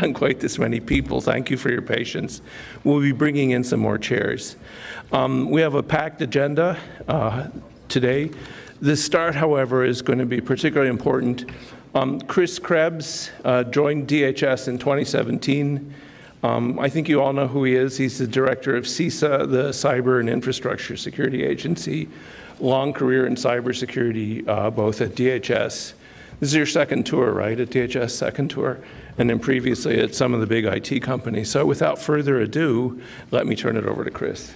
done quite this many people. Thank you for your patience. We'll be bringing in some more chairs. Um, we have a packed agenda uh, today. The start, however, is going to be particularly important. Um, Chris Krebs uh, joined DHS in 2017. Um, I think you all know who he is. He's the director of CISA, the Cyber and Infrastructure Security Agency. Long career in cybersecurity, uh, both at DHS. This is your second tour, right? At DHS, second tour, and then previously at some of the big IT companies. So without further ado, let me turn it over to Chris.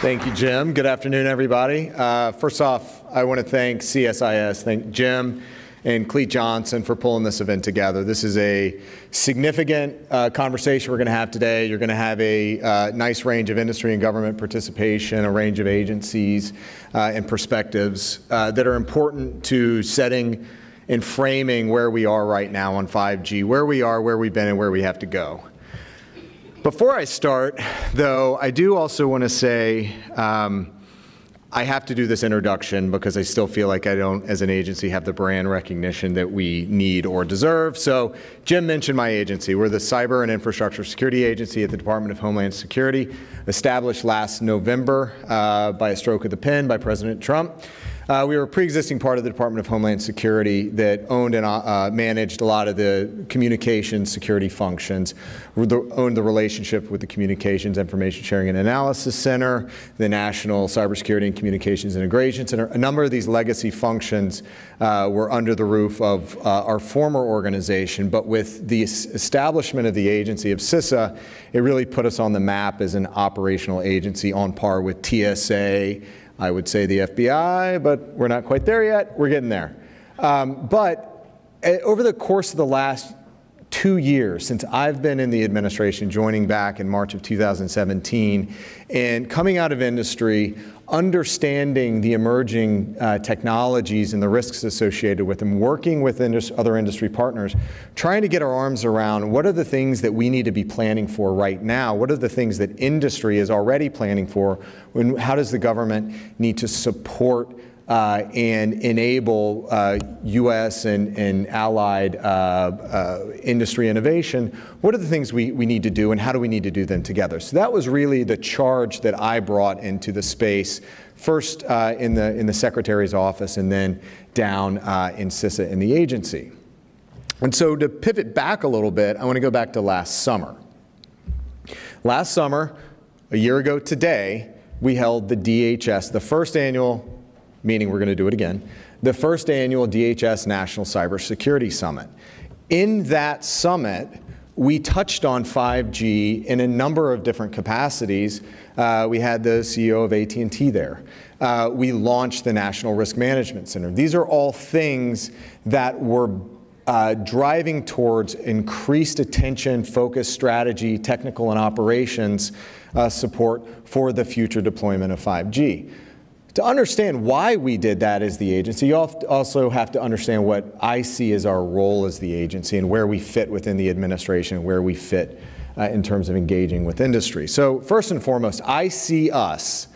Thank you, Jim. Good afternoon, everybody. Uh, first off, I want to thank CSIS, thank Jim and Clete Johnson for pulling this event together. This is a significant uh, conversation we're going to have today. You're going to have a uh, nice range of industry and government participation, a range of agencies uh, and perspectives uh, that are important to setting and framing where we are right now on 5G, where we are, where we've been, and where we have to go. Before I start, though, I do also want to say um, I have to do this introduction because I still feel like I don't, as an agency, have the brand recognition that we need or deserve. So, Jim mentioned my agency. We're the Cyber and Infrastructure Security Agency at the Department of Homeland Security, established last November uh, by a stroke of the pen by President Trump. Uh, we were a pre-existing part of the Department of Homeland Security that owned and uh, managed a lot of the communications security functions, owned the relationship with the Communications Information Sharing and Analysis Center, the National Cybersecurity and Communications Integration Center. A number of these legacy functions uh, were under the roof of uh, our former organization, but with the establishment of the agency of CISA, it really put us on the map as an operational agency on par with TSA, I would say the FBI, but we're not quite there yet. We're getting there. Um, but uh, over the course of the last two years since I've been in the administration, joining back in March of 2017, and coming out of industry, understanding the emerging uh, technologies and the risks associated with them, working with indus other industry partners, trying to get our arms around what are the things that we need to be planning for right now? What are the things that industry is already planning for? When, how does the government need to support uh, and enable uh, U.S. and, and allied uh, uh, industry innovation, what are the things we, we need to do and how do we need to do them together? So that was really the charge that I brought into the space, first uh, in, the, in the Secretary's office and then down uh, in CISA in the agency. And so to pivot back a little bit, I want to go back to last summer. Last summer, a year ago today, we held the DHS, the first annual meaning we're going to do it again, the first annual DHS National Cybersecurity Summit. In that summit, we touched on 5G in a number of different capacities. Uh, we had the CEO of AT&T there. Uh, we launched the National Risk Management Center. These are all things that were uh, driving towards increased attention, focus, strategy, technical and operations uh, support for the future deployment of 5G. To understand why we did that as the agency, you also have to understand what I see as our role as the agency and where we fit within the administration, where we fit uh, in terms of engaging with industry. So first and foremost, I see us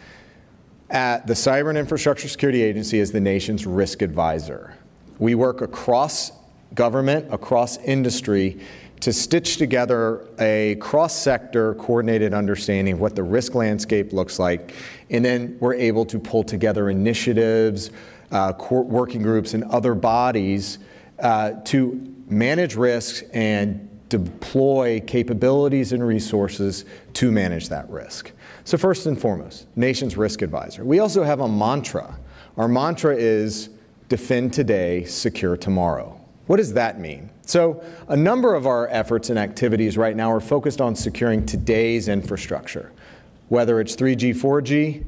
at the Cyber and Infrastructure Security Agency as the nation's risk advisor. We work across government, across industry, to stitch together a cross-sector coordinated understanding of what the risk landscape looks like, and then we're able to pull together initiatives, uh, working groups, and other bodies uh, to manage risks and deploy capabilities and resources to manage that risk. So first and foremost, Nation's Risk Advisor. We also have a mantra. Our mantra is defend today, secure tomorrow. What does that mean? So a number of our efforts and activities right now are focused on securing today's infrastructure, whether it's 3G, 4G,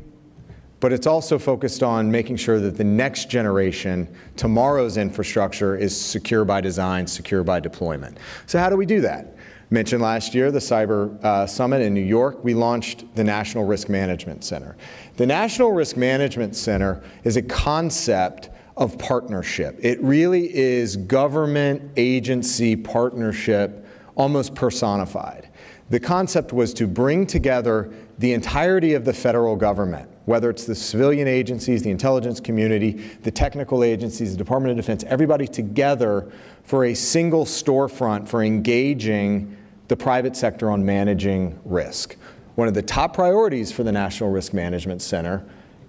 but it's also focused on making sure that the next generation, tomorrow's infrastructure, is secure by design, secure by deployment. So how do we do that? Mentioned last year, the Cyber uh, Summit in New York, we launched the National Risk Management Center. The National Risk Management Center is a concept of partnership. It really is government agency partnership almost personified. The concept was to bring together the entirety of the federal government whether it's the civilian agencies, the intelligence community, the technical agencies, the Department of Defense, everybody together for a single storefront for engaging the private sector on managing risk. One of the top priorities for the National Risk Management Center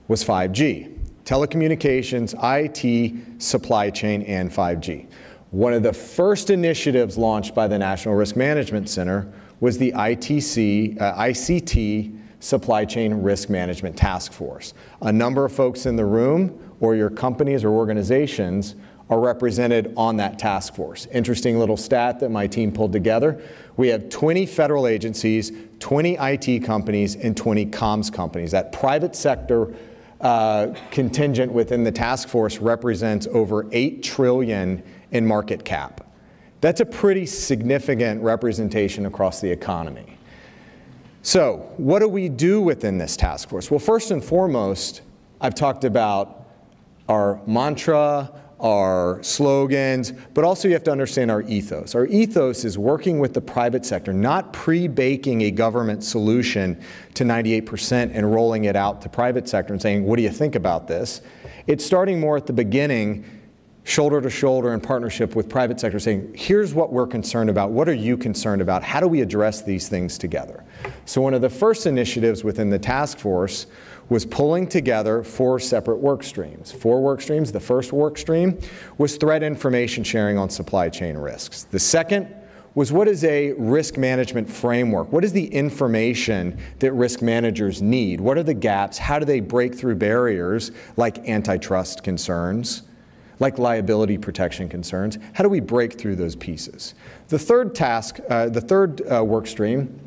was 5G telecommunications, IT, supply chain, and 5G. One of the first initiatives launched by the National Risk Management Center was the ITC, uh, ICT Supply Chain Risk Management Task Force. A number of folks in the room, or your companies or organizations, are represented on that task force. Interesting little stat that my team pulled together. We have 20 federal agencies, 20 IT companies, and 20 comms companies. That private sector uh, contingent within the task force represents over 8 trillion in market cap. That's a pretty significant representation across the economy. So, what do we do within this task force? Well, first and foremost, I've talked about our mantra, our slogans, but also you have to understand our ethos. Our ethos is working with the private sector, not pre-baking a government solution to 98% and rolling it out to private sector and saying, what do you think about this? It's starting more at the beginning, shoulder to shoulder in partnership with private sector saying, here's what we're concerned about. What are you concerned about? How do we address these things together? So one of the first initiatives within the task force was pulling together four separate work streams. Four work streams. The first work stream was threat information sharing on supply chain risks. The second was what is a risk management framework? What is the information that risk managers need? What are the gaps? How do they break through barriers like antitrust concerns, like liability protection concerns? How do we break through those pieces? The third task, uh, the third uh, work stream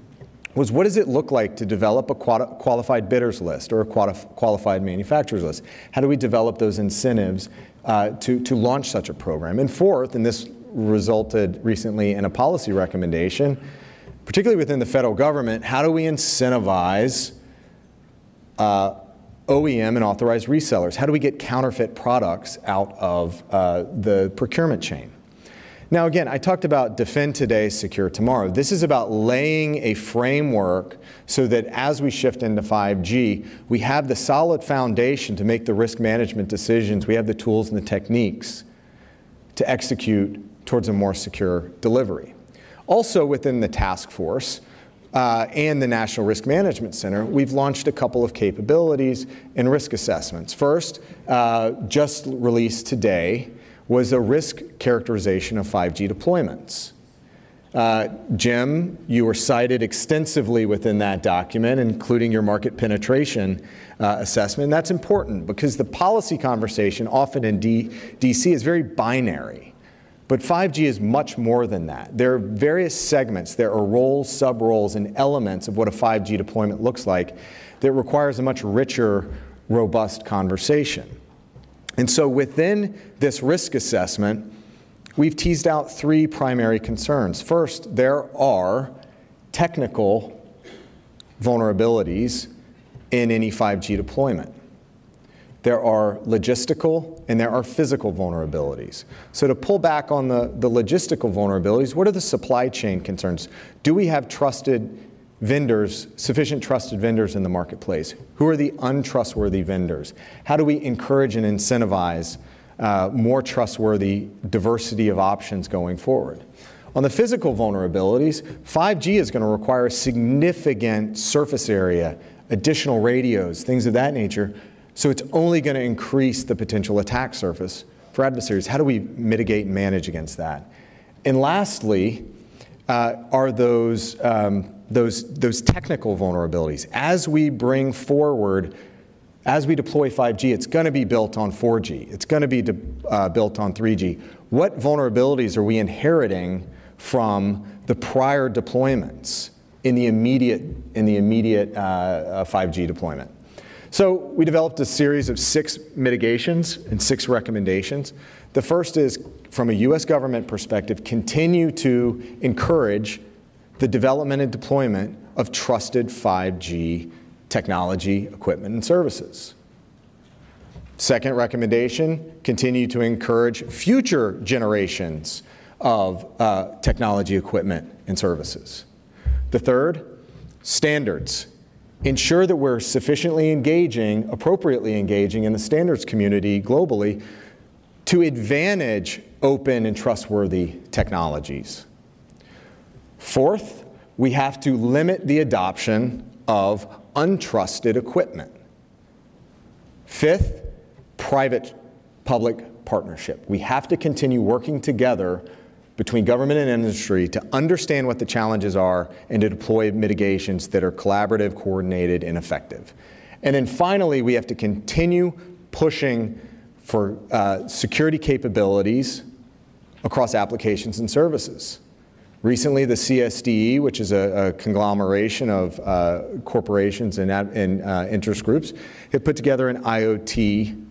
was what does it look like to develop a qualified bidders list or a qualified manufacturers list? How do we develop those incentives uh, to, to launch such a program? And fourth, and this resulted recently in a policy recommendation, particularly within the federal government, how do we incentivize uh, OEM and authorized resellers? How do we get counterfeit products out of uh, the procurement chain? Now, again, I talked about defend today, secure tomorrow. This is about laying a framework so that as we shift into 5G, we have the solid foundation to make the risk management decisions. We have the tools and the techniques to execute towards a more secure delivery. Also, within the task force, uh, and the National Risk Management Center, we've launched a couple of capabilities and risk assessments. First, uh, just released today, was a risk characterization of 5G deployments. Uh, Jim, you were cited extensively within that document, including your market penetration uh, assessment. That's important because the policy conversation often in D- DC is very binary. But 5G is much more than that. There are various segments, there are roles, sub roles, and elements of what a 5G deployment looks like that requires a much richer, robust conversation. And so within this risk assessment, we've teased out three primary concerns. First, there are technical vulnerabilities in any 5G deployment. There are logistical and there are physical vulnerabilities. So to pull back on the, the logistical vulnerabilities, what are the supply chain concerns? Do we have trusted vendors, sufficient trusted vendors in the marketplace? Who are the untrustworthy vendors? How do we encourage and incentivize uh, more trustworthy diversity of options going forward? On the physical vulnerabilities, 5G is going to require significant surface area, additional radios, things of that nature. So it's only going to increase the potential attack surface for adversaries. How do we mitigate and manage against that? And lastly, uh, are those um, those, those technical vulnerabilities. As we bring forward, as we deploy 5G, it's going to be built on 4G. It's going to be de- uh, built on 3G. What vulnerabilities are we inheriting from the prior deployments in the immediate, in the immediate uh, 5G uh, deployment? So we developed a series of six mitigations and six recommendations. The first is, from a U.S. government perspective, continue to encourage the development and deployment of trusted 5G technology, equipment, and services. Second recommendation, continue to encourage future generations of uh, technology, equipment, and services. The third, standards. Ensure that we're sufficiently engaging, appropriately engaging in the standards community globally to advantage open and trustworthy technologies. Fourth, we have to limit the adoption of untrusted equipment. Fifth, private-public partnership. We have to continue working together between government and industry to understand what the challenges are and to deploy mitigations that are collaborative, coordinated, and effective. And then finally, we have to continue pushing for uh, security capabilities across applications and services. Recently, the CSDE, which is a, a conglomeration of uh, corporations and, and uh, interest groups, have put together an IoT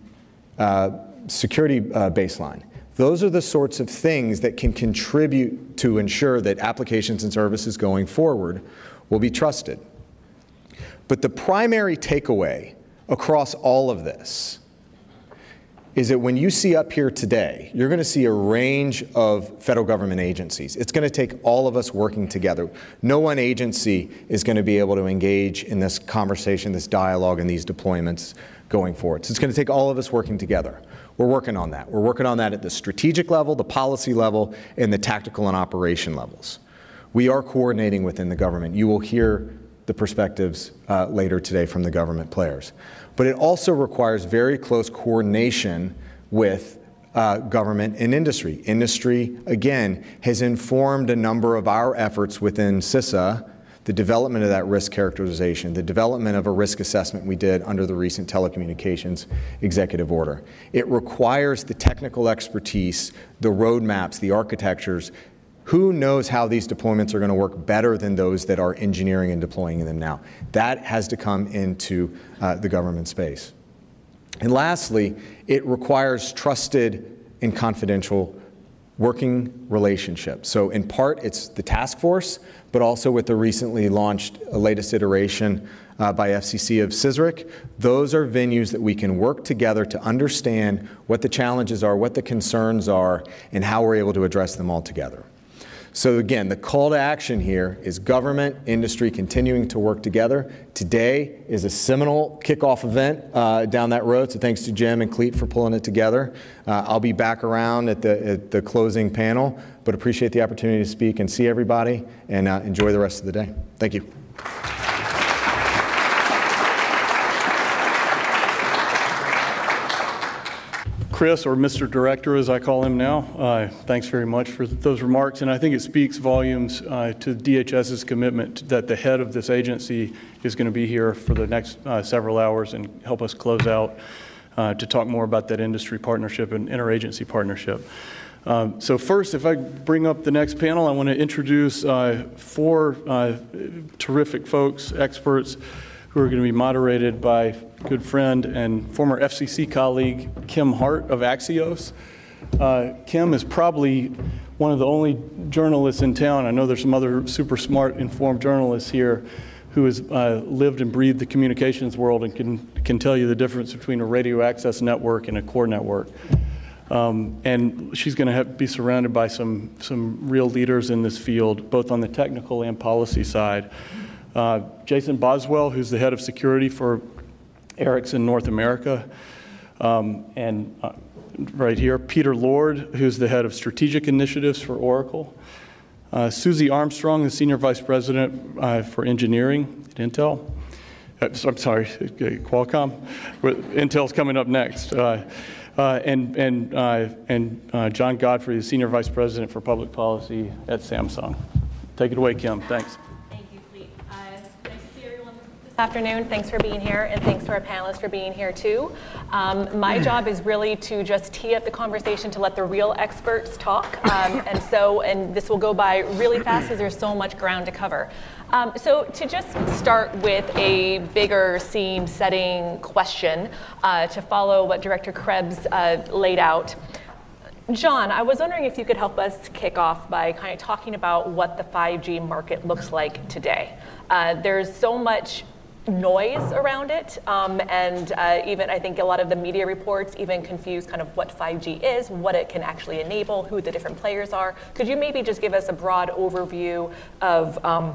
uh, security uh, baseline. Those are the sorts of things that can contribute to ensure that applications and services going forward will be trusted. But the primary takeaway across all of this is that when you see up here today, you're going to see a range of federal government agencies. It's going to take all of us working together. No one agency is going to be able to engage in this conversation, this dialogue, and these deployments going forward. So it's going to take all of us working together. We're working on that. We're working on that at the strategic level, the policy level, and the tactical and operation levels. We are coordinating within the government. You will hear the perspectives uh, later today from the government players. But it also requires very close coordination with uh, government and industry. Industry, again, has informed a number of our efforts within CISA the development of that risk characterization, the development of a risk assessment we did under the recent telecommunications executive order. It requires the technical expertise, the roadmaps, the architectures. Who knows how these deployments are going to work better than those that are engineering and deploying them now? That has to come into uh, the government space. And lastly, it requires trusted and confidential working relationship. So in part, it's the task force, but also with the recently launched uh, latest iteration uh, by FCC of CSRIC. Those are venues that we can work together to understand what the challenges are, what the concerns are, and how we're able to address them all together. So again, the call to action here is government, industry continuing to work together. Today is a seminal kickoff event uh, down that road, so thanks to Jim and Clete for pulling it together. Uh, I'll be back around at the, at the closing panel, but appreciate the opportunity to speak and see everybody, and uh, enjoy the rest of the day. Thank you. Chris, or Mr. Director as I call him now, uh, thanks very much for those remarks. And I think it speaks volumes uh, to DHS's commitment that the head of this agency is going to be here for the next uh, several hours and help us close out uh, to talk more about that industry partnership and interagency partnership. Um, so first, if I bring up the next panel, I want to introduce uh, four uh, terrific folks, experts, who are going to be moderated by good friend and former FCC colleague Kim Hart of Axios. Uh, Kim is probably one of the only journalists in town. I know there's some other super smart, informed journalists here who has uh, lived and breathed the communications world and can, can tell you the difference between a radio access network and a core network. Um, and she's going to be surrounded by some, some real leaders in this field, both on the technical and policy side. Uh, Jason Boswell, who's the head of security for Ericsson North America, um, and uh, right here, Peter Lord, who's the head of strategic initiatives for Oracle. Uh, Susie Armstrong, the senior vice president uh, for engineering at Intel. Uh, I'm sorry, Qualcomm. Intel's coming up next. Uh, and and, and John Godfrey, the senior vice president for public policy at Samsung. Take it away, Kim. Thanks afternoon. Thanks for being here, and thanks to our panelists for being here too. Um, my job is really to just tee up the conversation to let the real experts talk, um, and so and this will go by really fast because there's so much ground to cover. Um, so to just start with a bigger scene setting question uh, to follow what Director Krebs uh, laid out. John, I was wondering if you could help us kick off by kind of talking about what the 5G market looks like today. Uh, there's so much noise around it. Um, and uh, even I think a lot of the media reports even confuse kind of what 5G is, what it can actually enable, who the different players are. Could you maybe just give us a broad overview of um,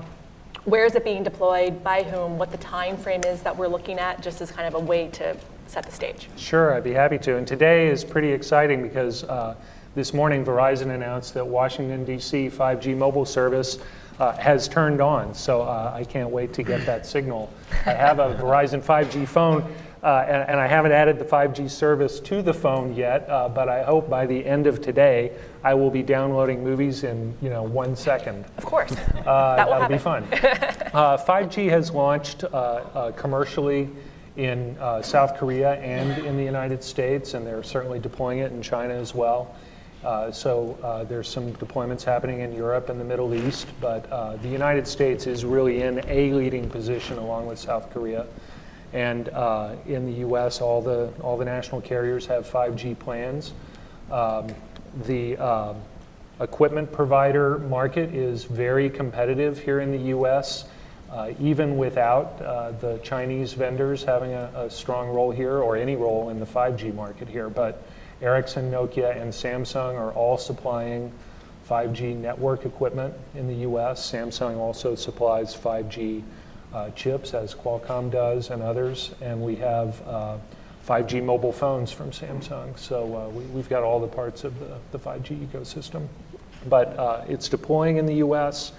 Where is it being deployed, by whom, what the time frame is that we're looking at, just as kind of a way to set the stage? Sure, I'd be happy to. And today is pretty exciting because uh, this morning Verizon announced that Washington, D.C. 5G mobile service uh, has turned on. So uh, I can't wait to get that signal. I have a Verizon 5G phone. Uh, and, and, I haven't added the 5G service to the phone yet, uh, but I hope by the end of today I will be downloading movies in you know one second. Of course, uh, that will that'll be fun. 5G has launched commercially in uh, South Korea and in the United States, and they're certainly deploying it in China as well. Uh, so uh, there's some deployments happening in Europe and the Middle East, but uh, the United States is really in a leading position along with South Korea. And uh, in the U.S., all the all the national carriers have 5G plans. Um, the um, equipment provider market is very competitive here in the U.S. Uh, even without uh, the Chinese vendors having a, a, strong role here or any role in the 5G market here. But Ericsson, Nokia, and Samsung are all supplying 5G network equipment in the US. Samsung also supplies 5G uh, chips, as Qualcomm does, and others. And we have 5G uh, mobile phones from Samsung. So uh, we, have got all the parts of the, the 5G ecosystem. But uh, it's deploying in the US.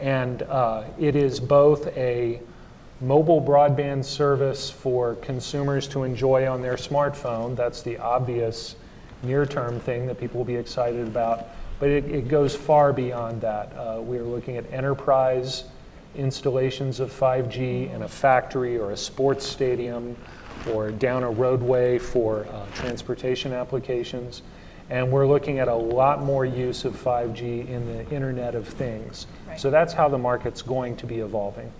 And uh, it is both a mobile broadband service for consumers to enjoy on their smartphone. That's the obvious near term thing that people will be excited about. But it, it goes far beyond that. Uh, we're looking at enterprise installations of 5G in a factory or a sports stadium or down a roadway for uh, transportation applications. And we're looking at a lot more use of 5G in the Internet of Things. Right. So that's how the market's going to be evolving.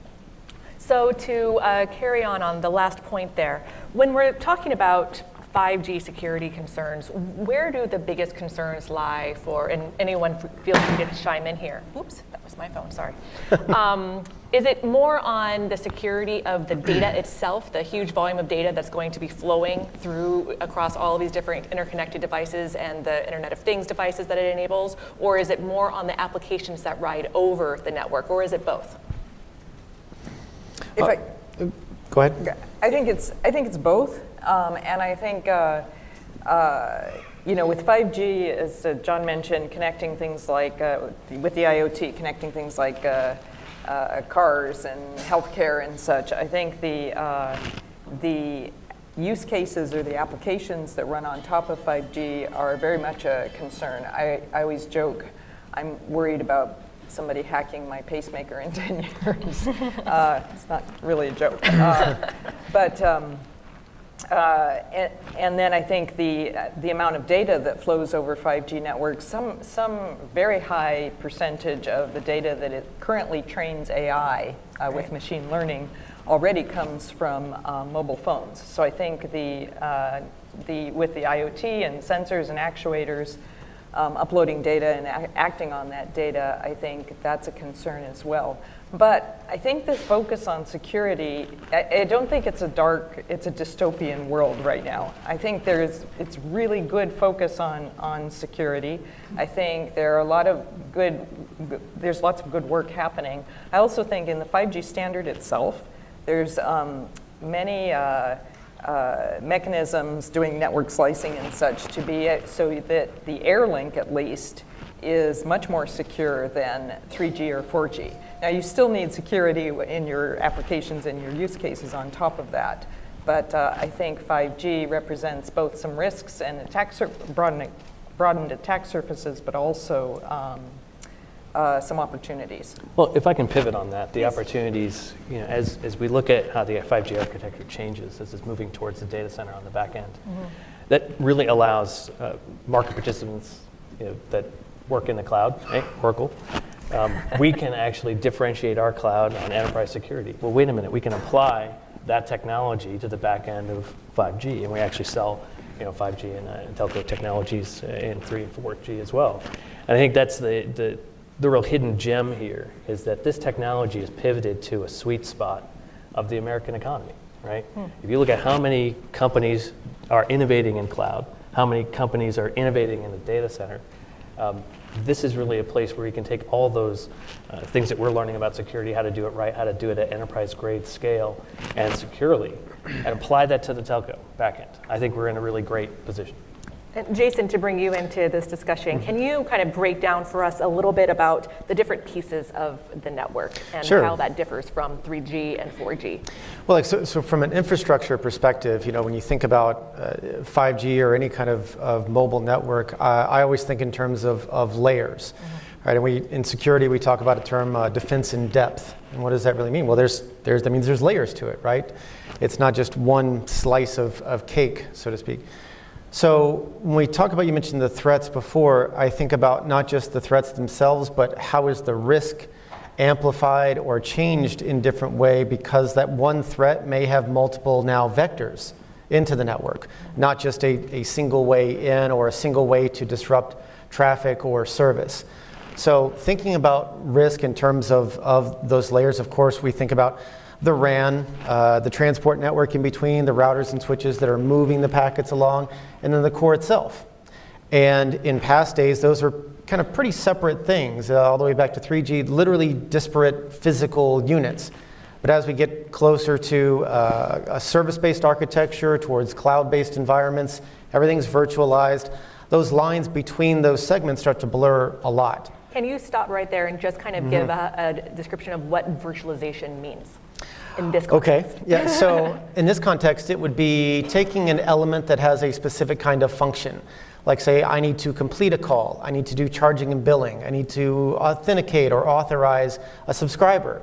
So to uh, carry on on the last point there, when we're talking about 5G security concerns, where do the biggest concerns lie for, and anyone feel free to chime in here. Oops, that was my phone, sorry. Um, is it more on the security of the data itself, the huge volume of data that's going to be flowing through across all of these different interconnected devices and the Internet of Things devices that it enables? Or is it more on the applications that ride over the network, or is it both? If uh, I, go ahead. I think it's, I think it's both. Um, and I think, uh, uh, you know, with 5G, as uh, John mentioned, connecting things like, uh, with the IoT, connecting things like uh, uh, cars and healthcare and such, I think the, the use cases or the applications that run on top of 5G are very much a concern. I, I always joke, I'm worried about somebody hacking my pacemaker in 10 years. uh, it's not really a joke. Uh, but um, uh, and, and, then I think the, the amount of data that flows over 5G networks, some, some very high percentage of the data that it currently trains AI uh, with machine learning already comes from uh, mobile phones. So I think the, uh, the, with the IoT and sensors and actuators um, uploading data and acting on that data, I think that's a concern as well. But I think the focus on security, I, I, don't think it's a dark, it's a dystopian world right now. I think there's, it's really good focus on, on security. I think there are a lot of good, there's lots of good work happening. I also think in the 5G standard itself, there's um, many uh, uh, mechanisms doing network slicing and such to be so that the air link at least is much more secure than 3G or 4G. Now, you still need security in your applications and your use cases on top of that. But uh, I think 5G represents both some risks and attack sur- broadened, broadened attack surfaces, but also um, uh, some opportunities. Well, if I can pivot on that, the yes. opportunities, you know, as, as we look at how the 5G architecture changes as it's moving towards the data center on the back end, mm-hmm. that really allows uh, market participants you know, that work in the cloud, right? Oracle, um, we can actually differentiate our cloud on enterprise security. Well, wait a minute, we can apply that technology to the back end of 5G, and we actually sell you know, 5G and, uh, telco technologies in 3 and 4G as well. And I think that's the, the, the real hidden gem here is that this technology is pivoted to a sweet spot of the American economy, right? Hmm. If you look at how many companies are innovating in cloud, how many companies are innovating in the data center, Um, this is really a place where you can take all those uh, things that we're learning about security, how to do it right, how to do it at enterprise grade scale and securely, and apply that to the telco backend. I think we're in a really great position. And Jason, to bring you into this discussion, can you kind of break down for us a little bit about the different pieces of the network and Sure. how that differs from 3G and 4G? Well, like, so, so from an infrastructure perspective, you know, when you think about uh, 5G or any kind of, of mobile network, uh, I always think in terms of, of layers, right? And we, in security, we talk about a term uh, defense in depth. And what does that really mean? Well, there's, there's, that means there's layers to it, right? It's not just one slice of, of cake, so to speak. So when we talk about, you mentioned the threats before, I think about not just the threats themselves, but how is the risk amplified or changed in different way because that one threat may have multiple now vectors into the network, not just a, a single way in or a single way to disrupt traffic or service. So thinking about risk in terms of, of those layers, of course, we think about the RAN, uh, the transport network in between, the routers and switches that are moving the packets along, and then the core itself. And in past days, those were kind of pretty separate things, uh, all the way back to 3G, literally disparate physical units. But as we get closer to uh, a service based architecture, towards cloud based environments, everything's virtualized, those lines between those segments start to blur a lot. Can you stop right there and just kind of give a, a description of what virtualization means in this context? Okay, yeah, so in this context, it would be taking an element that has a specific kind of function. Like, say, I need to complete a call, I need to do charging and billing, I need to authenticate or authorize a subscriber,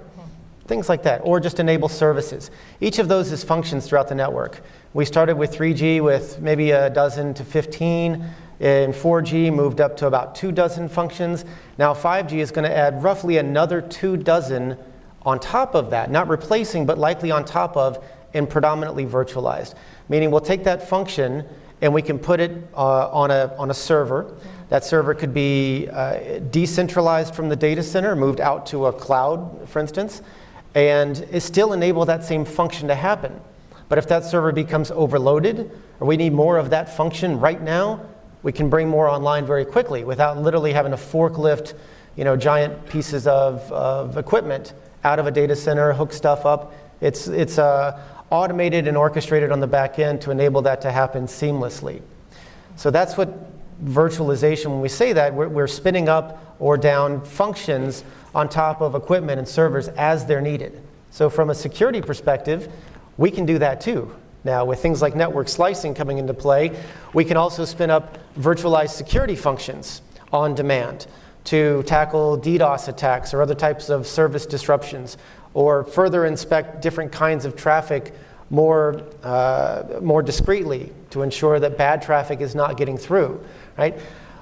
things like that, or just enable services. Each of those is functions throughout the network. We started with 3G with maybe a dozen to 15. In 4G, moved up to about two dozen functions. Now 5G is going to add roughly another two dozen on top of that, not replacing, but likely on top of, and predominantly virtualized. Meaning we'll take that function and we can put it uh, on, a, on a server. That server could be uh, decentralized from the data center, moved out to a cloud, for instance, and it still enable that same function to happen. But if that server becomes overloaded, or we need more of that function right now, we can bring more online very quickly without literally having to forklift, you know, giant pieces of, of equipment out of a data center, hook stuff up. It's, it's uh, automated and orchestrated on the back end to enable that to happen seamlessly. So that's what virtualization, when we say that, we're, we're spinning up or down functions on top of equipment and servers as they're needed. So from a security perspective, we can do that too. Now, with things like network slicing coming into play, we can also spin up virtualized security functions on demand to tackle DDoS attacks or other types of service disruptions, or further inspect different kinds of traffic more, uh, more discreetly to ensure that bad traffic is not getting through, right?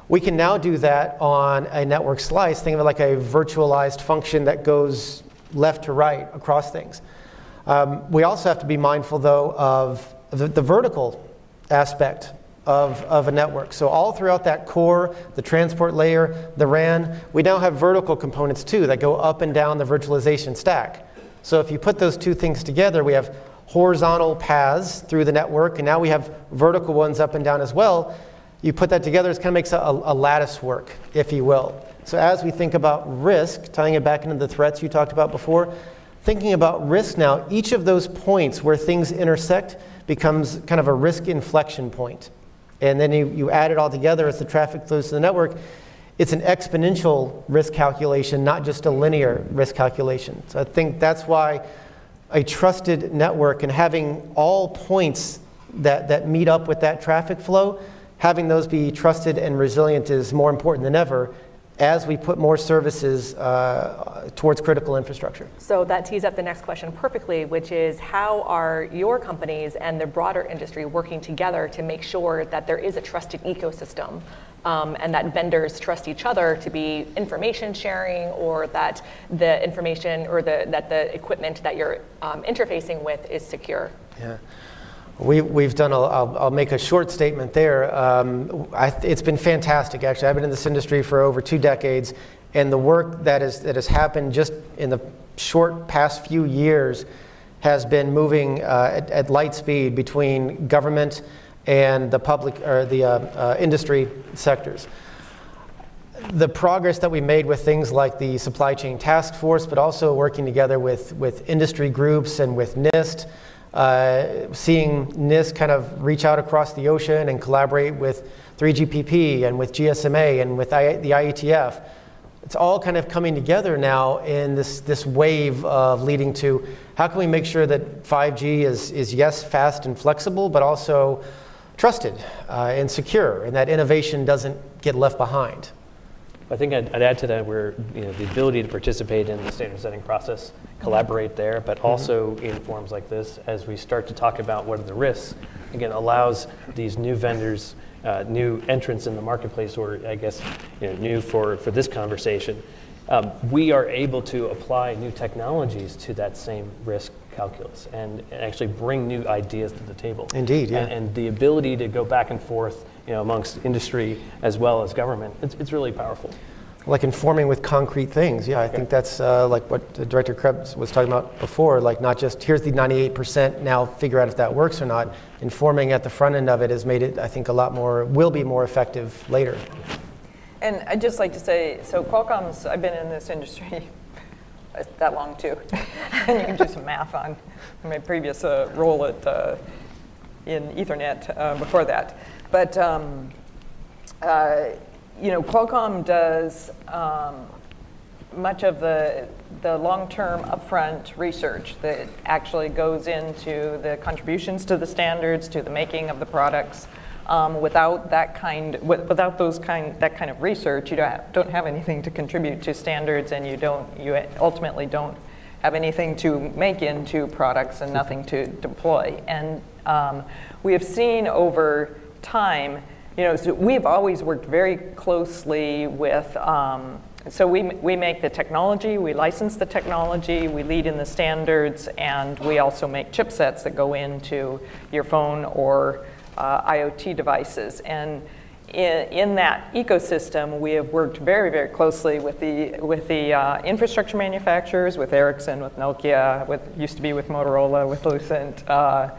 We can now do that on a network slice. Think of it like a virtualized function that goes left to right across things. Um, we also have to be mindful, though, of the, the vertical aspect of, of a network. So, all throughout that core, the transport layer, the RAN, we now have vertical components too that go up and down the virtualization stack. So, if you put those two things together, we have horizontal paths through the network, and now we have vertical ones up and down as well. You put that together, it kind of makes a, a lattice work, if you will. So, as we think about risk, tying it back into the threats you talked about before, thinking about risk now, each of those points where things intersect becomes kind of a risk inflection point. And then you, you add it all together as the traffic flows to the network. It's an exponential risk calculation, not just a linear risk calculation. So I think that's why a trusted network and having all points that, that meet up with that traffic flow, having those be trusted and resilient is more important than ever as we put more services uh, towards critical infrastructure. So that tees up the next question perfectly, which is how are your companies and the broader industry working together to make sure that there is a trusted ecosystem um, and that vendors trust each other to be information sharing or that the information or the, that the equipment that you're um, interfacing with is secure? Yeah. We, we've done, a, I'll, I'll make a short statement there. Um, I, it's been fantastic, actually. I've been in this industry for over two decades, and the work that, is, that has happened just in the short past few years has been moving uh, at, at, light speed between government and the public or the uh, uh, industry sectors. the progress that we made with things like the supply chain task force, but also working together with, with industry groups and with NIST, uh, seeing NIST kind of reach out across the ocean and collaborate with 3GPP and with GSMA and with I, the IETF. It's all kind of coming together now in this, this wave of leading to how can we make sure that 5G is, is yes, fast and flexible, but also trusted uh, and secure, and that innovation doesn't get left behind. I think I'd, I'd add to that where you know the ability to participate in the standard setting process, collaborate there, but also in forums like this, as we start to talk about what are the risks, again allows these new vendors, uh, new entrants in the marketplace, or I guess you know, new for for this conversation. Um, we are able to apply new technologies to that same risk calculus and, and actually bring new ideas to the table. Indeed, yeah. And, and the ability to go back and forth you know, amongst industry as well as government, it's, it's really powerful. Like informing with concrete things. Yeah, I think that's uh, like what Director Krebs was talking about before. Like not just here's the 98%, now figure out if that works or not. Informing at the front end of it has made it, I think, a lot more, will be more effective later. And I'd just like to say, so Qualcomm's, I've been in this industry that long too. and you can do some math on my previous uh, role at, uh, in Ethernet uh, before that. But, um, uh, you know, Qualcomm does um, much of the, the long-term upfront research that actually goes into the contributions to the standards, to the making of the products. Um, without that kind, without those kind, that kind of research, you don't have, don't have anything to contribute to standards, and you don't, you ultimately don't have anything to make into products and nothing to deploy. And um, we have seen over time, you know, so we've always worked very closely with. Um, so we, we make the technology, we license the technology, we lead in the standards, and we also make chipsets that go into your phone or uh, IoT devices. And in, in, that ecosystem, we have worked very, very closely with the, with the uh, infrastructure manufacturers, with Ericsson, with Nokia, with, used to be with Motorola, with Lucent. Uh,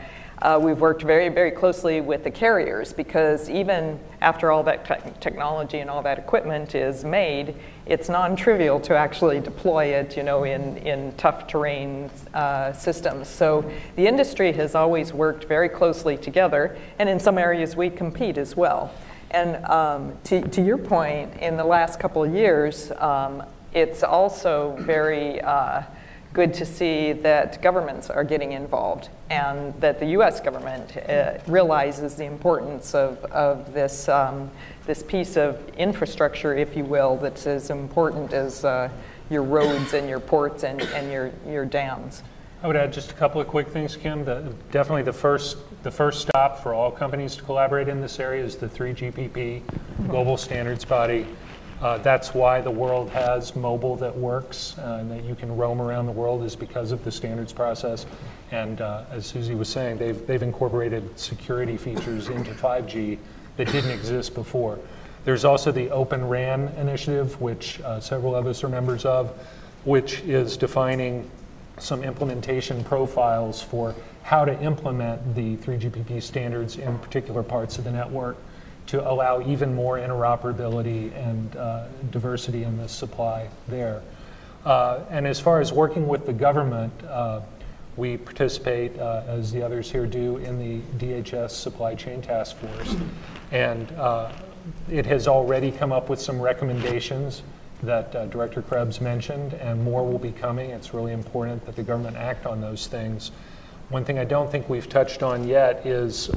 uh, we've worked very, very closely with the carriers because even after all that te technology and all that equipment is made, it's non-trivial to actually deploy it, you know, in, in tough terrain uh, systems. So the industry has always worked very closely together, and in some areas we compete as well. And um, to, to your point, in the last couple of years, um, it's also very uh, good to see that governments are getting involved and that the US government uh, realizes the importance of, of this, um, this piece of infrastructure, if you will, that's as important as uh, your roads and your ports and, and your, your dams. I would add just a couple of quick things, Kim. The, definitely the first, the first stop for all companies to collaborate in this area is the 3GPP, global standards body. Uh, that's why the world has mobile that works uh, and that you can roam around the world is because of the standards process. And uh, as Susie was saying, they've, they've incorporated security features into 5G that didn't exist before. There's also the Open RAN initiative, which uh, several of us are members of, which is defining some implementation profiles for how to implement the 3GPP standards in particular parts of the network to allow even more interoperability and uh, diversity in the supply there. Uh, and as far as working with the government, uh, we participate, uh, as the others here do, in the DHS Supply Chain Task Force. And uh, it has already come up with some recommendations that uh, Director Krebs mentioned, and more will be coming. It's really important that the government act on those things. One thing I don't think we've touched on yet is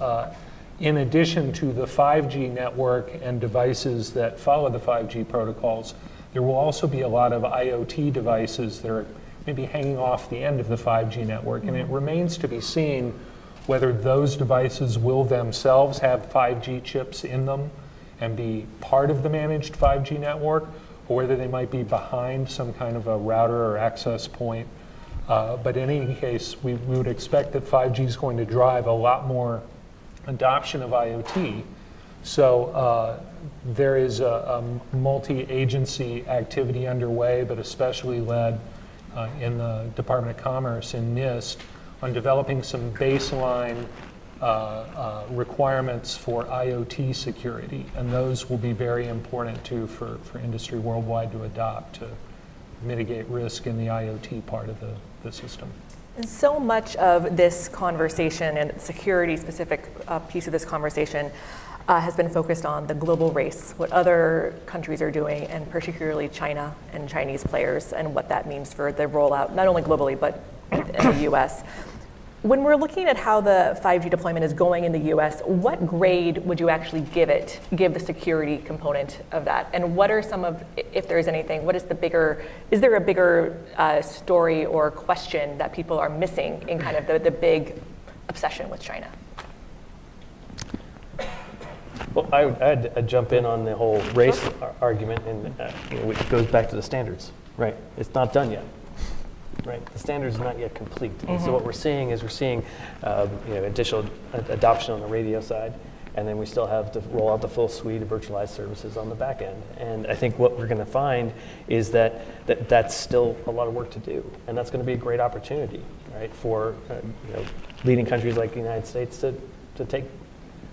in addition to the 5G network and devices that follow the 5G protocols, there will also be a lot of IoT devices that are maybe hanging off the end of the 5G network. And it remains to be seen whether those devices will themselves have 5G chips in them and be part of the managed 5G network, or whether they might be behind some kind of a router or access point. Uh, but in any case, we, we would expect that 5G is going to drive a lot more adoption of IoT. So uh, there is a, a multi-agency activity underway, but especially led uh, in the Department of Commerce in NIST on developing some baseline uh, uh, requirements for IoT security, and those will be very important too for, for industry worldwide to adopt to mitigate risk in the IoT part of the, the system. And so much of this conversation and security specific uh, piece of this conversation uh, has been focused on the global race, what other countries are doing, and particularly China and Chinese players, and what that means for the rollout, not only globally, but in the US. When we're looking at how the 5G deployment is going in the US, what grade would you actually give it, give the security component of that? And what are some of, if there's anything, what is the bigger, is there a bigger uh, story or question that people are missing in kind of the, the big obsession with China? Well, I I'd, I'd jump in on the whole race ar- argument, and uh, you know, it goes back to the standards, right? It's not done yet, right? The standards are not yet complete. And so what we're seeing is we're seeing, um, you know, additional adoption on the radio side, and then we still have to roll out the full suite of virtualized services on the back end. And I think what we're going to find is that, that that's still a lot of work to do, and that's going to be a great opportunity, right, for uh, you know, leading countries like the United States to, to take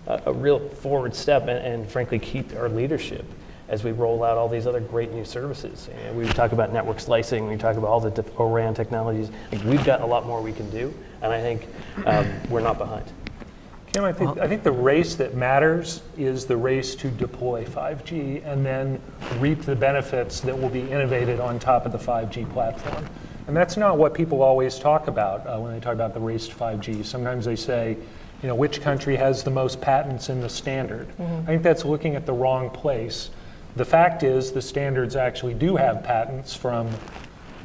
a, a real forward step and, and frankly keep our leadership as we roll out all these other great new services. And we talk about network slicing, we talk about all the diff- ORAN technologies. Like we've got a lot more we can do, and I think um, we're not behind. Kim, I think, I think the race that matters is the race to deploy 5G and then reap the benefits that will be innovated on top of the 5G platform. And that's not what people always talk about uh, when they talk about the race to 5G. Sometimes they say, you know, which country has the most patents in the standard? I think that's looking at the wrong place. The fact is, the standards actually do have patents from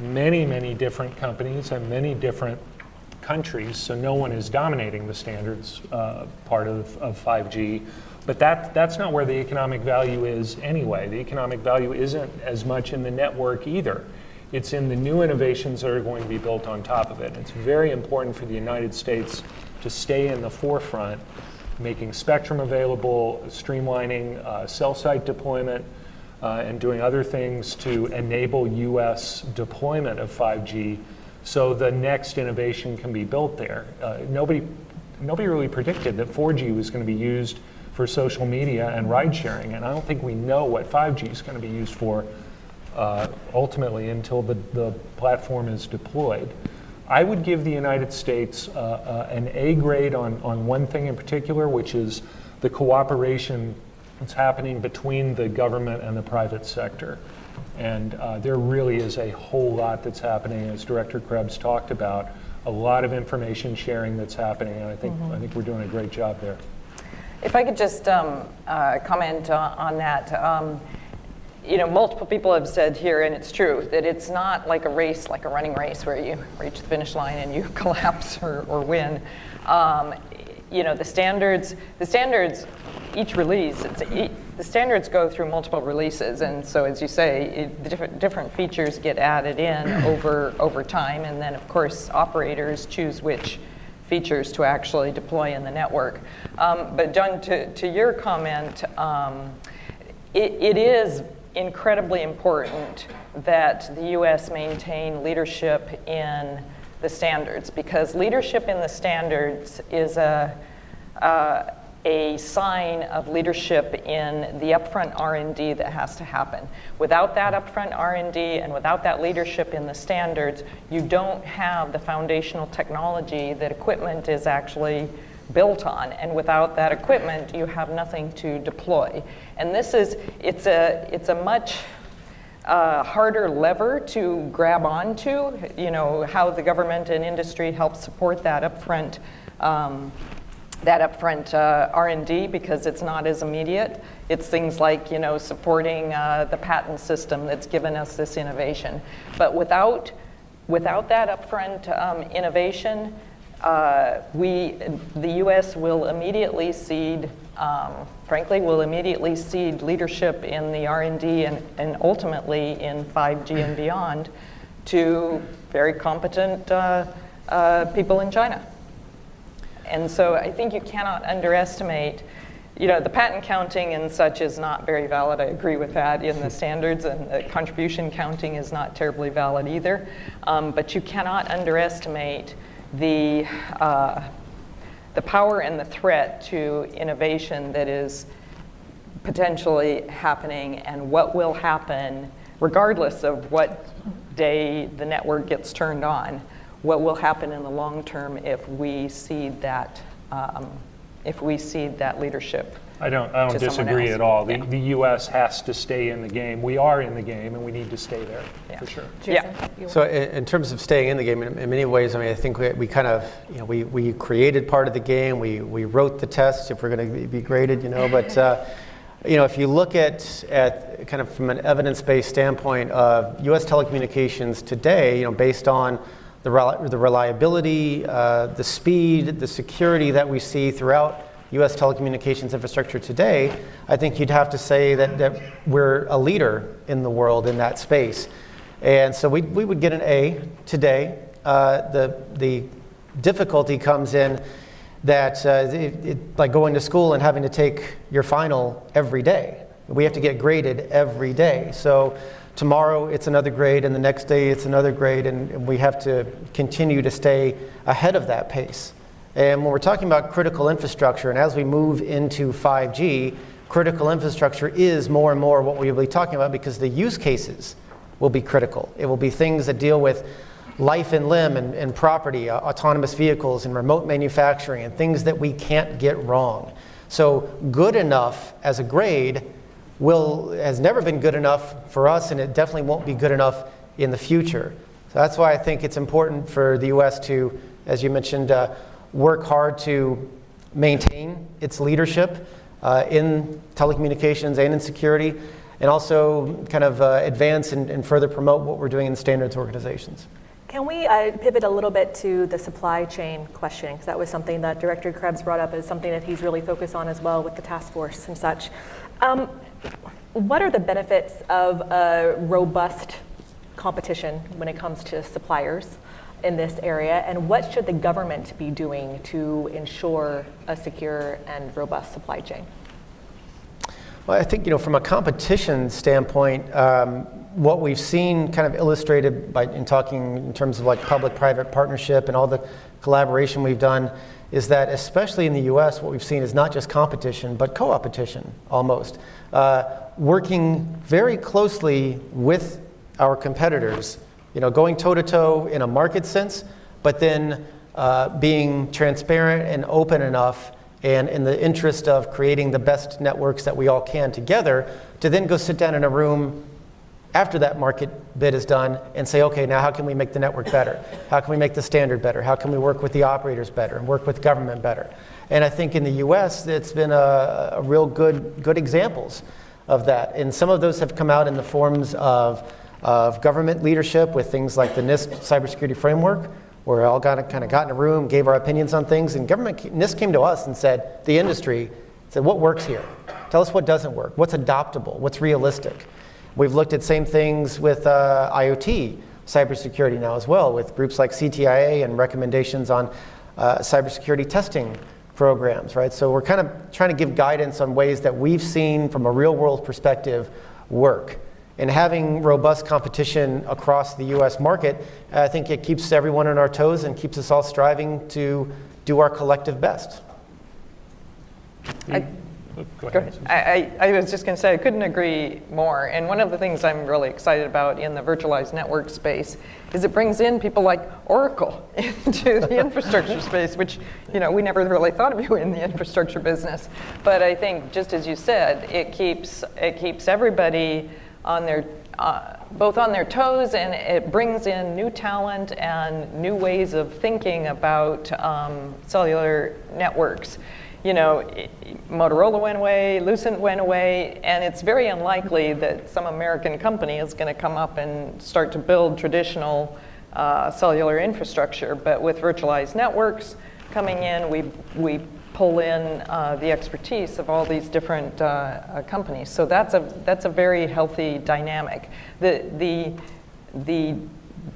many, many different companies and many different countries, so no one is dominating the standards uh, part of, of 5G. But that, that's not where the economic value is anyway. The economic value isn't as much in the network either. It's in the new innovations that are going to be built on top of it. It's very important for the United States to stay in the forefront, making spectrum available, streamlining uh, cell site deployment, uh, and doing other things to enable US deployment of 5G so the next innovation can be built there. Uh, nobody, nobody really predicted that 4G was going to be used for social media and ride sharing, and I don't think we know what 5G is going to be used for uh, ultimately until the, the platform is deployed. I would give the United States uh, uh, an A grade on, on one thing in particular, which is the cooperation that's happening between the government and the private sector. And uh, there really is a whole lot that's happening, as Director Krebs talked about, a lot of information sharing that's happening, and I think, I think we're doing a great job there. If I could just um, uh, comment on, on that. Um, you know, multiple people have said here, and it's true, that it's not like a race, like a running race where you reach the finish line and you collapse or, or win. Um, you know, the standards, the standards, each release, it's, e- the standards go through multiple releases, and so as you say, it, the different, different features get added in over, over time, and then of course operators choose which features to actually deploy in the network. Um, but John, to, to your comment, um, it, it is incredibly important that the U.S. maintain leadership in the standards because leadership in the standards is a, uh, a sign of leadership in the upfront R&D that has to happen. Without that upfront R&D and without that leadership in the standards, you don't have the foundational technology that equipment is actually built on and without that equipment you have nothing to deploy and this is it's a it's a much uh, harder lever to grab onto you know how the government and industry help support that upfront um, that upfront uh, r&d because it's not as immediate it's things like you know supporting uh, the patent system that's given us this innovation but without without that upfront um, innovation uh, we, the U.S. will immediately cede, um, frankly, will immediately cede leadership in the R&D and, and ultimately in 5G and beyond to very competent uh, uh, people in China. And so I think you cannot underestimate, you know, the patent counting and such is not very valid. I agree with that in the standards, and the contribution counting is not terribly valid either. Um, but you cannot underestimate the, uh, the power and the threat to innovation that is potentially happening and what will happen regardless of what day the network gets turned on, what will happen in the long term if we see that, um, if we see that leadership. I don't, I don't disagree at all. The, Yeah. the U.S. has to stay in the game. We are in the game, and we need to stay there, Yeah. for sure. Yeah. So in, in terms of staying in the game, in, in many ways, I mean, I think we, we kind of, you know, we, we created part of the game. We, we wrote the tests if we're going to be graded, you know. But uh, you know, if you look at at kind of from an evidence-based standpoint of U.S. telecommunications today, you know, based on the, rel- the reliability, uh, the speed, the security that we see throughout U.S. telecommunications infrastructure today, I think you'd have to say that, that we're a leader in the world in that space. And so we, we would get an A today. Uh, the, the difficulty comes in that uh, it, it, like going to school and having to take your final every day. We have to get graded every day. So tomorrow it's another grade, and the next day it's another grade, and, and we have to continue to stay ahead of that pace. And when we're talking about critical infrastructure, and as we move into 5G, critical infrastructure is more and more what we'll be talking about because the use cases will be critical. It will be things that deal with life and limb and, and property, uh, autonomous vehicles and remote manufacturing, and things that we can't get wrong. So, good enough as a grade will, has never been good enough for us, and it definitely won't be good enough in the future. So, that's why I think it's important for the US to, as you mentioned, uh, work hard to maintain its leadership uh, in telecommunications and in security, and also kind of uh, advance and, and further promote what we're doing in standards organizations. Can we uh, pivot a little bit to the supply chain question? Because that was something that Director Krebs brought up as something that he's really focused on as well with the task force and such. Um, what are the benefits of a robust competition when it comes to suppliers in this area? And what should the government be doing to ensure a secure and robust supply chain? Well, I think you know from a competition standpoint, um, what we've seen kind of illustrated by in talking in terms of like public-private partnership and all the collaboration we've done is that especially in the U.S., what we've seen is not just competition but co-opetition almost, uh, working very closely with our competitors. You know, going toe-to-toe in a market sense, but then uh, being transparent and open enough and in the interest of creating the best networks that we all can together, to then go sit down in a room after that market bid is done and say, okay, now how can we make the network better? How can we make the standard better? How can we work with the operators better and work with government better? And I think in the US, it's been a, a real good, good examples of that. And some of those have come out in the forms of, of government leadership with things like the NIST cybersecurity framework, where we all got kind of got in a room, gave our opinions on things, and government NIST came to us and said, the industry said, what works here? Tell us what doesn't work. What's adoptable? What's realistic? We've looked at same things with uh, IoT cybersecurity now as well, with groups like CTIA and recommendations on uh, cybersecurity testing programs, right? So we're kind of trying to give guidance on ways that we've seen from a real world perspective work. And having robust competition across the US market, I think it keeps everyone on our toes and keeps us all striving to do our collective best. I- Oh, Go Go ahead. ahead. I, I, I was just going to say, I couldn't agree more. And one of the things I'm really excited about in the virtualized network space is it brings in people like Oracle into the infrastructure space, which, you know, we never really thought of you in the infrastructure business. But I think, just as you said, it keeps, it keeps everybody on their, uh, both on their toes and it brings in new talent and new ways of thinking about um, cellular networks you know, Motorola went away, Lucent went away, and it's very unlikely that some American company is going to come up and start to build traditional uh, cellular infrastructure. But with virtualized networks coming in, we, we pull in uh, the expertise of all these different uh, uh, companies. So that's a, that's a very healthy dynamic. The, the, the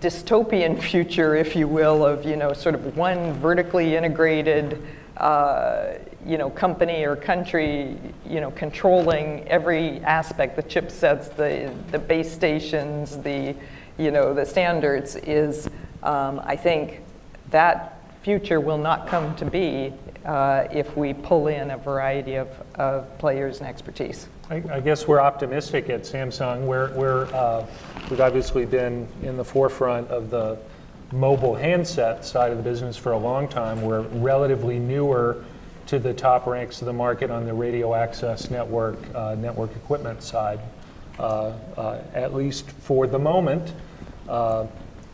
dystopian future, if you will, of you know sort of one vertically integrated uh, you know company or country you know controlling every aspect, the chipsets, the the base stations, the you know the standards is um, I think that future will not come to be uh, if we pull in a variety of, of players and expertise. I, I guess we're optimistic at Samsung. We're, we're, uh, we've obviously been in the forefront of the mobile handset side of the business for a long time. We're relatively newer to the top ranks of the market on the radio access network, uh, network equipment side, uh, uh, at least for the moment.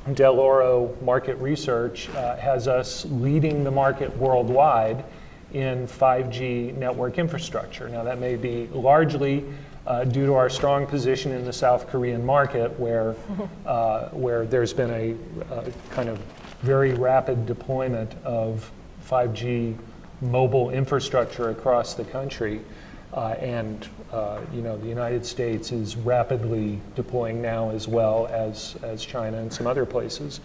Uh, Dell'Oro Market Research uh, has us leading the market worldwide in 5G network infrastructure. Now, that may be largely uh, due to our strong position in the South Korean market, where, uh, where there's been a, a kind of very rapid deployment of 5G mobile infrastructure across the country. Uh, and uh, you know the United States is rapidly deploying now as well as, as China and some other places.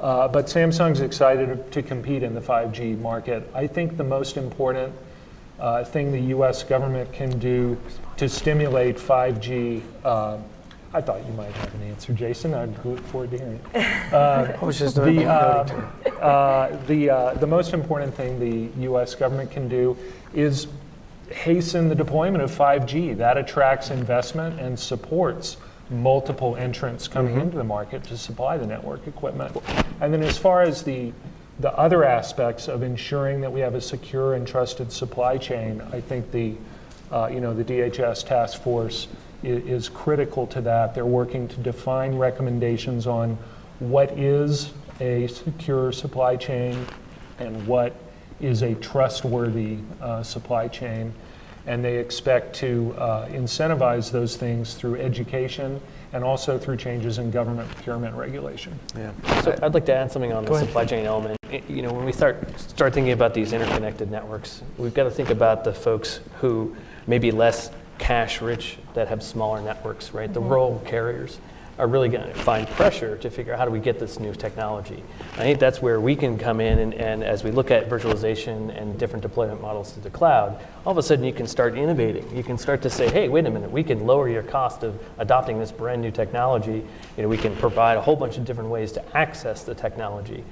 Uh, but Samsung's excited to compete in the 5G market. I think the most important uh, thing the U.S. government can do to stimulate 5G. Uh, I thought you might have an answer, Jason. I look forward to hearing it. Uh, I was just the, uh, uh, the, uh, the most important thing the U.S. government can do is hasten the deployment of 5G. That attracts investment and supports multiple entrants coming into the market to supply the network equipment. And then as far as the the other aspects of ensuring that we have a secure and trusted supply chain, I think the uh, you know the DHS task force is, is critical to that. They're working to define recommendations on what is a secure supply chain and what is a trustworthy uh, supply chain. And they expect to uh, incentivize those things through education and also through changes in government procurement regulation. Yeah. So I'd like to add something on the supply chain element. You know, when we start start thinking about these interconnected networks, we've got to think about the folks who may be less cash rich that have smaller networks, right? The rural carriers are really going to find pressure to figure out how do we get this new technology. I think that's where we can come in, and, and as we look at virtualization and different deployment models to the cloud, all of a sudden you can start innovating. You can start to say, hey, wait a minute, we can lower your cost of adopting this brand new technology. You know, we can provide a whole bunch of different ways to access the technology.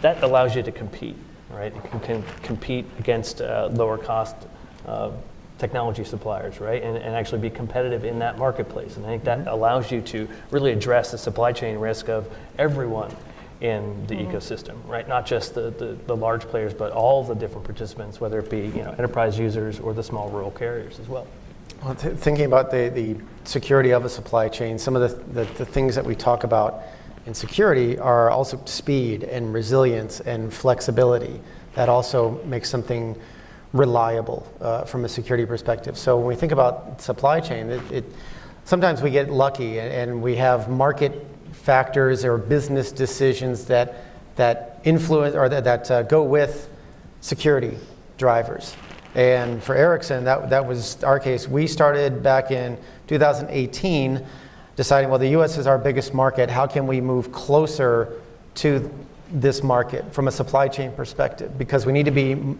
That allows you to compete, right? You can, can compete against uh, lower cost uh, technology suppliers, right? And, and actually be competitive in that marketplace. And I think that mm-hmm. allows you to really address the supply chain risk of everyone in the mm-hmm. ecosystem, right? Not just the, the, the large players, but all the different participants, whether it be you know, enterprise users or the small rural carriers as well. Well, th- thinking about the, the security of a supply chain, some of the, the, the things that we talk about in security are also speed and resilience and flexibility. That also makes something reliable uh, from a security perspective. So when we think about supply chain, it, it, sometimes we get lucky and, we have market factors or business decisions that, that influence or that, that uh, go with security drivers. And for Ericsson, that, that was our case. We started back in 2018 deciding, well, the US is our biggest market. How can we move closer to this market from a supply chain perspective? Because we need to be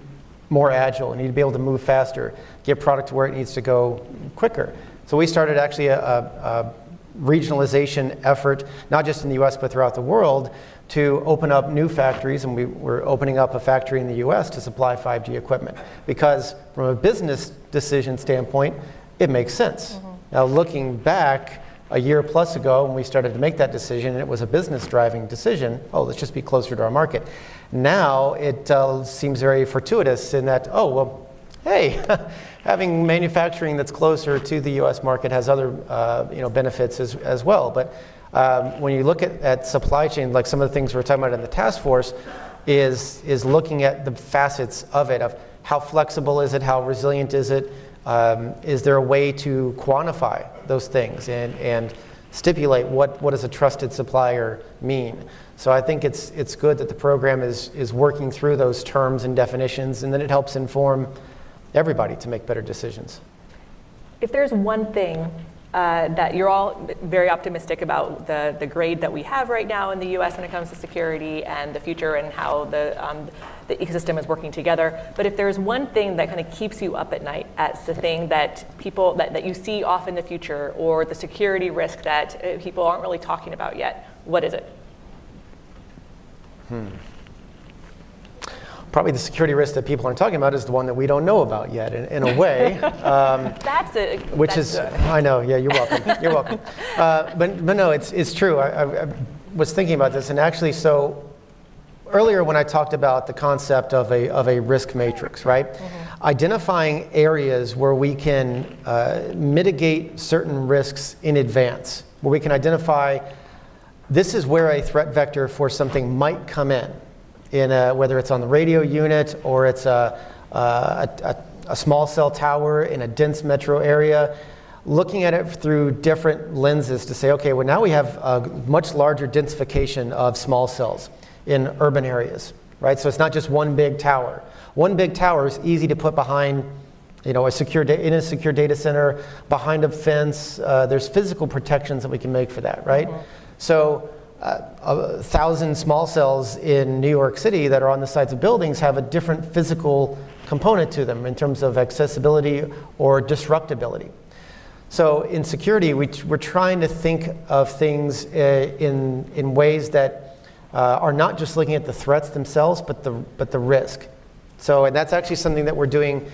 more agile, we need to be able to move faster, get product to where it needs to go quicker. So we started actually a, a, a regionalization effort, not just in the US, but throughout the world, to open up new factories. And we were opening up a factory in the US to supply 5G equipment. Because from a business decision standpoint, it makes sense. Mm-hmm. Now, looking back, a year plus ago when we started to make that decision, and it was a business driving decision. Oh, let's just be closer to our market. Now it uh, seems very fortuitous in that, oh, well, hey, having manufacturing that's closer to the US market has other uh, you know, benefits as, as well. But um, when you look at, at supply chain, like some of the things we're talking about in the task force, is, is looking at the facets of it, of how flexible is it, how resilient is it, um, is there a way to quantify those things and, and stipulate what, what does a trusted supplier mean? So I think it's, it's good that the program is, is working through those terms and definitions, and then it helps inform everybody to make better decisions. If there's one thing uh, that you're all very optimistic about the, the grade that we have right now in the US when it comes to security and the future and how the, um, the ecosystem is working together. But if there's one thing that kind of keeps you up at night as the thing that people that, that you see off in the future or the security risk that uh, people aren't really talking about yet, what is it? Probably the security risk that people aren't talking about is the one that we don't know about yet, in, in a way. Um, That's it. which that's is, good. I know, yeah, you're welcome. You're welcome. Uh, but, but no, it's, it's true. I, I, I was thinking about this, and actually, so earlier when I talked about the concept of a, of a risk matrix, right? Identifying areas where we can uh, mitigate certain risks in advance, where we can identify this is where a threat vector for something might come in, in a, whether it's on the radio unit or it's a, a, a, a small cell tower in a dense metro area. Looking at it through different lenses to say, okay, well, now we have a much larger densification of small cells in urban areas, right? So it's not just one big tower. One big tower is easy to put behind you know, a secure in a secure data center, behind a fence. Uh, there's physical protections that we can make for that, right? So, uh, a thousand small cells in New York City that are on the sides of buildings have a different physical component to them in terms of accessibility or disruptability. So, in security, we, we're trying to think of things uh, in, in ways that uh, are not just looking at the threats themselves, but the, but the risk. So, and that's actually something that we're doing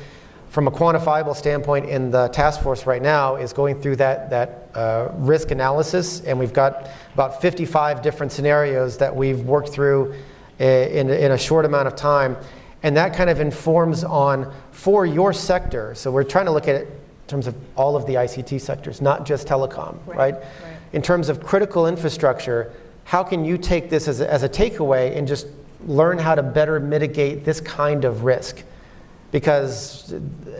from a quantifiable standpoint in the task force right now is going through that, that uh, risk analysis. And we've got about 55 different scenarios that we've worked through in, in a short amount of time. And that kind of informs on for your sector. So we're trying to look at it in terms of all of the ICT sectors, not just telecom, right? In terms of critical infrastructure, how can you take this as a, as a takeaway and just learn how to better mitigate this kind of risk? Because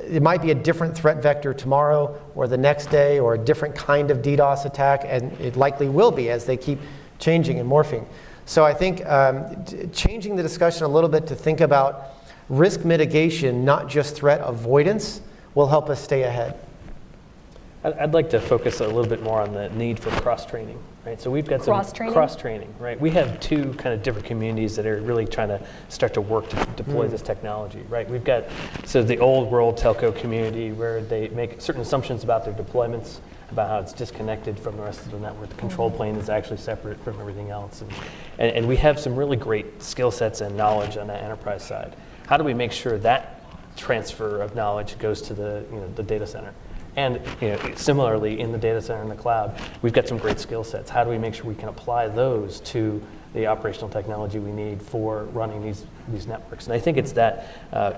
it might be a different threat vector tomorrow or the next day or a different kind of DDoS attack, and it likely will be as they keep changing and morphing. So I think um, changing the discussion a little bit to think about risk mitigation, not just threat avoidance, will help us stay ahead. I'd like to focus a little bit more on the need for cross-training, right? So we've got some Cross-training? cross-training, right? We have two kind of different communities that are really trying to start to work to deploy Hmm. this technology, right? We've got, so the old world telco community where they make certain assumptions about their deployments, about how it's disconnected from the rest of the network. The control plane is actually separate from everything else. And, and, and we have some really great skill sets and knowledge on the enterprise side. How do we make sure that transfer of knowledge goes to the, you know, the data center? And you know, similarly, in the data center and the cloud, we've got some great skill sets. How do we make sure we can apply those to the operational technology we need for running these, these networks? And I think it's that uh,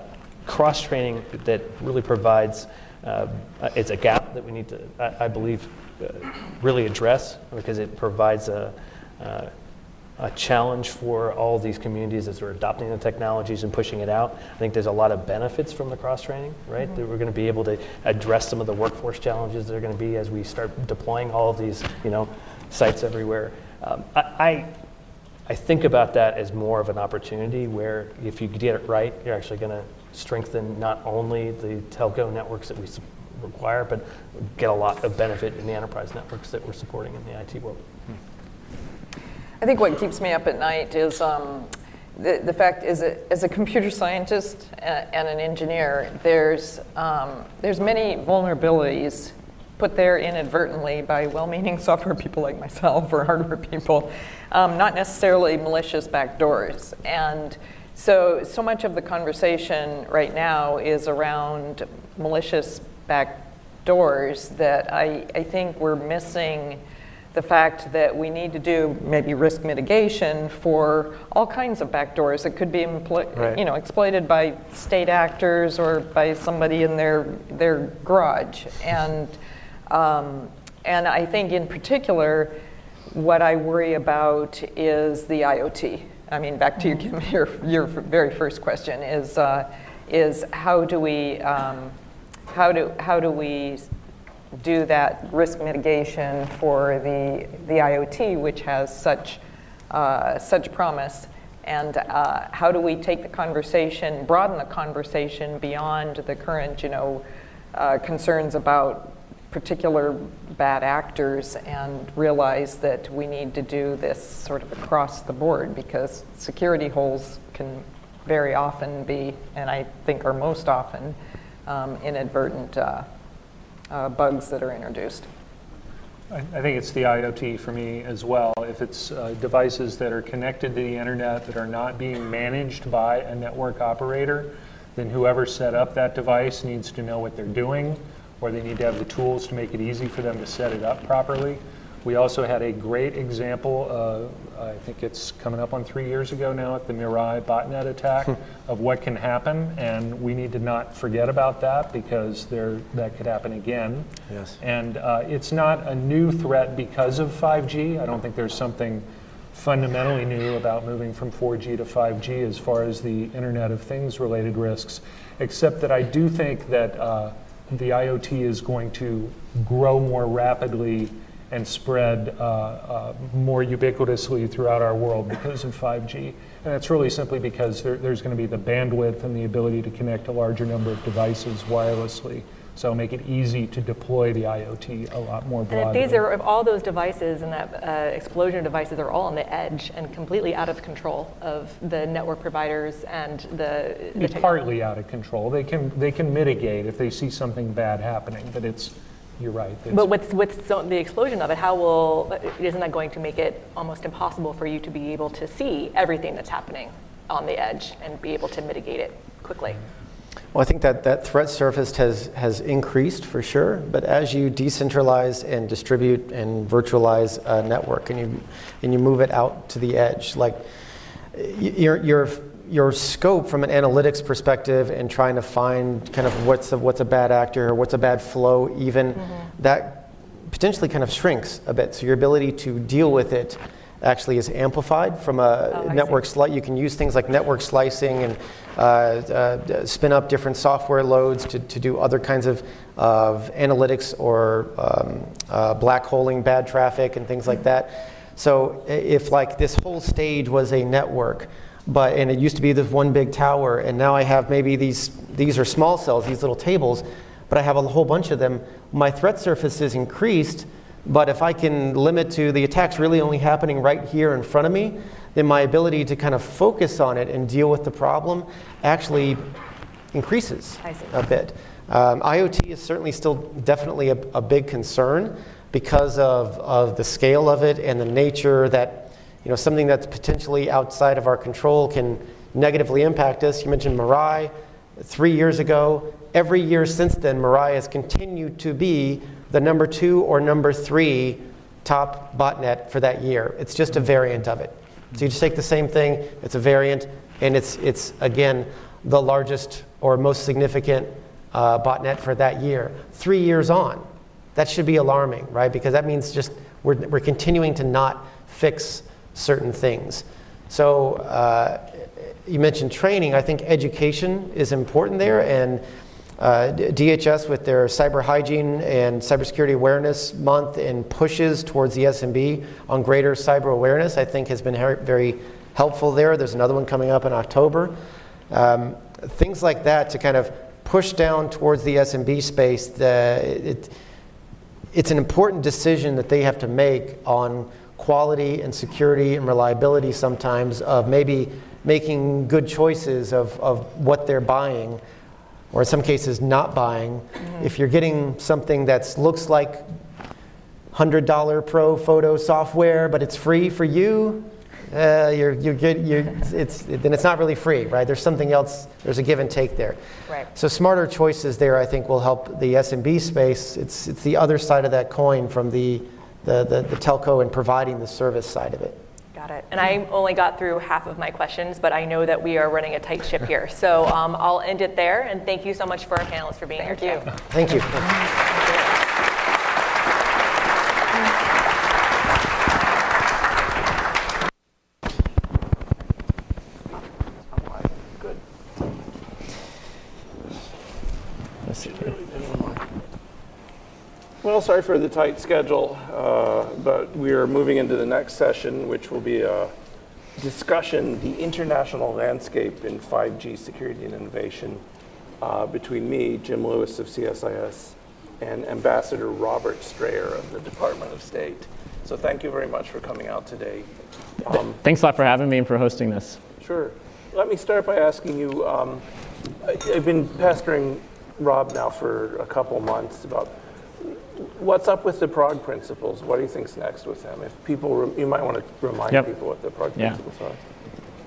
cross training that really provides uh, it's a gap that we need to, I, I believe, uh, really address because it provides a, uh, a challenge for all these communities as we're adopting the technologies and pushing it out. I think there's a lot of benefits from the cross training, right? That we're going to be able to address some of the workforce challenges that are going to be as we start deploying all of these, you know, sites everywhere. Um, I, I I think about that as more of an opportunity where if you get it right, you're actually going to strengthen not only the telco networks that we require, but get a lot of benefit in the enterprise networks that we're supporting in the IT world. I think what keeps me up at night is um, the, the fact is that as a computer scientist and an engineer, there's, um, there's many vulnerabilities put there inadvertently by well-meaning software people like myself or hardware people, um, not necessarily malicious backdoors. And so, so much of the conversation right now is around malicious backdoors that I, I think we're missing the fact that we need to do maybe risk mitigation for all kinds of backdoors that could be empl- Right. you know exploited by state actors or by somebody in their their garage and um, and I think in particular what I worry about is the IoT. I mean, back to your, your, your very first question is, uh, is how do we, um, how do, how do we do that risk mitigation for the, the IoT, which has such, uh, such promise? And uh, how do we take the conversation, broaden the conversation beyond the current, you know, uh, concerns about particular bad actors and realize that we need to do this sort of across the board because security holes can very often be, and I think are most often, um, inadvertent uh, bugs that are introduced. I I think it's the IoT for me as well. If it's uh, devices that are connected to the internet that are not being managed by a network operator, then whoever set up that device needs to know what they're doing, or they need to have the tools to make it easy for them to set it up properly. We also had a great example, I think it's coming up on three years ago now at the Mirai botnet attack, of what can happen, and we need to not forget about that because there, that could happen again. Yes. And uh, it's not a new threat because of 5G. I don't think there's something fundamentally new about moving from 4G to 5G as far as the Internet of Things related risks, except that I do think that uh, the IoT is going to grow more rapidly and spread uh, uh, more ubiquitously throughout our world because of 5G. And that's really simply because there, there's going to be the bandwidth and the ability to connect a larger number of devices wirelessly. So make it easy to deploy the IoT a lot more And broadly. if these are, if all those devices and that uh, explosion of devices are all on the edge and completely out of control of the network providers and the, the partly out of control. They can, they can mitigate if they see something bad happening, but it's, you're right. But with, with so, the explosion of it, how will, isn't that going to make it almost impossible for you to be able to see everything that's happening on the edge and be able to mitigate it quickly? Well, I think that that threat surface has, has increased for sure, but as you decentralize and distribute and virtualize a network and you, and you move it out to the edge, like y- your, your, scope from an analytics perspective and trying to find kind of what's a, what's a bad actor or what's a bad flow, even that potentially kind of shrinks a bit. So your ability to deal with it actually is amplified from a Oh, network sli- You can use things like network slicing and uh, uh, spin up different software loads to, to do other kinds of, of analytics or um, uh, black holing bad traffic and things like that. So if like this whole stage was a network, but and it used to be this one big tower, and now I have maybe these these are small cells, these little tables, but I have a whole bunch of them. My threat surface is increased, but if I can limit to the attacks really only happening right here in front of me, then my ability to kind of focus on it and deal with the problem actually increases a bit. Um, IoT is certainly still definitely a, a big concern because of, of the scale of it and the nature that you know something that's potentially outside of our control can negatively impact us. You mentioned Mirai three years ago. Every year since then, Mirai has continued to be the number two or number three top botnet for that year. It's just a variant of it. So you just take the same thing, it's a variant, and it's, it's again, the largest or most significant uh, botnet for that year. Three years on, that should be alarming, right? Because that means just we're, we're continuing to not fix certain things. So uh, you mentioned training. I think education is important there, and uh, DHS with their cyber hygiene and cybersecurity awareness month and pushes towards the SMB on greater cyber awareness, I think has been very helpful there. There's another one coming up in October. Um, things like that to kind of push down towards the SMB space. The, it, it's an important decision that they have to make on quality and security and reliability sometimes of maybe making good choices of, of what they're buying or in some cases not buying if you're getting something that looks like $100 pro photo software but it's free for you uh, you're, you're good, you're, it's, then it's not really free right there's something else there's a give and take there Right. so smarter choices there, I think, will help the SMB space. It's, it's the other side of that coin from the, the, the, the telco and providing the service side of it. Got it. And I only got through half of my questions, but I know that we are running a tight ship here. So um, I'll end it there, and thank you so much for our panelists for being here today. Thank you. Well, sorry for the tight schedule, uh, but we are moving into the next session, which will be a discussion, the international landscape in 5G security and innovation uh, between me, Jim Lewis of CSIS, and Ambassador Robert Strayer of the Department of State. So thank you very much for coming out today. Um, Thanks a lot for having me and for hosting this. Sure. Let me start by asking you, um, I- I've been pestering Rob now for a couple months about What's up with the Prague principles? What do you think's next with them? If people, you might want to remind Yep. people what the Prague Yeah. principles are.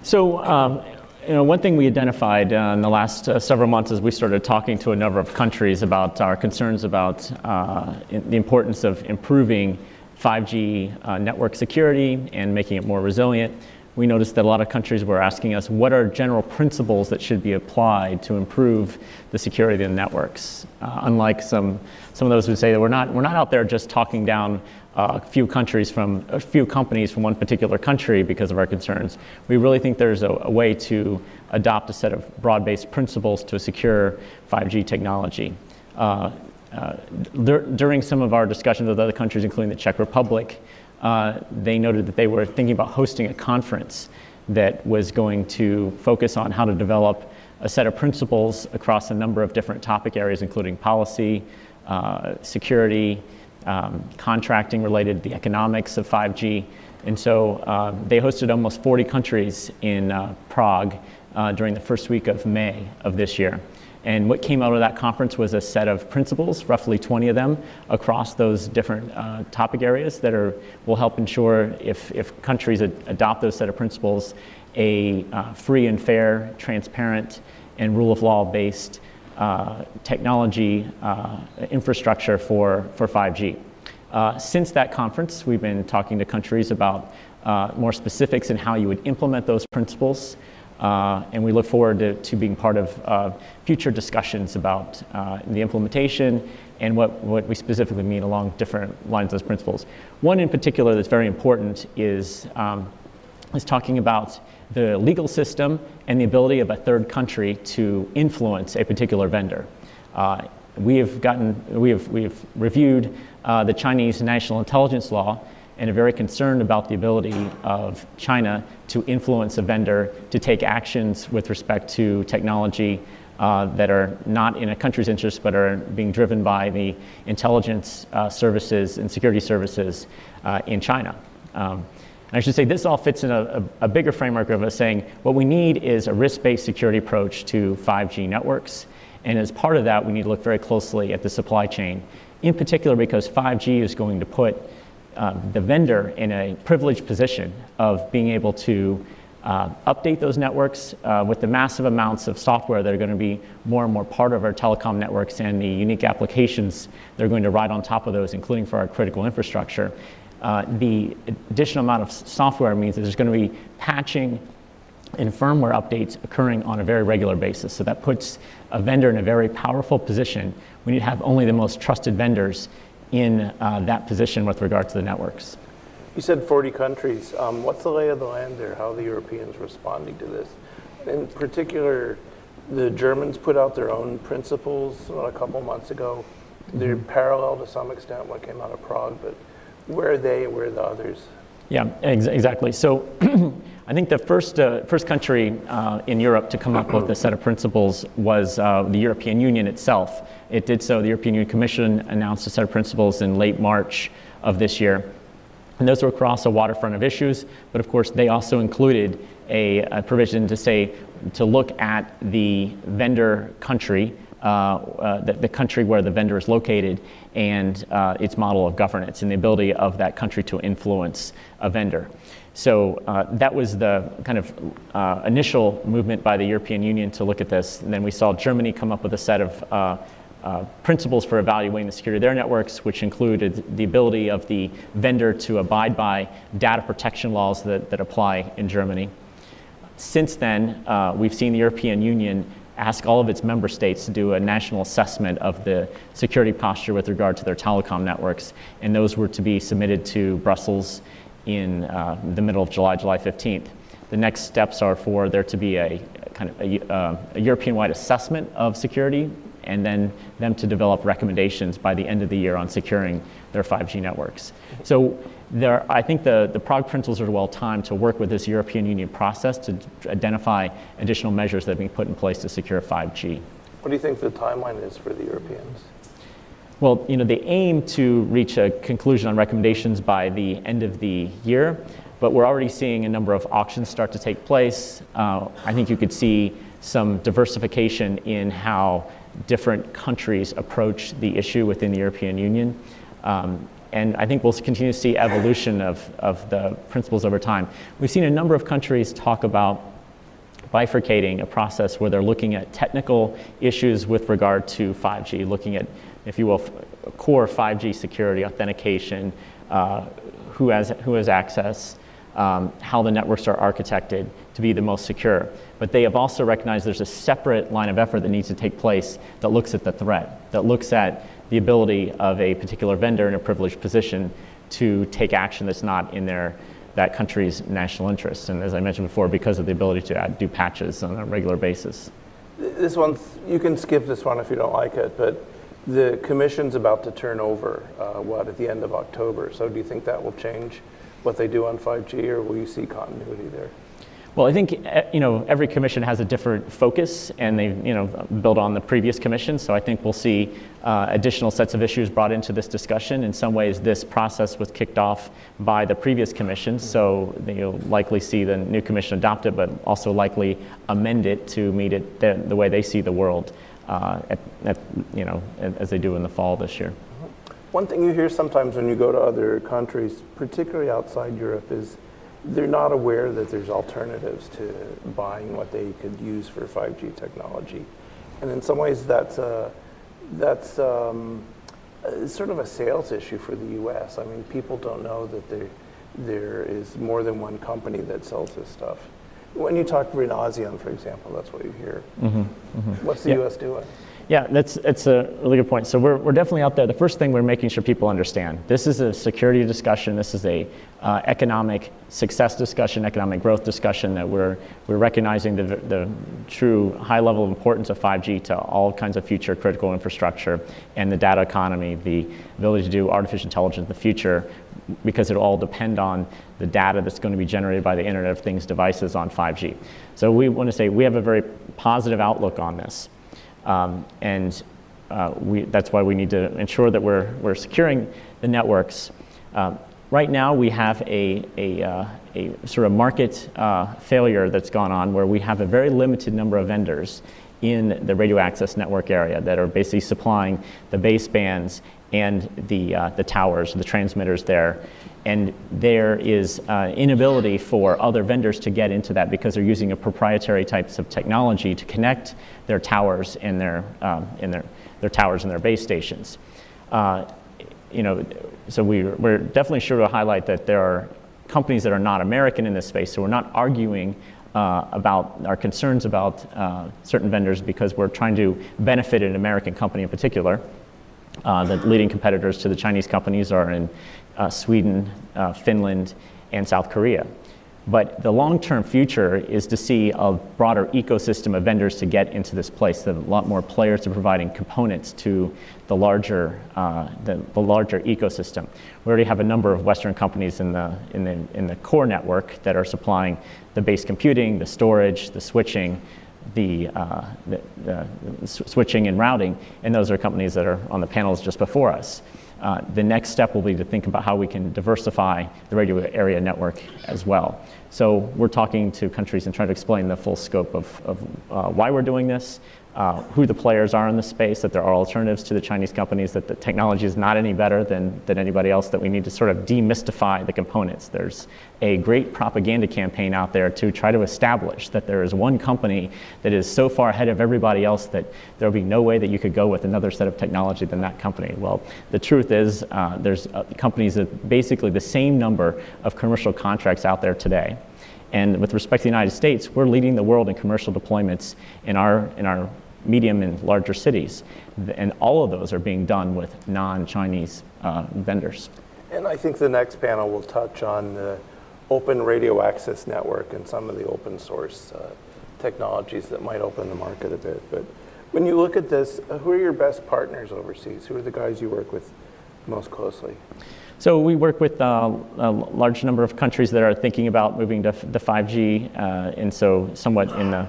So, um, you know, one thing we identified uh, in the last uh, several months as we started talking to a number of countries about our concerns about uh, in- the importance of improving 5G uh, network security and making it more resilient, we noticed that a lot of countries were asking us what are general principles that should be applied to improve the security of the networks. Uh, unlike some, some of those who say that we're not, we're not out there just talking down uh, a few countries from a few companies from one particular country because of our concerns. We really think there's a, a way to adopt a set of broad-based principles to secure 5G technology. Uh, uh, dur- during some of our discussions with other countries, including the Czech Republic, uh, they noted that they were thinking about hosting a conference that was going to focus on how to develop a set of principles across a number of different topic areas, including policy, uh, security, um, contracting related the economics of 5G. And so uh, they hosted almost 40 countries in uh, Prague uh, during the first week of May of this year. And what came out of that conference was a set of principles, roughly 20 of them, across those different uh, topic areas that are, will help ensure if, if countries ad- adopt those set of principles, a uh, free and fair, transparent, and rule of law based technology uh, infrastructure for, for 5G. Uh, since that conference, we've been talking to countries about uh, more specifics and how you would implement those principles. Uh, and we look forward to, to being part of uh, future discussions about uh, the implementation and what, what we specifically mean along different lines of those principles. One in particular that's very important is, um, is talking about the legal system and the ability of a third country to influence a particular vendor. Uh, we have gotten, we have, we have reviewed uh, the Chinese national intelligence law and are very concerned about the ability of China to influence a vendor to take actions with respect to technology uh, that are not in a country's interest but are being driven by the intelligence uh, services and security services uh, in China. Um, and I should say this all fits in a, a, a bigger framework of us saying what we need is a risk based security approach to 5G networks. And as part of that, we need to look very closely at the supply chain, in particular because 5G is going to put um, the vendor in a privileged position of being able to uh, update those networks uh, with the massive amounts of software that are going to be more and more part of our telecom networks and the unique applications that are going to ride on top of those, including for our critical infrastructure. Uh, the additional amount of software means that there's going to be patching and firmware updates occurring on a very regular basis. So that puts a vendor in a very powerful position. We need to have only the most trusted vendors in uh, that position with regard to the networks. You said 40 countries. Um, what's the lay of the land there? How are the Europeans responding to this? In particular, the Germans put out their own principles a couple months ago. They're parallel to some extent what came out of Prague, but where are they where are the others? Yeah, ex- exactly. So I think the first, uh, first country uh, in Europe to come up with a set of principles was uh, the European Union itself. It did so, the European Union Commission announced a set of principles in late March of this year. And those were across a waterfront of issues, but of course, they also included a, a provision to say to look at the vendor country, the, the country where the vendor is located, and uh, its model of governance and the ability of that country to influence a vendor. So uh, that was the kind of uh, initial movement by the European Union to look at this. And then we saw Germany come up with a set of uh, uh, principles for evaluating the security of their networks, which included the ability of the vendor to abide by data protection laws that, that apply in Germany. Since then, uh, we've seen the European Union ask all of its member states to do a national assessment of the security posture with regard to their telecom networks, and those were to be submitted to Brussels in uh, the middle of July, July 15th. The next steps are for there to be a kind of a, uh, a European-wide assessment of security and then them to develop recommendations by the end of the year on securing their 5G networks. So there, I think the, the Prague principles are well timed to work with this European Union process to identify additional measures that are being put in place to secure 5G. What do you think the timeline is for the Europeans? Well, you know, they aim to reach a conclusion on recommendations by the end of the year, but we're already seeing a number of auctions start to take place. Uh, I think you could see some diversification in how different countries approach the issue within the European Union. Um, and I think we'll continue to see evolution of, of the principles over time. We've seen a number of countries talk about bifurcating a process where they're looking at technical issues with regard to 5G, looking at, if you will, core 5G security, authentication, uh, who, has, who has access, um, how the networks are architected to be the most secure. But they have also recognized there's a separate line of effort that needs to take place that looks at the threat, that looks at the ability of a particular vendor in a privileged position to take action that's not in their that country's national interest. And as I mentioned before, because of the ability to add, do patches on a regular basis. This one, you can skip this one if you don't like it, but the commission's about to turn over, uh, what, at the end of October. So do you think that will change what they do on 5G, or will you see continuity there? Well, I think eh, you know every commission has a different focus, and they you know build on the previous commission. So I think we'll see uh, additional sets of issues brought into this discussion. In some ways, this process was kicked off by the previous commission, so you'll likely see the new commission adopt it, but also likely amend it to meet it the, the way they see the world, uh, at, at, you know, as they do in the fall this year. One thing you hear sometimes when you go to other countries, particularly outside Europe, is they're not aware that there's alternatives to buying what they could use for 5G technology. And in some ways, that's, a, that's um, sort of a sales issue for the US. I mean, people don't know that there, there is more than one company that sells this stuff. When you talk to ASEAN, for example, that's what you hear. Mm-hmm, mm-hmm. What's the yeah. US doing? Yeah, that's, that's a really good point. So we're, we're definitely out there. The first thing we're making sure people understand, this is a security discussion. This is a uh, economic success discussion, economic growth discussion that we're, we're recognizing the, the true high level of importance of 5G to all kinds of future critical infrastructure and the data economy, the ability to do artificial intelligence in the future because it all depend on the data that's going to be generated by the Internet of Things devices on 5G. So we want to say we have a very positive outlook on this. Um, and uh, we, that's why we need to ensure that we're, we're securing the networks. Um, right now, we have a, a, uh, a sort of market uh, failure that's gone on where we have a very limited number of vendors in the radio access network area that are basically supplying the basebands and the, uh, the towers, the transmitters there and there is uh, inability for other vendors to get into that because they're using a proprietary types of technology to connect their towers and their, um, in their, their towers and their base stations. Uh, you know, so we, we're definitely sure to highlight that there are companies that are not American in this space, so we're not arguing uh, about our concerns about uh, certain vendors because we're trying to benefit an American company in particular. Uh, the leading competitors to the Chinese companies are in uh, Sweden, uh, Finland, and South Korea. But the long term future is to see a broader ecosystem of vendors to get into this place, that a lot more players are providing components to the larger, uh, the, the, larger ecosystem. We already have a number of Western companies in the, in, the, in the core network that are supplying the base computing, the storage, the switching, the, uh, the, the switching and routing, and those are companies that are on the panels just before us. The next step will be to think about how we can diversify the radio area network as well. So we're talking to countries and trying to explain the full scope of, of uh, why we're doing this, uh, who the players are in the space, that there are alternatives to the Chinese companies, that the technology is not any better than, than anybody else, that we need to sort of demystify the components. There's a great propaganda campaign out there to try to establish that there is one company that is so far ahead of everybody else that there will be no way that you could go with another set of technology than that company. Well, the truth is uh, there's uh, companies that basically the same number of commercial contracts out there today. And with respect to the United States, we're leading the world in commercial deployments in our, in our medium and larger cities. And all of those are being done with non Chinese uh, vendors. And I think the next panel will touch on the open radio access network and some of the open source uh, technologies that might open the market a bit. But when you look at this, uh, who are your best partners overseas? Who are the guys you work with most closely? So we work with uh, a large number of countries that are thinking about moving to the 5G, uh, and so somewhat in the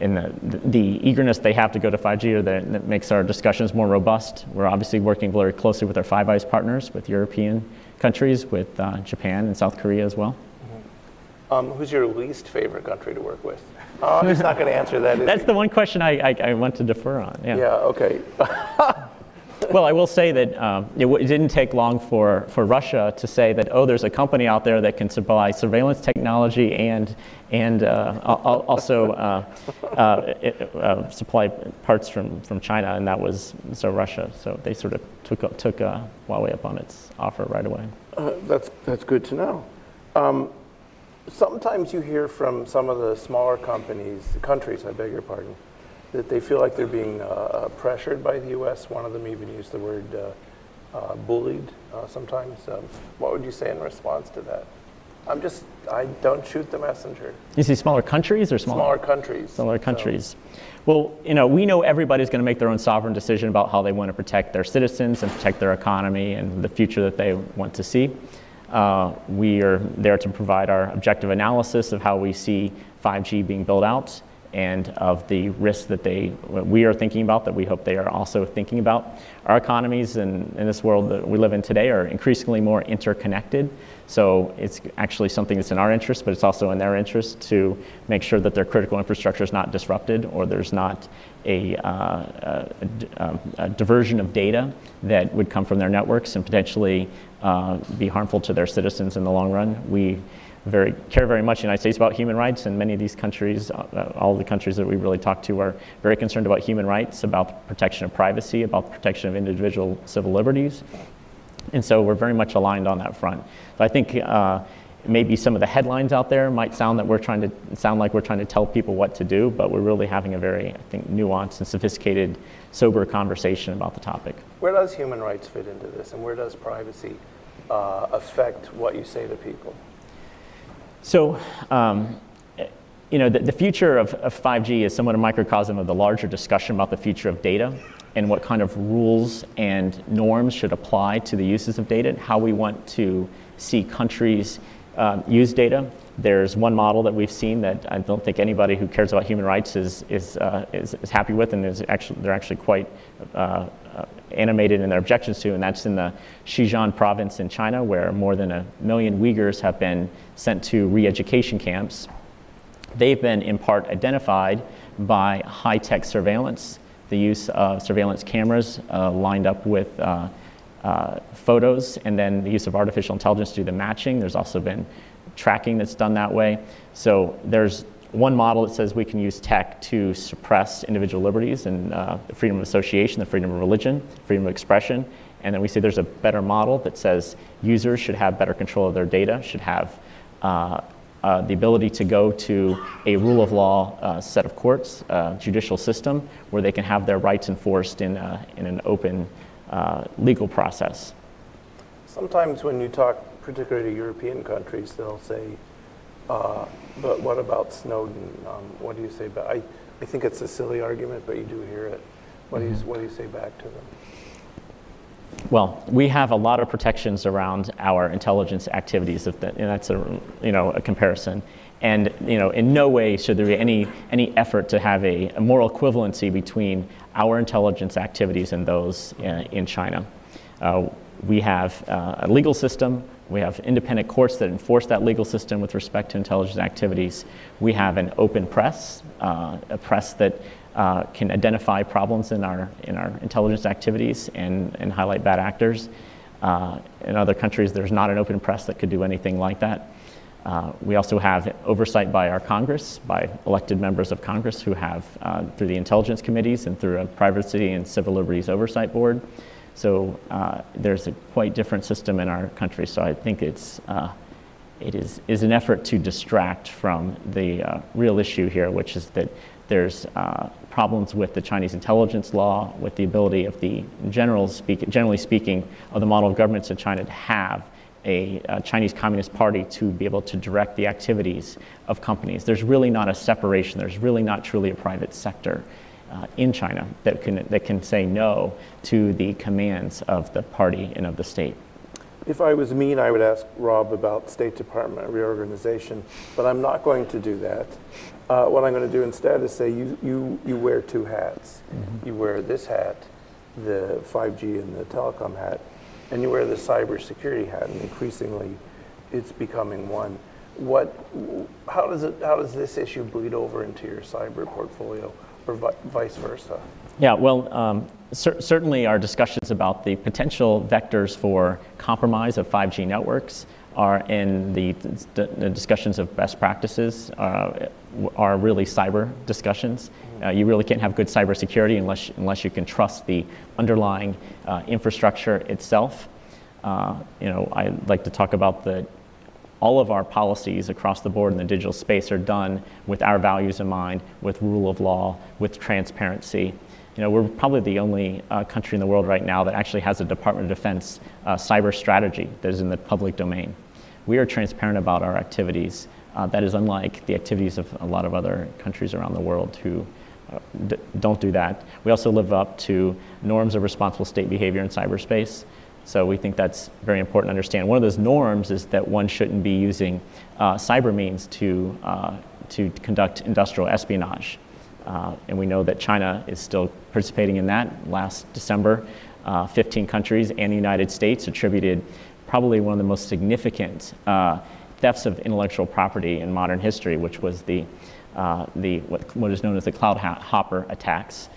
in the, the eagerness they have to go to 5G or the, that makes our discussions more robust. We're obviously working very closely with our Five Eyes partners, with European countries, with uh, Japan and South Korea as well. Um, who's your least favorite country to work with? Oh, he's not going to answer that. That's he? the one question I, I, I want to defer on. Yeah. Yeah. Okay. Well, I will say that um, it, it didn't take long for, for Russia to say that, oh, there's a company out there that can supply surveillance technology and, and uh, al- al- also uh, uh, it- uh, supply parts from, from China, and that was so Russia. So they sort of took, took Huawei up on its offer right away. Uh, that's that's good to know. Um, sometimes you hear from some of the smaller companies, countries, I beg your pardon, that they feel like they're being uh, pressured by the U.S. One of them even used the word uh, uh, bullied uh, sometimes. Um, what would you say in response to that? I'm just, I don't shoot the messenger. You see smaller countries or smaller? Smaller countries. smaller So- countries. Well, you know, we know everybody's going to make their own sovereign decision about how they want to protect their citizens and protect their economy and the future that they want to see. Uh, we are there to provide our objective analysis of how we see 5G being built out and of the risks that they we are thinking about that we hope they are also thinking about. Our economies in, in this world that we live in today are increasingly more interconnected. So it's actually something that's in our interest, but it's also in their interest to make sure that their critical infrastructure is not disrupted or there's not a, uh, a- a diversion of data that would come from their networks and potentially uh, be harmful to their citizens in the long run. We very care very much in the United States about human rights, and many of these countries, uh, all the countries that we really talk to, are very concerned about human rights, about the protection of privacy, about the protection of individual civil liberties. And so we're very much aligned on that front. So I think uh, maybe some of the headlines out there might sound that we're trying to sound like we're trying to tell people what to do, but we're really having a very, I think, nuanced and sophisticated, sober conversation about the topic. Where does human rights fit into this, and where does privacy uh, affect what you say to people? So, um, you know, the, the future of, of 5G is somewhat a microcosm of the larger discussion about the future of data and what kind of rules and norms should apply to the uses of data and how we want to see countries um, use data. There's one model that we've seen that I don't think anybody who cares about human rights is, is, uh, is, is happy with, and is actually, they're actually quite uh, uh, animated in their objections to, and that's in the Xinjiang province in China, where more than a million Uyghurs have been sent to re education camps. They've been in part identified by high tech surveillance, the use of surveillance cameras uh, lined up with uh, uh, photos, and then the use of artificial intelligence to do the matching. There's also been tracking that's done that way. So there's one model that says we can use tech to suppress individual liberties and uh, the freedom of association, the freedom of religion, freedom of expression. And then we say there's a better model that says users should have better control of their data, should have uh, uh, the ability to go to a rule of law uh, set of courts, uh, judicial system, where they can have their rights enforced in, a, in an open uh, legal process. Sometimes when you talk, particularly to European countries, they'll say, uh, but what about Snowden? Um, what do you say about I, I think it's a silly argument, but you do hear it. What, do, you, what do you say back to them? Well, we have a lot of protections around our intelligence activities, and that's a, you know, a comparison. And you know, in no way should there be any, any effort to have a, a moral equivalency between our intelligence activities and those uh, in China. Uh, we have uh, a legal system. We have independent courts that enforce that legal system with respect to intelligence activities. We have an open press, uh, a press that uh, can identify problems in our, in our intelligence activities and, and highlight bad actors. Uh, in other countries, there's not an open press that could do anything like that. Uh, we also have oversight by our Congress, by elected members of Congress who have, uh, through the intelligence committees and through a privacy and civil liberties oversight board. So uh, there's a quite different system in our country. So I think it's, uh, it is, is an effort to distract from the uh, real issue here, which is that there's uh, problems with the Chinese intelligence law, with the ability of the general speak, generally speaking, of the model of governments in China to have a, a, Chinese Communist Party to be able to direct the activities of companies. There's really not a separation. There's really not truly a private sector uh, in China that can, that can say no to the commands of the party and of the state. If I was mean, I would ask Rob about State Department reorganization, but I'm not going to do that. Uh, what I'm going to do instead is say you, you, you wear two hats. Mm-hmm. You wear this hat, the 5G and the telecom hat, and you wear the cybersecurity hat, and increasingly it's becoming one. what, how does it, how does this issue bleed over into your cyber portfolio or vice versa? Yeah, well, um, cer- certainly our discussions about the potential vectors for compromise of 5G networks are in the, the, discussions of best practices uh, are really cyber discussions. Uh, you really can't have good cybersecurity unless, unless you can trust the underlying uh, infrastructure itself. Uh, you know, I like to talk about the all of our policies across the board in the digital space are done with our values in mind, with rule of law, with transparency. You know, we're probably the only uh, country in the world right now that actually has a Department of Defense uh, cyber strategy that is in the public domain. We are transparent about our activities. Uh, that is unlike the activities of a lot of other countries around the world who uh, don't do that. We also live up to norms of responsible state behavior in cyberspace. So we think that's very important to understand. One of those norms is that one shouldn't be using uh, cyber means to, uh, to conduct industrial espionage. Uh, and we know that China is still participating in that. Last December, uh, 15 countries and the United States attributed probably one of the most significant uh, thefts of intellectual property in modern history, which was the, uh, the what, what is known as the cloud hopper attacks,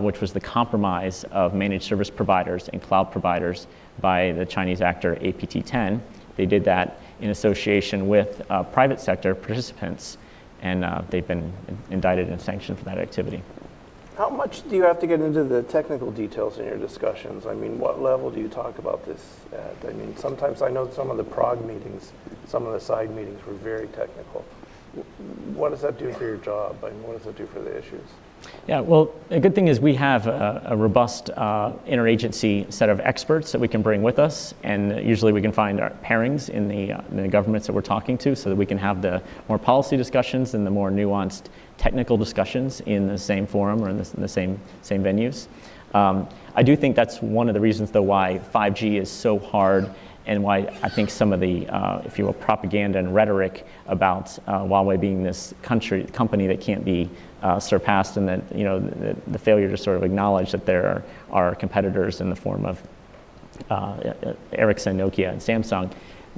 which was the compromise of managed service providers and cloud providers by the Chinese actor APT10. They did that in association with uh, private sector participants, and uh, they've been indicted and sanctioned for that activity. How much do you have to get into the technical details in your discussions? I mean, what level do you talk about this at? I mean, sometimes I know some of the Prague meetings, some of the side meetings were very technical. What does that do for your job? I mean, what does that do for the issues? Yeah, well, a good thing is we have a, a robust uh, interagency set of experts that we can bring with us, and usually we can find our pairings in the, uh, in the governments that we're talking to so that we can have the more policy discussions and the more nuanced technical discussions in the same forum or in the, in the same, same venues. Um, I do think that's one of the reasons, though, why 5G is so hard and why I think some of the, uh, if you will, propaganda and rhetoric about uh, Huawei being this country company that can't be uh, surpassed, and that you know the, the, failure to sort of acknowledge that there are, are competitors in the form of uh, Ericsson, Nokia, and Samsung,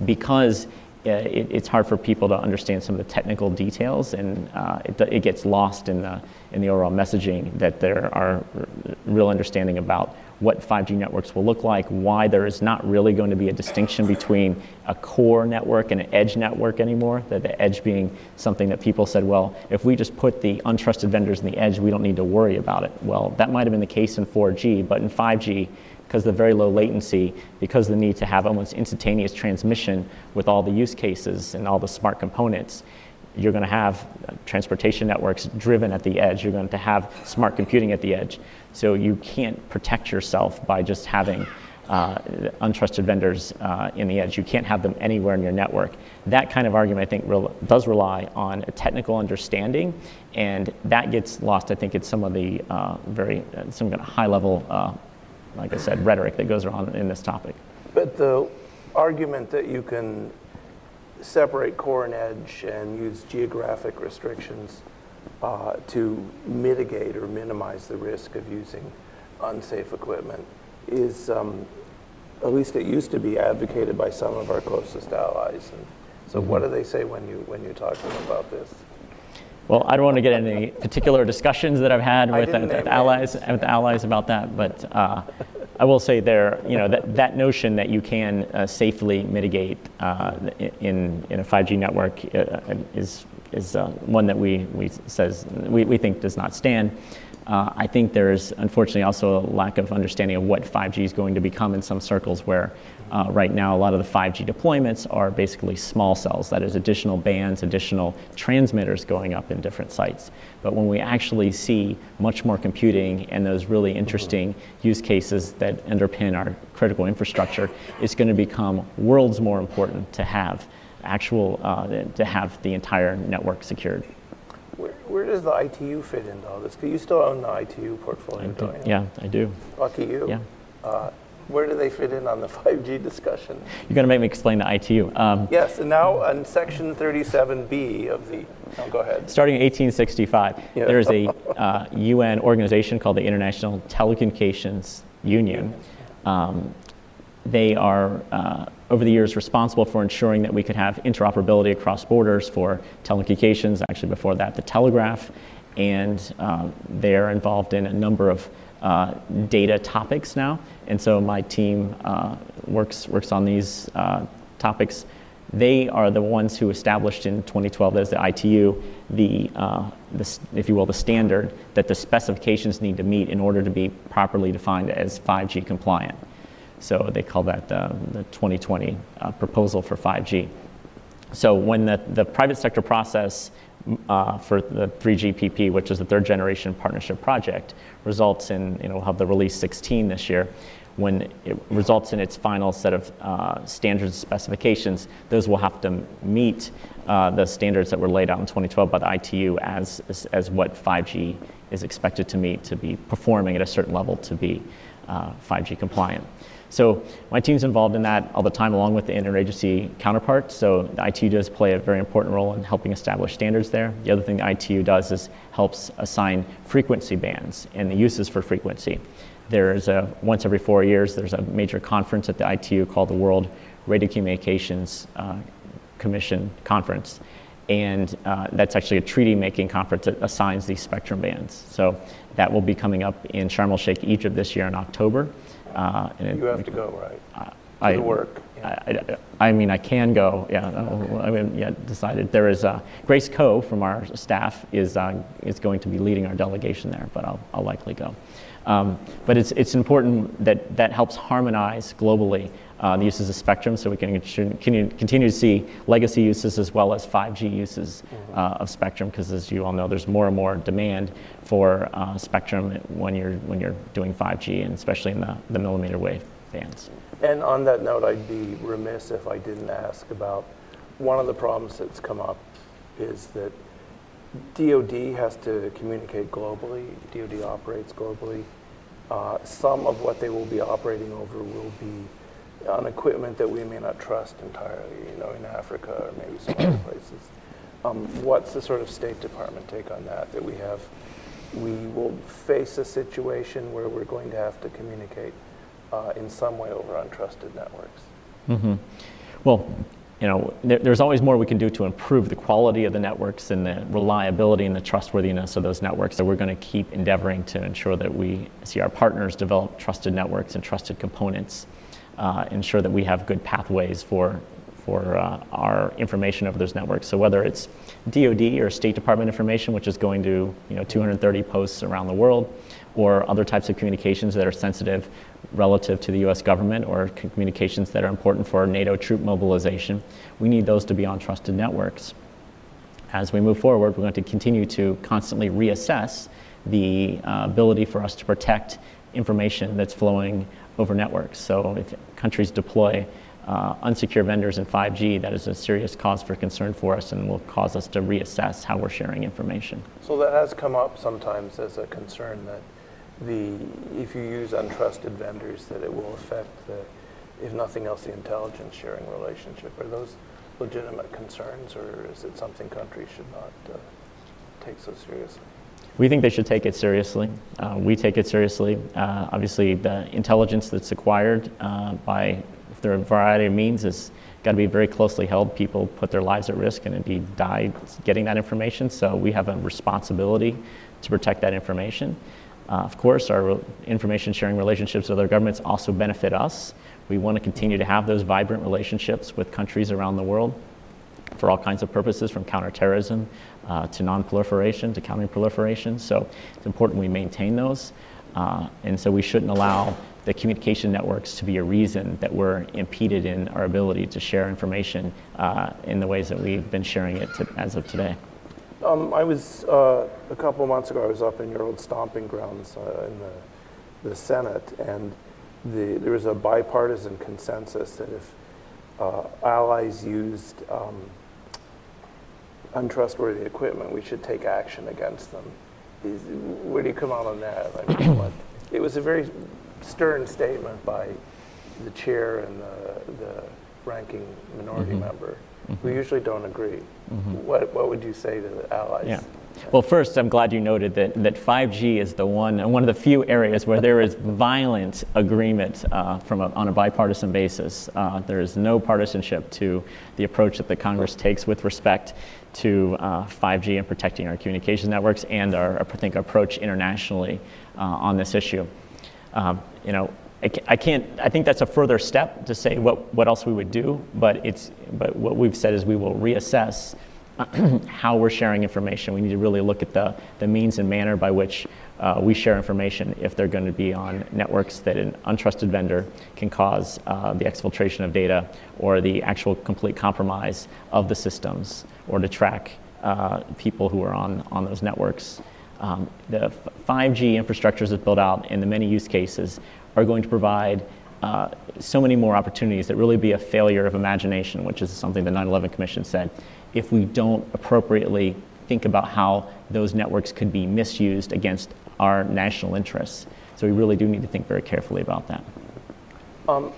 because uh, it, it's hard for people to understand some of the technical details, and uh, it, it, gets lost in the in the overall messaging that there are real understanding about what 5G networks will look like, why there is not really going to be a distinction between a core network and an edge network anymore, that the edge being something that people said, well, if we just put the untrusted vendors in the edge, we don't need to worry about it. Well, that might have been the case in 4G, but in 5G, because of the very low latency, because of the need to have almost instantaneous transmission with all the use cases and all the smart components, you're going to have transportation networks driven at the edge. You're going to have smart computing at the edge. So you can't protect yourself by just having uh, untrusted vendors uh, in the edge. You can't have them anywhere in your network. That kind of argument, I think, re- does rely on a technical understanding, and that gets lost, I think, in some of the uh, very uh, some kind of high-level, uh, like I said, rhetoric that goes around in this topic. But the argument that you can separate core and edge and use geographic restrictions uh, to mitigate or minimize the risk of using unsafe equipment is, um, at least it used to be advocated by some of our closest allies. And so what do they say when you, when you talk to them about this? Well, I don't want to get into any particular discussions that I've had with, with, with allies, with allies about that, but uh, I will say there, you know, that, that notion that you can uh, safely mitigate uh, in, in a 5G network uh, is, is uh, one that we, we, says, we, we think does not stand. Uh, I think there's unfortunately also a lack of understanding of what 5G is going to become in some circles where uh, right now a lot of the 5G deployments are basically small cells, that is additional bands, additional transmitters going up in different sites. But when we actually see much more computing and those really interesting use cases that underpin our critical infrastructure, it's going to become worlds more important to have actual, uh, to have the entire network secured. Where, where, does the ITU fit into all this? Because you still own the ITU portfolio, do, don't you? Yeah, I do. Lucky you. Yeah. Uh, where do they fit in on the 5G discussion? You're going to make me explain the ITU. Um, yes, and now on Section 37B of the, oh, go ahead. Starting in 1865, yeah. there is a uh, UN organization called the International Telecommunications Union. Um, they are uh, over the years responsible for ensuring that we could have interoperability across borders for telecommunications, actually before that, the telegraph. And uh, they're involved in a number of uh, data topics now. And so my team uh, works, works on these uh, topics. They are the ones who established in 2012 as the ITU the, uh, the, if you will, the standard that the specifications need to meet in order to be properly defined as 5G compliant. So they call that the, the 2020 uh, proposal for 5G. So when the, the private sector process uh, for the 3GPP, which is the third generation partnership project, results in, you know, we'll have the release 16 this year. When it results in its final set of uh, standards and specifications, those will have to meet uh, the standards that were laid out in 2012 by the ITU as, as, as, what 5G is expected to meet to be performing at a certain level to be 5G uh, compliant. So my team's involved in that all the time, along with the interagency counterparts. So the ITU does play a very important role in helping establish standards there. The other thing the ITU does is helps assign frequency bands and the uses for frequency. There's a once every four years there's a major conference at the ITU called the World Radio Communications uh, Commission Conference, and uh, that's actually a treaty-making conference that assigns these spectrum bands. So that will be coming up in Sharm el-Sheikh, Egypt this year in October. Uh, you have to go, right? Uh, I, work. I, I, I, mean, I can go. Yeah, I haven't yet decided. There is uh, Grace Koh from our staff is uh, is going to be leading our delegation there, but I'll, I'll likely go. Um, but it's it's important that that helps harmonize globally uh, the uses of spectrum so we can continue, continue to see legacy uses as well as 5G uses mm-hmm. uh, of spectrum because as you all know there's more and more demand for uh, spectrum when you're, when you're doing 5G and especially in the, the millimeter wave bands. And on that note, I'd be remiss if I didn't ask about one of the problems that's come up is that DoD has to communicate globally. DoD operates globally. Uh, some of what they will be operating over will be on equipment that we may not trust entirely, you know, in Africa or maybe some other places. Um, what's the sort of State Department take on that? That we have, we will face a situation where we're going to have to communicate uh, in some way over untrusted networks. Mm-hmm. Well, you know, there, there's always more we can do to improve the quality of the networks and the reliability and the trustworthiness of those networks. So we're going to keep endeavoring to ensure that we see our partners develop trusted networks and trusted components uh, ensure that we have good pathways for, for uh, our information over those networks. So whether it's DoD or State Department information, which is going to you know, 230 posts around the world, or other types of communications that are sensitive relative to the US government or communications that are important for NATO troop mobilization, we need those to be on trusted networks. As we move forward, we're going to continue to constantly reassess the uh, ability for us to protect information that's flowing over networks. So if countries deploy uh, unsecure vendors in 5G, that is a serious cause for concern for us and will cause us to reassess how we're sharing information. So that has come up sometimes as a concern that the if you use untrusted vendors, that it will affect the, if nothing else, the intelligence sharing relationship. Are those legitimate concerns, or is it something countries should not uh, take so seriously? We think they should take it seriously. Uh, we take it seriously. Uh, obviously, the intelligence that's acquired uh, by through a variety of means has got to be very closely held. People put their lives at risk and indeed die getting that information. So we have a responsibility to protect that information. Uh, of course, our information sharing relationships with other governments also benefit us. We want to continue to have those vibrant relationships with countries around the world for all kinds of purposes, from counterterrorism uh, to non-proliferation to countering proliferation. So it's important we maintain those. Uh, and so we shouldn't allow the communication networks to be a reason that we're impeded in our ability to share information uh, in the ways that we've been sharing it to, as of today. Um, I was, uh, a couple months ago, I was up in your old stomping grounds uh, in the, the Senate, and the, there was a bipartisan consensus that if uh, allies used um, untrustworthy equipment, we should take action against them. Is, where do you come out on that? I mean, what, it was a very stern statement by the chair and the, the ranking minority mm-hmm. member. Mm-hmm. We usually don't agree. Mm-hmm. What, what would you say to the allies? Yeah. Well, first, I'm glad you noted that, that 5G is the one, one of the few areas where there is violent agreement uh, from a, on a bipartisan basis. Uh, there is no partisanship to the approach that the Congress takes with respect to uh, 5G and protecting our communications networks and our, I think, approach internationally uh, on this issue. Um, you know, I, can't. I think that's a further step to say what, what else we would do. But it's. But what we've said is we will reassess how we're sharing information. We need to really look at the, the means and manner by which uh, we share information if they're going to be on networks that an untrusted vendor can cause uh, the exfiltration of data or the actual complete compromise of the systems or to track uh, people who are on, on those networks. Um, the 5G infrastructures that built out in the many use cases are going to provide uh, so many more opportunities that really be a failure of imagination, which is something the 9 11 Commission said, if we don't appropriately think about how those networks could be misused against our national interests. So we really do need to think very carefully about that. Um,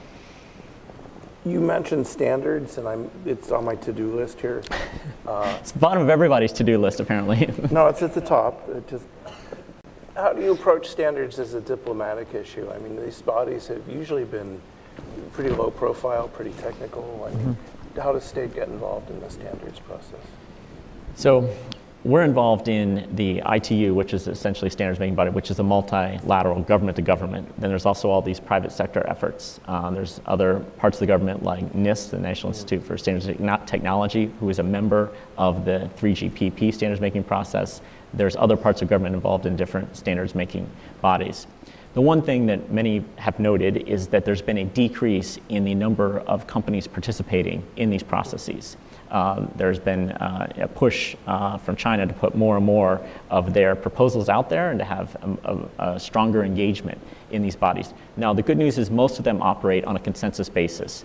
you mentioned standards, and I'm, it's on my to-do list here. Uh, it's the bottom of everybody's to-do list, apparently. no, it's at the top. It just, how do you approach standards as a diplomatic issue? I mean, these bodies have usually been pretty low profile, pretty technical. I mean, mm-hmm. how does state get involved in the standards process? So we're involved in the ITU, which is essentially standards making body, which is a multilateral government to government. Then there's also all these private sector efforts. Um, there's other parts of the government like NIST, the National Institute for Standards Technology, who is a member of the 3GPP standards making process. There's other parts of government involved in different standards making bodies. The one thing that many have noted is that there's been a decrease in the number of companies participating in these processes. Um, there's been uh, a push uh, from China to put more and more of their proposals out there and to have a, a, a, stronger engagement in these bodies. Now, the good news is most of them operate on a consensus basis,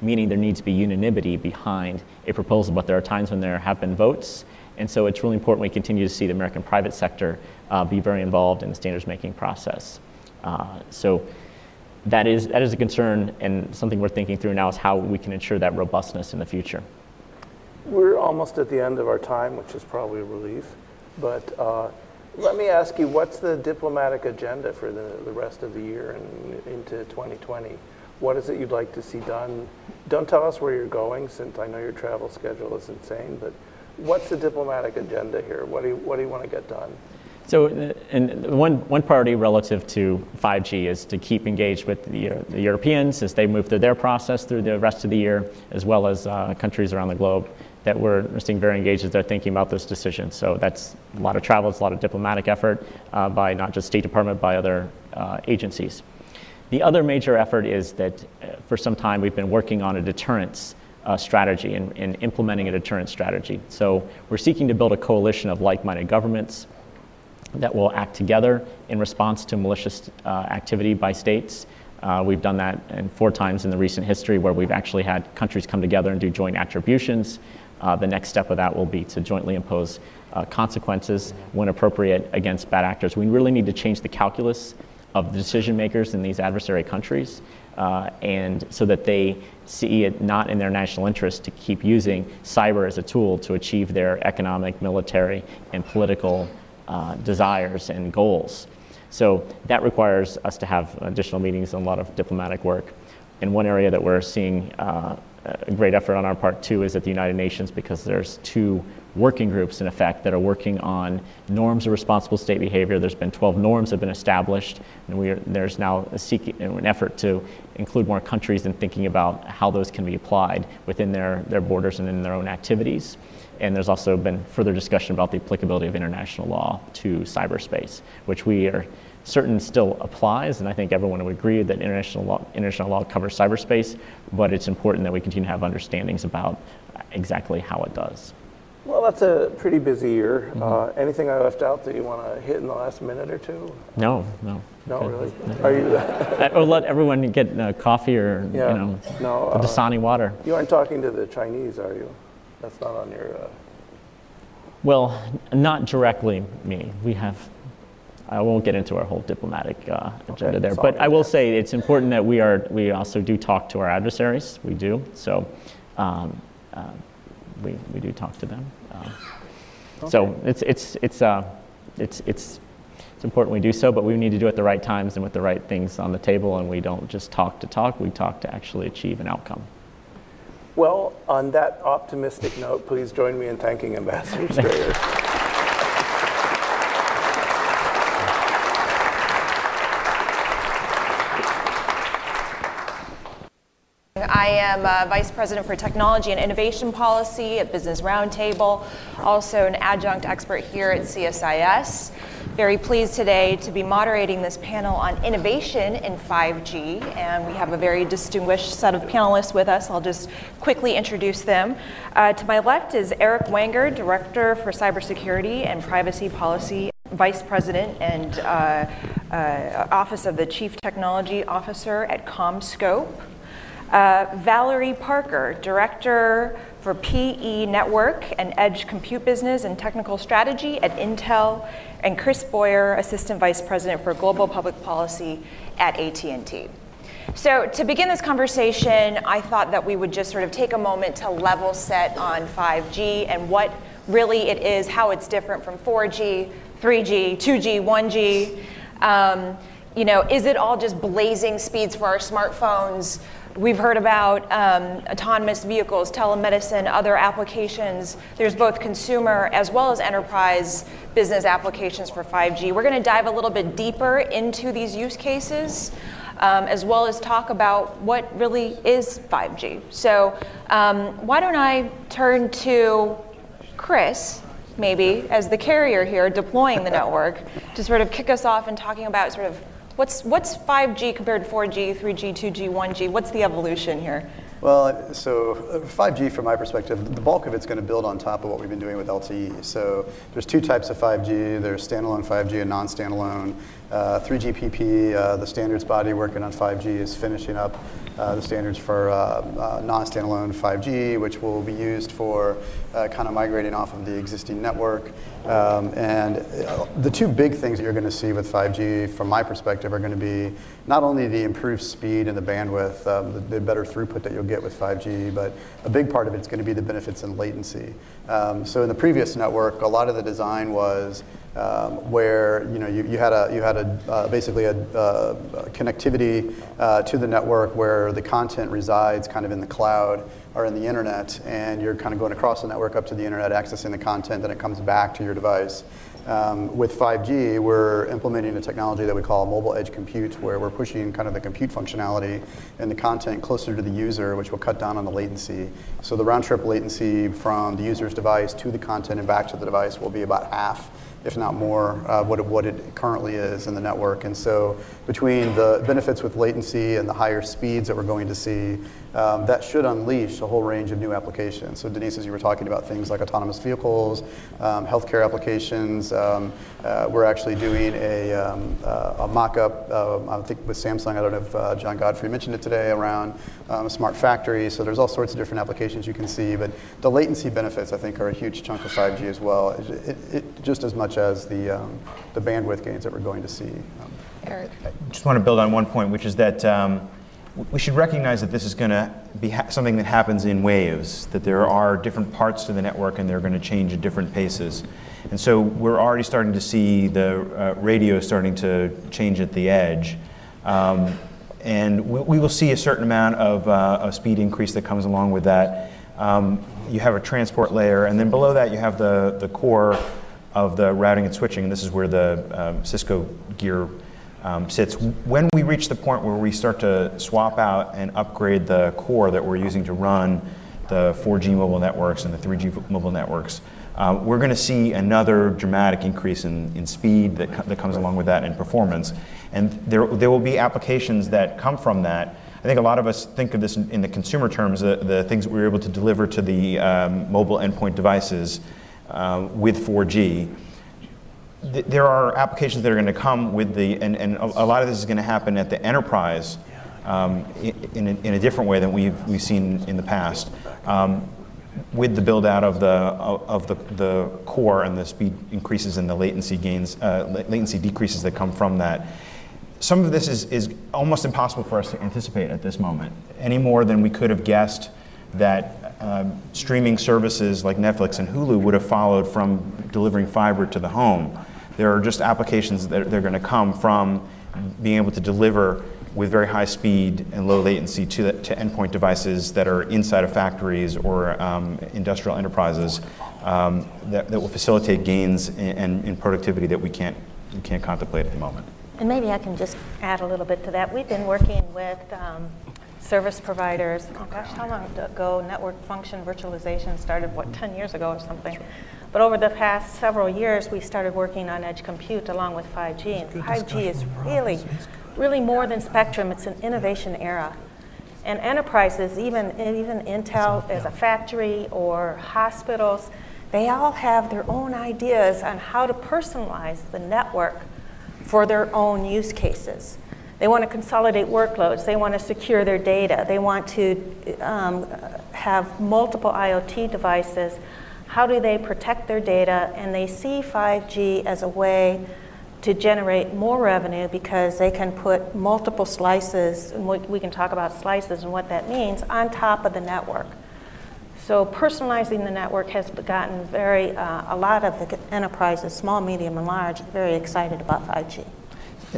meaning there needs to be unanimity behind a proposal, but there are times when there have been votes. And so it's really important we continue to see the American private sector uh, be very involved in the standards making process. Uh, so that is, that is a concern and something we're thinking through now is how we can ensure that robustness in the future. We're almost at the end of our time, which is probably a relief. But uh, let me ask you, what's the diplomatic agenda for the, the rest of the year and into 2020? What is it you'd like to see done? Don't tell us where you're going, since I know your travel schedule is insane, but what's the diplomatic agenda here? What do you, what do you want to get done? So, uh, and one, one priority relative to 5G is to keep engaged with the, the Europeans as they move through their process through the rest of the year, as well as uh, countries around the globe that we're seeing very engaged as they're thinking about this decision. So that's a lot of travel, it's a lot of diplomatic effort uh, by not just State Department, by other uh, agencies. The other major effort is that uh, for some time we've been working on a deterrence uh, strategy and, and, implementing a deterrence strategy. So we're seeking to build a coalition of like-minded governments that will act together in response to malicious uh, activity by states. Uh, we've done that in four times in the recent history where we've actually had countries come together and do joint attributions. Uh, the next step of that will be to jointly impose uh, consequences when appropriate against bad actors. We really need to change the calculus of the decision makers in these adversary countries uh, and so that they see it not in their national interest to keep using cyber as a tool to achieve their economic, military, and political uh, desires and goals. So that requires us to have additional meetings and a lot of diplomatic work. And one area that we're seeing uh, a great effort on our part too is at the United Nations because there's two working groups in effect that are working on norms of responsible state behavior. There's been 12 norms have been established, and are, there's now a seek, an effort to include more countries in thinking about how those can be applied within their, their borders and in their own activities. And there's also been further discussion about the applicability of international law to cyberspace, which we are certain still applies, and I think everyone would agree that international law, international law covers cyberspace, but it's important that we continue to have understandings about exactly how it does. Well, that's a pretty busy year. Mm-hmm. Uh, anything I left out that you want to hit in the last minute or two? No, no. No, really? Are you? I'll let everyone get uh, coffee or yeah. you know no, uh, Dasani water. You aren't talking to the Chinese, are you? That's not on your. Uh, well, not directly me. We have I won't get into our whole diplomatic uh, agenda okay, there, but I will say it's important that we are we also do talk to our adversaries. We do so. Um, uh, we, we do talk to them. Uh, So it's, it's, it's, uh, it's, it's, it's important we do so, but we need to do it at the right times and with the right things on the table, and we don't just talk to talk, we talk to actually achieve an outcome. Well, on that optimistic note, please join me in thanking Ambassador Strayer. I am uh, Vice President for Technology and Innovation Policy at Business Roundtable, also an adjunct expert here at CSIS. Very pleased today to be moderating this panel on innovation in 5G, and we have a very distinguished set of panelists with us. I'll just quickly introduce them. Uh, to my left is Eric Wenger, Director for Cybersecurity and Privacy Policy Vice President and uh, uh, Office of the Chief Technology Officer at CommScope. Uh, Valerie Parker, Director for PE Network and Edge Compute Business and Technical Strategy at Intel, and Chris Boyer, Assistant Vice President for Global Public Policy at AT&T. So to begin this conversation, I thought that we would just sort of take a moment to level set on 5G and what really it is, how it's different from 4G, 3G, 2G, 1G. Um, you know, is it all just blazing speeds for our smartphones? We've heard about um, autonomous vehicles, telemedicine, other applications. There's both consumer as well as enterprise business applications for 5G. We're going to dive a little bit deeper into these use cases. Um, as well as talk about what really is 5G. So, um, why don't I turn to Chris, maybe, as the carrier here deploying the network, to sort of kick us off and talking about sort of What's, what's 5G compared to 4G, 3G, 2G, 1G? What's the evolution here? Well, so uh, 5G, from my perspective, the bulk of it's going to build on top of what we've been doing with LTE. So there's two types of 5G. There's standalone 5G and non-standalone. Uh, 3GPP, uh, the standards body working on 5G, is finishing up uh, the standards for uh, uh, non-standalone 5G, which will be used for uh, kind of migrating off of the existing network. Um, and the two big things that you're going to see with 5G, from my perspective, are going to be not only the improved speed and the bandwidth, um, the, the, better throughput that you'll get with 5G, but a big part of it's going to be the benefits in latency. Um, so in the previous network, a lot of the design was um, where you know you, you had a you had a uh, basically a, uh, connectivity uh, to the network where the content resides kind of in the cloud or in the internet, and you're kind of going across the network up to the internet, accessing the content, then it comes back to your device. Um, with 5G, we're implementing a technology that we call mobile edge compute, where we're pushing kind of the compute functionality and the content closer to the user, which will cut down on the latency. So the round trip latency from the user's device to the content and back to the device will be about half if not more, uh, what, it, what it currently is in the network. And so between the benefits with latency and the higher speeds that we're going to see, um, that should unleash a whole range of new applications. So Denise, as you were talking about things like autonomous vehicles, um, healthcare applications, um, uh, we're actually doing a, um, uh, a mock-up, uh, I think with Samsung, I don't know if uh, John Godfrey mentioned it today, around um, a smart factory. So there's all sorts of different applications you can see, but the latency benefits, I think, are a huge chunk of 5G as well, it, it, it, just as much as the, um, the bandwidth gains that we're going to see. Eric. I just want to build on one point, which is that we should recognize that this is going to be ha- something that happens in waves, that there are different parts to the network and they're going to change at different paces. And so we're already starting to see the uh, radio starting to change at the edge. Um, and we, we, will see a certain amount of, uh, of, speed increase that comes along with that. Um, you have a transport layer, and then below that you have the, the core of the routing and switching, and this is where the um, Cisco gear um, sits. When we reach the point where we start to swap out and upgrade the core that we're using to run the 4G mobile networks and the 3G mobile networks, uh, we're going to see another dramatic increase in, in speed that, that comes along with that and performance. And there, there will be applications that come from that. I think a lot of us think of this in, in the consumer terms, the, the things were able to deliver to the um, mobile endpoint devices uh, with 4G there are applications that are going to come with the, and, and a, lot of this is going to happen at the enterprise um, in, a, in, a, different way than we've, we've seen in the past. Um, with the build out of the of the, the core and the speed increases and the latency gains, uh, latency decreases that come from that. Some of this is, is almost impossible for us to anticipate at this moment, any more than we could have guessed that um, streaming services like Netflix and Hulu would have followed from delivering fiber to the home. There are just applications that they're going to come from being able to deliver with very high speed and low latency to, the, to endpoint devices that are inside of factories or um, industrial enterprises um, that, that will facilitate gains in, in productivity that we can't, we can't contemplate at the moment. And maybe I can just add a little bit to that. We've been working with um, service providers. Oh gosh, how long ago network function virtualization started? What, 10 years ago or something? But over the past several years, we started working on edge compute along with 5G. And 5G is really, really more than spectrum. It's an innovation era. And enterprises, even, even Intel as a factory or hospitals, they all have their own ideas on how to personalize the network for their own use cases. They want to consolidate workloads. They want to secure their data. They want to um, have multiple IoT devices. How do they protect their data? And they see 5G as a way to generate more revenue because they can put multiple slices, and we can talk about slices and what that means, on top of the network. So personalizing the network has gotten very, uh, a lot of the enterprises, small, medium, and large, very excited about 5G.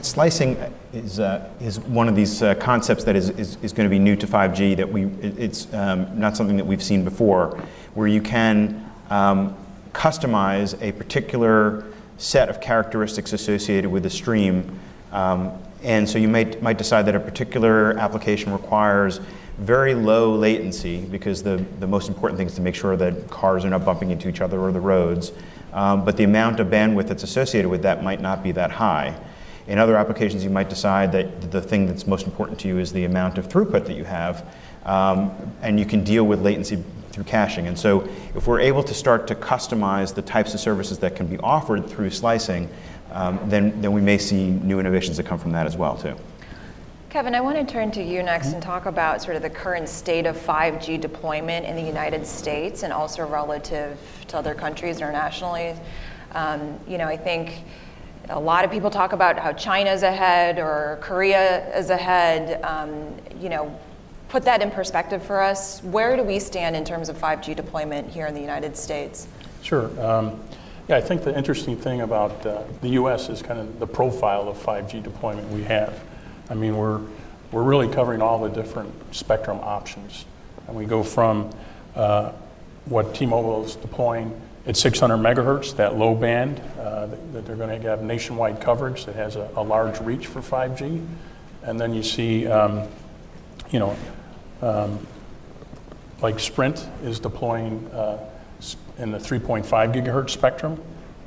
Slicing is, uh, is one of these uh, concepts that is, is, is, going to be new to 5G that we, it's um, not something that we've seen before, where you can um, customize a particular set of characteristics associated with a stream. Um, and so you might, might decide that a particular application requires very low latency because the, the most important thing is to make sure that cars are not bumping into each other or the roads. Um, but the amount of bandwidth that's associated with that might not be that high. In other applications, you might decide that the thing that's most important to you is the amount of throughput that you have, um, and you can deal with latency through caching. And so, if we're able to start to customize the types of services that can be offered through slicing, um, then, then we may see new innovations that come from that as well, too. Kevin, I want to turn to you next and talk about sort of the current state of 5G deployment in the United States and also relative to other countries internationally. Um, you know, I think a lot of people talk about how China's ahead or Korea is ahead. Um, you know, put that in perspective for us. Where do we stand in terms of 5G deployment here in the United States? Sure. Um, yeah, I think the interesting thing about uh, the U.S. is kind of the profile of 5G deployment we have. I mean, we're, we're really covering all the different spectrum options. And we go from uh, what T-Mobile is deploying at 600 megahertz, that low band, uh, that they're going to have nationwide coverage that has a, a, large reach for 5G. And then you see, um, you know, um, like Sprint is deploying uh, in the 3.5 gigahertz spectrum,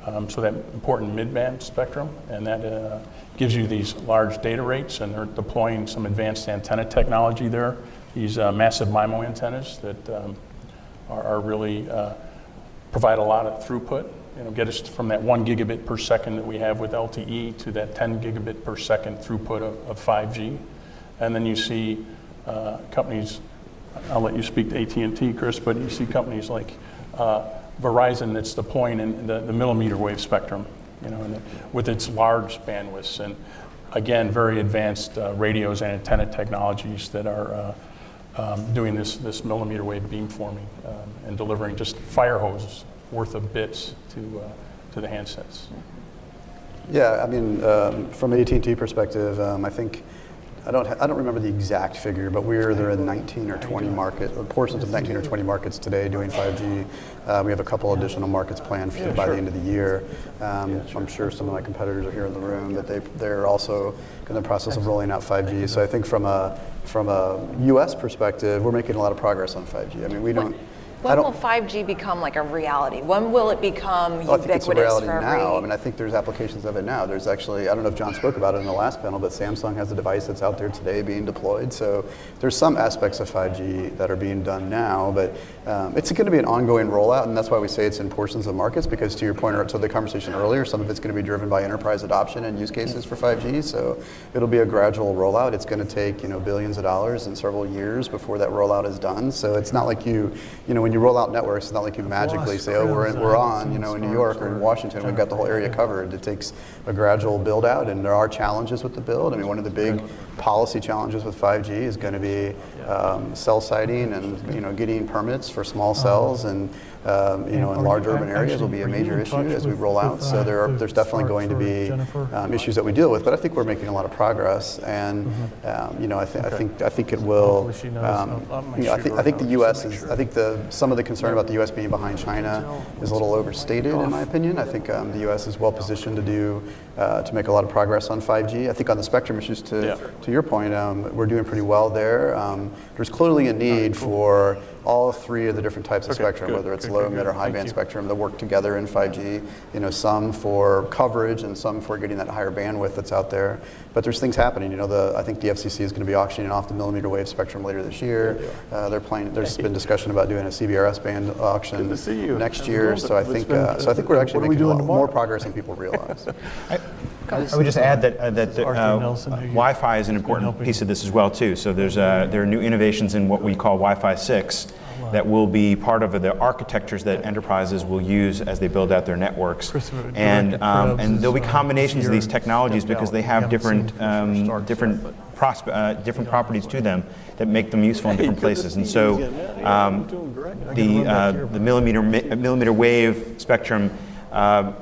um, so that important mid-band spectrum, and that uh, gives you these large data rates, and they're deploying some advanced antenna technology there, these uh, massive MIMO antennas that um, are, are, really uh, provide a lot of throughput, you know, get us from that one gigabit per second that we have with LTE to that 10 gigabit per second throughput of, of 5G. And then you see uh, companies, I'll let you speak to AT&T, Chris, but you see companies like uh, Verizon that's deploying in the, the millimeter wave spectrum, you know, with its large bandwidths and again, very advanced uh, radios and antenna technologies that are uh, um, doing this, this millimeter wave beamforming um, and delivering just fire hoses worth of bits to, uh, to the handsets. Yeah, I mean, um, from an AT&T perspective, um, I think I don't, I don't remember the exact figure, but we're there in 19 or 20 markets, portions of 19 or 20 markets today doing 5G. Uh, we have a couple additional markets planned for, by the end of the year. Um, I'm sure some of my competitors are here in the room, but they, they're also in the process of rolling out 5G. So I think from a, from a U.S. perspective, we're making a lot of progress on 5G. I mean, we don't. When will 5G become like a reality? When will it become ubiquitous I think it's a reality now. I mean, I think there's applications of it now. There's actually, I don't know if John spoke about it in the last panel, but Samsung has a device that's out there today being deployed. So there's some aspects of 5G that are being done now, but um, it's going to be an ongoing rollout, and that's why we say it's in portions of markets, because to your point, or to the conversation earlier, some of it's going to be driven by enterprise adoption and use cases for 5G. So it'll be a gradual rollout. It's going to take, you know, billions of dollars and several years before that rollout is done. So it's not like you, you know, when you roll out networks, it's not like you magically say, oh, we're, in, we're on, you know, in New York or in Washington, we've got the whole area covered. It takes a gradual build out, and there are challenges with the build. I mean, one of the big policy challenges with 5G is going to be um, cell siting and you know getting permits for small cells and um, you know in large urban areas will be a major issue as we roll out. So there are there's definitely going to be um, issues that we deal with, but I think we're making a lot of progress, and um, you know I think I think I think it will. Um, you know, I think I think the U.S. is I think the some of the concern about the U.S. being behind China is a little overstated in my opinion. I think um, the U.S. is well positioned to do uh, to make a lot of progress on 5G. I think on the spectrum issues, to to your point, um, we're doing pretty well there. Um, there's clearly a need for all three of the different types of spectrum, whether it's low, mid, or high band spectrum, that work together in 5G. You know, some for coverage and some for getting that higher bandwidth that's out there. But there's things happening. You know, the, I think the FCC is going to be auctioning off the millimeter wave spectrum later this year. Uh, they're planning. There's been discussion about doing a CBRS band auction next year. So I think uh, so I think we're actually making a lot more progress than people realize. I would just add that, uh, that uh, Wi-Fi is an important piece of this as well too. So there's uh, there are new innovations in what we call Wi-Fi 6 that will be part of the architectures that enterprises will use as they build out their networks. And um, and there'll be combinations of these technologies because they have different um, different prospe- uh, different properties to them that make them useful in different places. And so um, the uh, the millimeter mi- millimeter wave spectrum. Uh,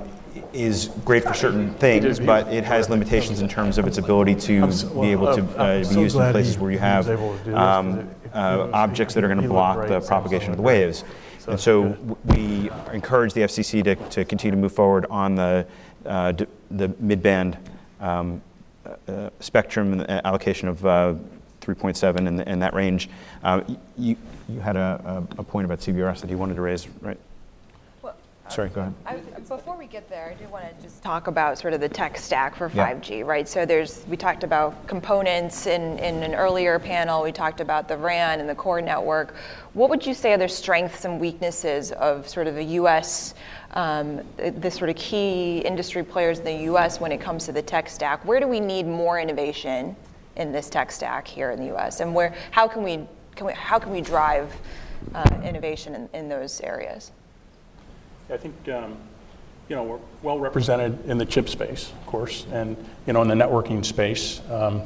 is great for certain things, but it has limitations in terms of its ability to be able to uh, be used in places where you have um, uh, objects that are going to block the propagation of the waves. And so we encourage the FCC to, to continue to move forward on the, uh, d- the mid-band um, uh, spectrum and the allocation of uh, 3.7 in, the, that range. Uh, you, you had a, a, a point about CBRS that you wanted to raise, right? Sorry, go ahead. I, before we get there, I do want to just talk about sort of the tech stack for Yeah. 5G, right? So there's, we talked about components in, in an earlier panel, we talked about the RAN and the core network. What would you say are the strengths and weaknesses of sort of the US, um, the, the sort of key industry players in the US when it comes to the tech stack? Where do we need more innovation in this tech stack here in the US? And where, how can we, can we how can we drive uh, innovation in, in those areas? I think, um, you know, we're well represented in the chip space, of course, and, you know, in the networking space. Um,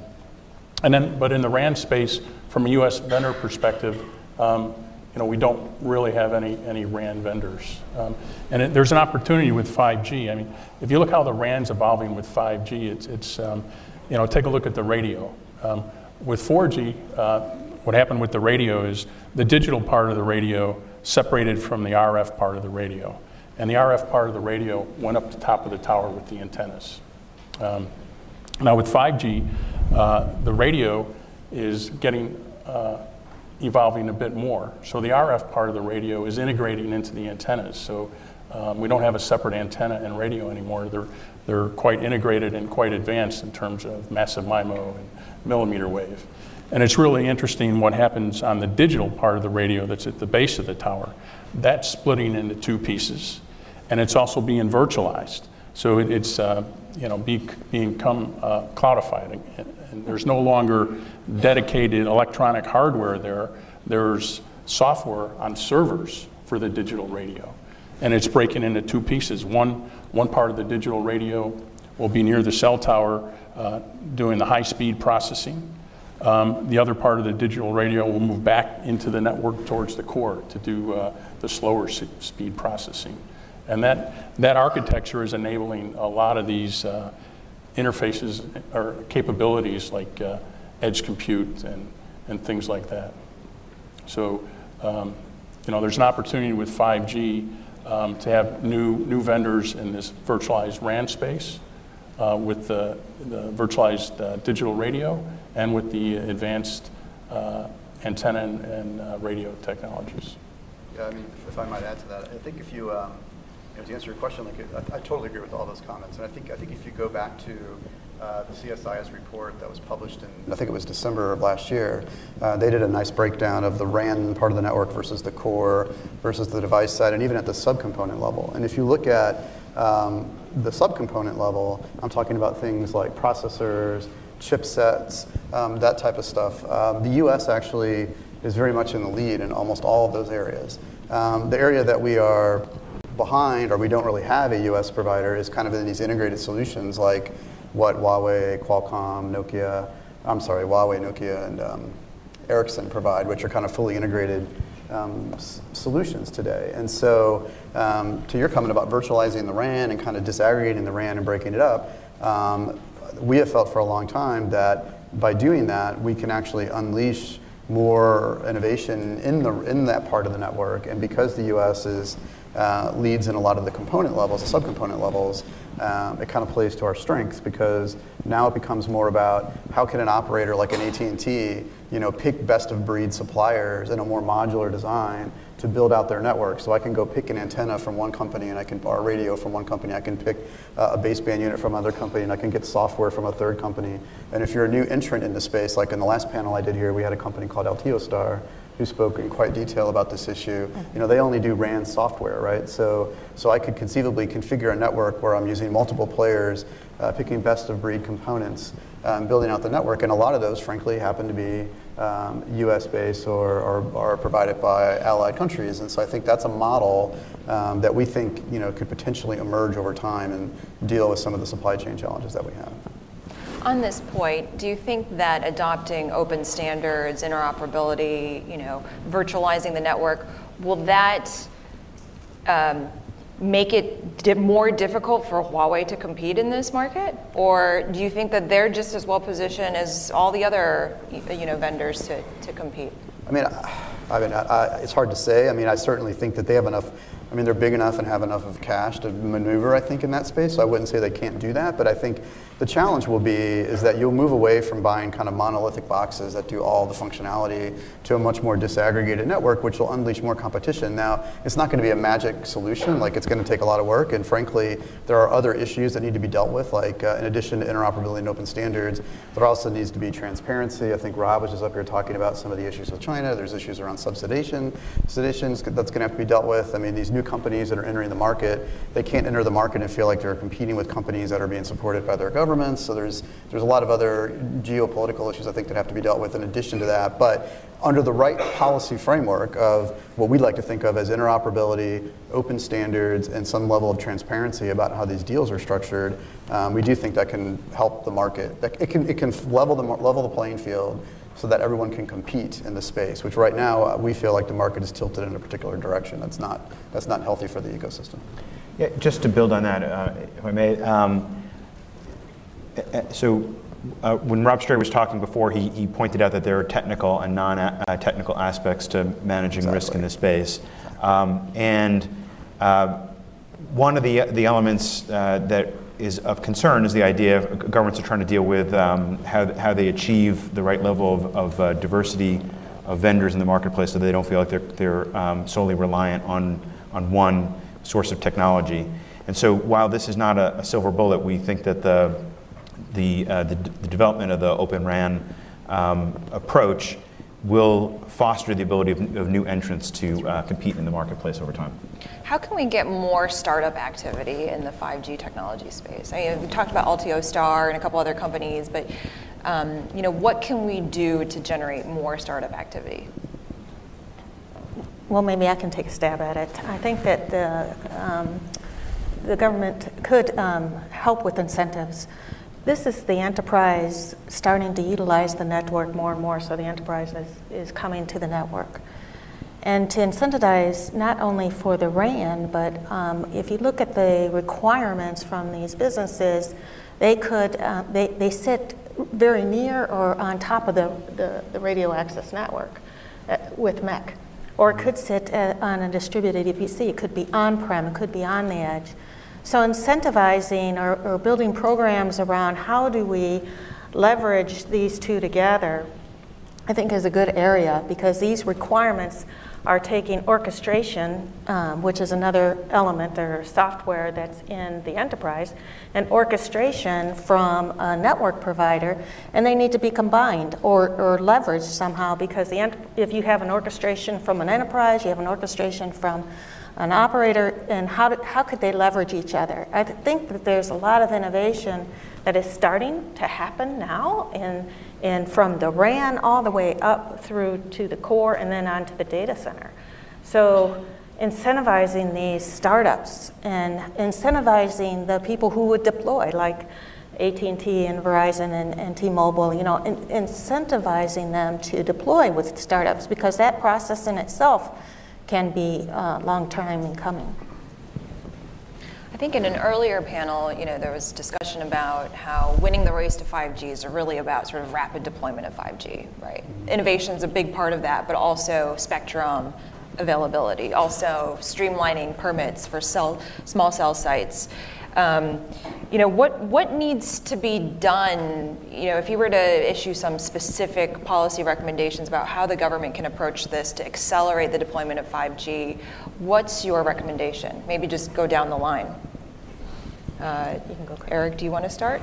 and then, but in the RAN space, from a U.S. vendor perspective, um, you know, we don't really have any, any RAN vendors. Um, and it, there's an opportunity with 5G. I mean, if you look how the RAN's evolving with 5G, it's, it's um, you know, take a look at the radio. Um, with 4G, uh, what happened with the radio is the digital part of the radio separated from the RF part of the radio. And the RF part of the radio went up the top of the tower with the antennas. Um, now with 5G, uh, the radio is getting uh, evolving a bit more. So the RF part of the radio is integrating into the antennas. So um, we don't have a separate antenna and radio anymore. They're, they're quite integrated and quite advanced in terms of massive MIMO and millimeter wave. And it's really interesting what happens on the digital part of the radio that's at the base of the tower. That's splitting into two pieces. And it's also being virtualized. So it, it's uh, you know, be, become uh, cloudified. And, there's no longer dedicated electronic hardware there. There's software on servers for the digital radio. And it's breaking into two pieces. One, one part of the digital radio will be near the cell tower uh, doing the high speed processing. Um, the other part of the digital radio will move back into the network towards the core to do uh, the slower speed processing. And that, that architecture is enabling a lot of these uh, interfaces or capabilities like uh, edge compute and, and things like that. So, um, you know, there's an opportunity with 5G um, to have new, new vendors in this virtualized RAN space uh, with the, the virtualized uh, digital radio and with the advanced uh, antenna and, and uh, radio technologies. Yeah, I mean, if I might add to that, I think if you, um, know, to answer your question, like I, I totally agree with all those comments, and I think I think if you go back to uh, the CSIS report that was published in, I think it was December of last year, uh, they did a nice breakdown of the RAN part of the network versus the core versus the device side, and even at the subcomponent level. And if you look at um, the subcomponent level, I'm talking about things like processors, chipsets, um, that type of stuff. Um, the U.S. actually is very much in the lead in almost all of those areas. Um, the area that we are behind, or we don't really have a U.S. provider, is kind of in these integrated solutions like what Huawei, Qualcomm, Nokia I'm sorry, Huawei, Nokia, and um, Ericsson provide, which are kind of fully integrated um, solutions today. And so, um, to your comment about virtualizing the RAN and kind of disaggregating the RAN and breaking it up, um, we have felt for a long time that by doing that, we can actually unleash more innovation in, the, in that part of the network. And because the US is, uh, leads in a lot of the component levels, the subcomponent levels, um, it kind of plays to our strengths because now it becomes more about how can an operator like an AT&T, you know, pick best of breed suppliers in a more modular design to build out their network. So I can go pick an antenna from one company and I can, or a radio from one company. I can pick uh, a baseband unit from another company and I can get software from a third company. And if you're a new entrant in the space, like in the last panel I did here, we had a company called Altiostar who spoke in quite detail about this issue. You know, they only do RAN software, right? So, so I could conceivably configure a network where I'm using multiple players, uh, picking best of breed components, um, building out the network. And a lot of those, frankly, happen to be um, US based or, or, or provided by allied countries. And so I think that's a model um, that we think you know, could potentially emerge over time and deal with some of the supply chain challenges that we have. On this point, do you think that adopting open standards, interoperability, you know, virtualizing the network, will that um, make it di- more difficult for Huawei to compete in this market? Or do you think that they're just as well positioned as all the other, you know, vendors to, to compete? I mean, I, I mean, I, I, it's hard to say. I mean, I certainly think that they have enough. I mean, they're big enough and have enough of cash to maneuver. I think in that space, so I wouldn't say they can't do that. But I think the challenge will be is that you'll move away from buying kind of monolithic boxes that do all the functionality to a much more disaggregated network, which will unleash more competition. Now, it's not going to be a magic solution. Like it's going to take a lot of work, and frankly, there are other issues that need to be dealt with. Like uh, in addition to interoperability and open standards, there also needs to be transparency. I think Rob was just up here talking about some of the issues with China. There's issues around subsidization, seditions that's going to have to be dealt with. I mean, these new companies that are entering the market, they can't enter the market and feel like they're competing with companies that are being supported by their governments. So there's there's a lot of other geopolitical issues I think that have to be dealt with in addition to that. But under the right policy framework of what we like to think of as interoperability, open standards, and some level of transparency about how these deals are structured, um, we do think that can help the market. That it can it can level the level the playing field so that everyone can compete in the space. Which right now uh, we feel like the market is tilted in a particular direction. That's not that's not healthy for the ecosystem. Yeah, just to build on that, uh, if I may. Um, uh, uh, so uh, when Rob Strayer was talking before, he, he pointed out that there are technical and non-technical aspects to managing risk in this space. Um, and uh, one of the, the elements uh, that is of concern is the idea of governments are trying to deal with um, how, how they achieve the right level of, of uh, diversity of vendors in the marketplace so they don't feel like they're, they're um, solely reliant on, on one source of technology. And so while this is not a, a silver bullet, we think that the, the, uh, the, the, development of the Open RAN um, approach will foster the ability of, of new entrants to uh, compete in the marketplace over time. How can we get more startup activity in the 5G technology space? I mean, we talked about Altiostar and a couple other companies, but um, you know, what can we do to generate more startup activity? Well, maybe I can take a stab at it. I think that the, um, the government could um, help with incentives. This is the enterprise starting to utilize the network more and more, so the enterprise is, is coming to the network. And to incentivize not only for the RAN, but um, if you look at the requirements from these businesses, they could, uh, they, they sit very near or on top of the, the, the radio access network uh, with MEC. Or it could sit uh, on a distributed EPC. It could be on-prem, it could be on the edge. So incentivizing or, or building programs around how do we leverage these two together, I think is a good area because these requirements are taking orchestration, um, which is another element or software that's in the enterprise, and orchestration from a network provider, and they need to be combined or, or leveraged somehow because the if you have an orchestration from an enterprise, you have an orchestration from an operator, and how, how could they leverage each other? I think that there's a lot of innovation that is starting to happen now in and from the RAN all the way up through to the core and then onto the data center. So incentivizing these startups and incentivizing the people who would deploy, like AT&T and Verizon and, and T-Mobile, you know, in, incentivizing them to deploy with startups because that process in itself can be uh, a long time in coming. I think in an earlier panel, you know, there was discussion about how winning the race to 5G is really about sort of rapid deployment of 5G, right? Innovation is a big part of that, but also spectrum availability, also streamlining permits for cell, small cell sites. Um, you know, what, what needs to be done, you know, if you were to issue some specific policy recommendations about how the government can approach this to accelerate the deployment of 5G, what's your recommendation? Maybe just go down the line. Uh, Eric, do you want to start?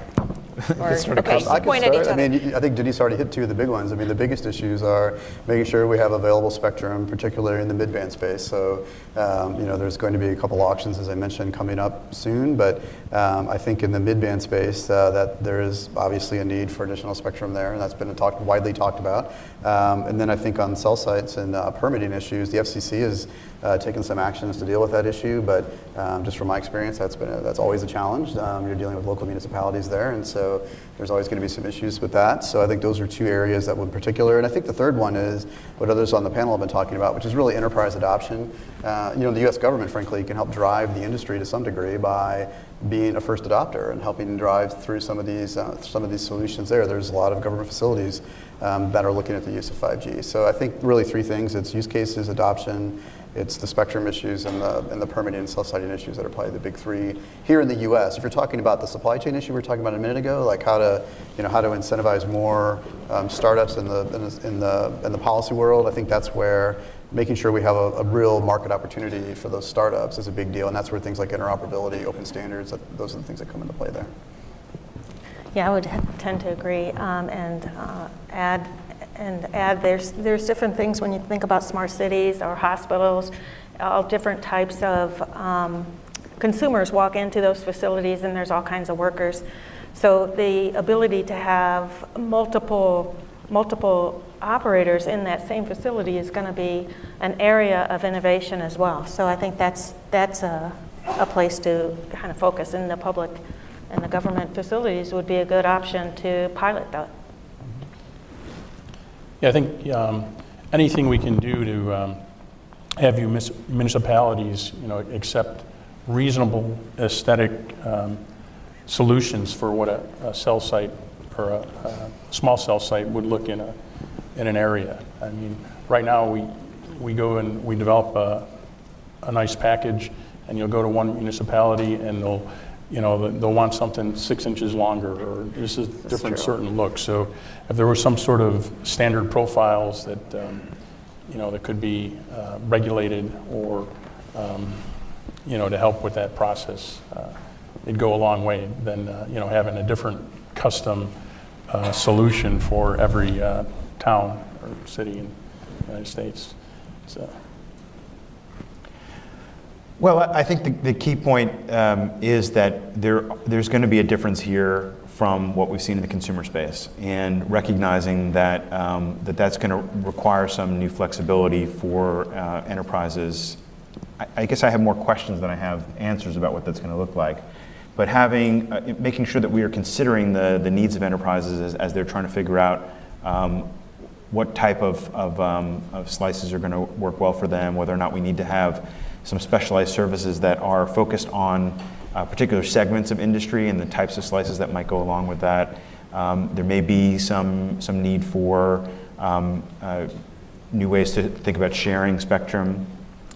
Or, okay, I could point at each start. I mean, I think Denise already hit two of the big ones. I mean, the biggest issues are making sure we have available spectrum, particularly in the mid-band space. So, um, you know, there's going to be a couple auctions, as I mentioned, coming up soon. But um, I think in the mid-band space, uh, that there is obviously a need for additional spectrum there, and that's been talk, widely talked about. Um, and then I think on cell sites and uh, permitting issues, the FCC has uh, taken some actions to deal with that issue. But um, just from my experience, that's been a, that's always a challenge. Um, you're dealing with local municipalities there, and so there's always going to be some issues with that. So I think those are two areas that would particular. And I think the third one is what others on the panel have been talking about, which is really enterprise adoption. Uh, you know, the U.S. government, frankly, can help drive the industry to some degree by being a first adopter and helping drive through some of these uh, some of these solutions. There, there's a lot of government facilities um, that are looking at the use of 5G. So I think really three things: it's use cases, adoption, it's the spectrum issues and the, and the permitting and cell-siting issues that are probably the big three here in the U.S. If you're talking about the supply chain issue we were talking about a minute ago, like how to, you know, how to incentivize more um, startups in the, in the in the policy world, I think that's where making sure we have a, a, real market opportunity for those startups is a big deal, and that's where things like interoperability, open standards, that, those are the things that come into play there. Yeah, I would tend to agree um, and uh, add and add there's there's different things when you think about smart cities or hospitals, all different types of um, consumers walk into those facilities and there's all kinds of workers. So the ability to have multiple multiple operators in that same facility is going to be an area of innovation as well. So I think that's that's a, a place to kind of focus in the public and the government facilities would be a good option to pilot that. Yeah, I think um, anything we can do to um, have you municipalities, you know, accept reasonable aesthetic um, solutions for what a, a, cell site or a, a, small cell site would look in a in an area. I mean, right now we we go and we develop a, a nice package, and you'll go to one municipality and they'll you know, they'll want something six inches longer or just a different certain look. So if there were some sort of standard profiles that, um, you know, that could be uh, regulated or, um, you know, to help with that process, uh, it'd go a long way than, uh, you know, having a different custom uh, solution for every uh, town or city in the United States. So. Well, I think the, the key point um, is that there, there's going to be a difference here from what we've seen in the consumer space, and recognizing that, um, that that's going to require some new flexibility for uh, enterprises. I, I, guess I have more questions than I have answers about what that's going to look like. But having, uh, making sure that we are considering the, the needs of enterprises as, as they're trying to figure out um, what type of, of, um, of slices are going to work well for them, whether or not we need to have some specialized services that are focused on uh, particular segments of industry and the types of slices that might go along with that. Um, there may be some, some need for um, uh, new ways to think about sharing spectrum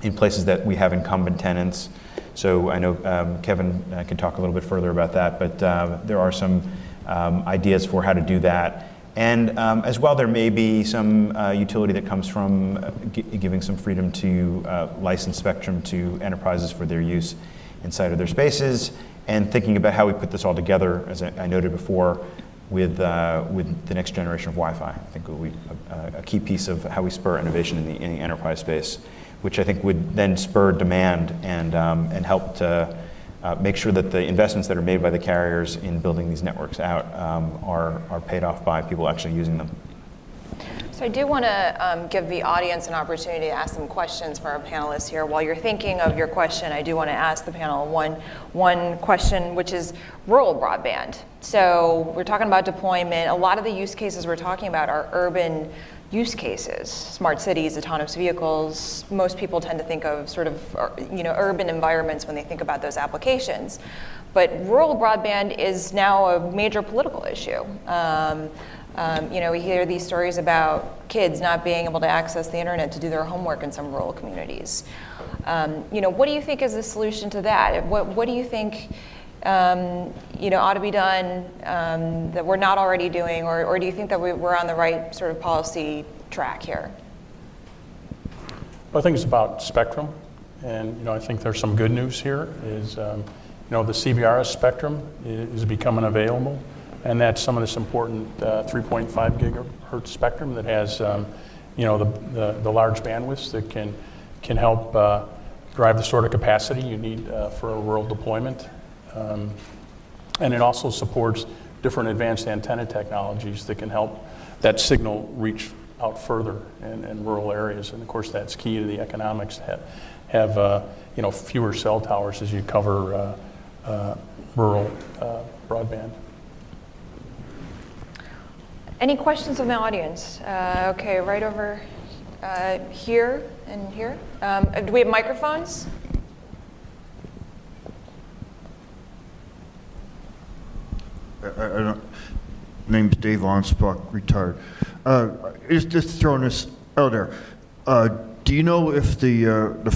in places that we have incumbent tenants. So I know um, Kevin uh, can talk a little bit further about that, but uh, there are some um, ideas for how to do that. And um, as well, there may be some uh, utility that comes from uh, g- giving some freedom to uh, license spectrum to enterprises for their use inside of their spaces, and thinking about how we put this all together, as I, I noted before, with, uh, with the next generation of Wi-Fi. I think will be a, a, key piece of how we spur innovation in the, in the, enterprise space, which I think would then spur demand and, um, and help to uh, make sure that the investments that are made by the carriers in building these networks out um, are, are paid off by people actually using them. So I do want to um, give the audience an opportunity to ask some questions for our panelists here. While you're thinking of your question, I do want to ask the panel one, one question, which is rural broadband. So we're talking about deployment. A lot of the use cases we're talking about are urban use cases, smart cities, autonomous vehicles. Most people tend to think of sort of uh, you know urban environments when they think about those applications. But rural broadband is now a major political issue. Um, um, you know, we hear these stories about kids not being able to access the internet to do their homework in some rural communities. Um, you know, what do you think is the solution to that? What, what do you think, um, you know, ought to be done um, that we're not already doing, or, or do you think that we, we're on the right sort of policy track here? Well, I think it's about spectrum, and you know, I think there's some good news here. Is um, you know, the CBRS spectrum is becoming available and that's some of this important uh, 3.5 gigahertz spectrum that has, um, you know, the, the, the, large bandwidths that can, can help uh, drive the sort of capacity you need uh, for a rural deployment. Um, and it also supports different advanced antenna technologies that can help that signal reach out further in, in rural areas. And of course, that's key to the economics to have, uh, you know, fewer cell towers as you cover uh, uh, rural broadband. Any questions from the audience? Uh, okay, right over uh, here and here. Um, uh, do we have microphones? I, I name's Dave Onspach, retired. Uh, just, just throwing this out there. Uh, do you know if the, uh, the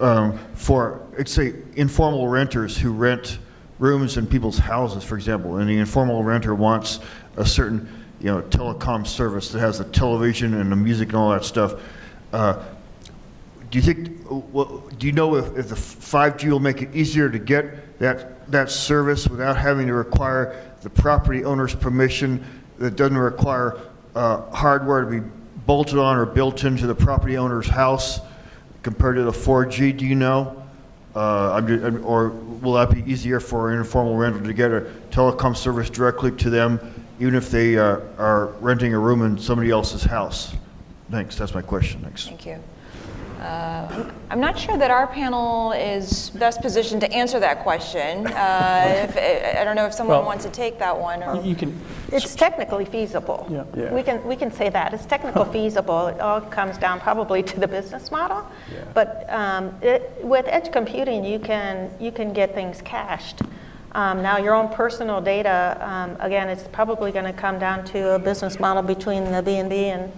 um, for, say, informal renters who rent rooms in people's houses, for example, and the informal renter wants a certain you know, telecom service that has the television and the music and all that stuff. Uh, do you think, well, do you know if, if the 5G will make it easier to get that, that service without having to require the property owner's permission that doesn't require uh, hardware to be bolted on or built into the property owner's house compared to the 4G? Do you know? Uh, just, or will that be easier for an informal renter to get a telecom service directly to them even if they uh, are renting a room in somebody else's house? Thanks. That's my question. Thanks. Thank you. Uh, I'm not sure that our panel is best positioned to answer that question. Uh, if, I don't know if someone well, wants to take that one. Or... You can. It's technically feasible. Yeah. yeah. We can we can say that it's technically feasible. It all comes down probably to the business model. Yeah. But um, it, with edge computing, you can you can get things cached. Um, now, your own personal data, um, again, it's probably going to come down to a business model between the B&B and,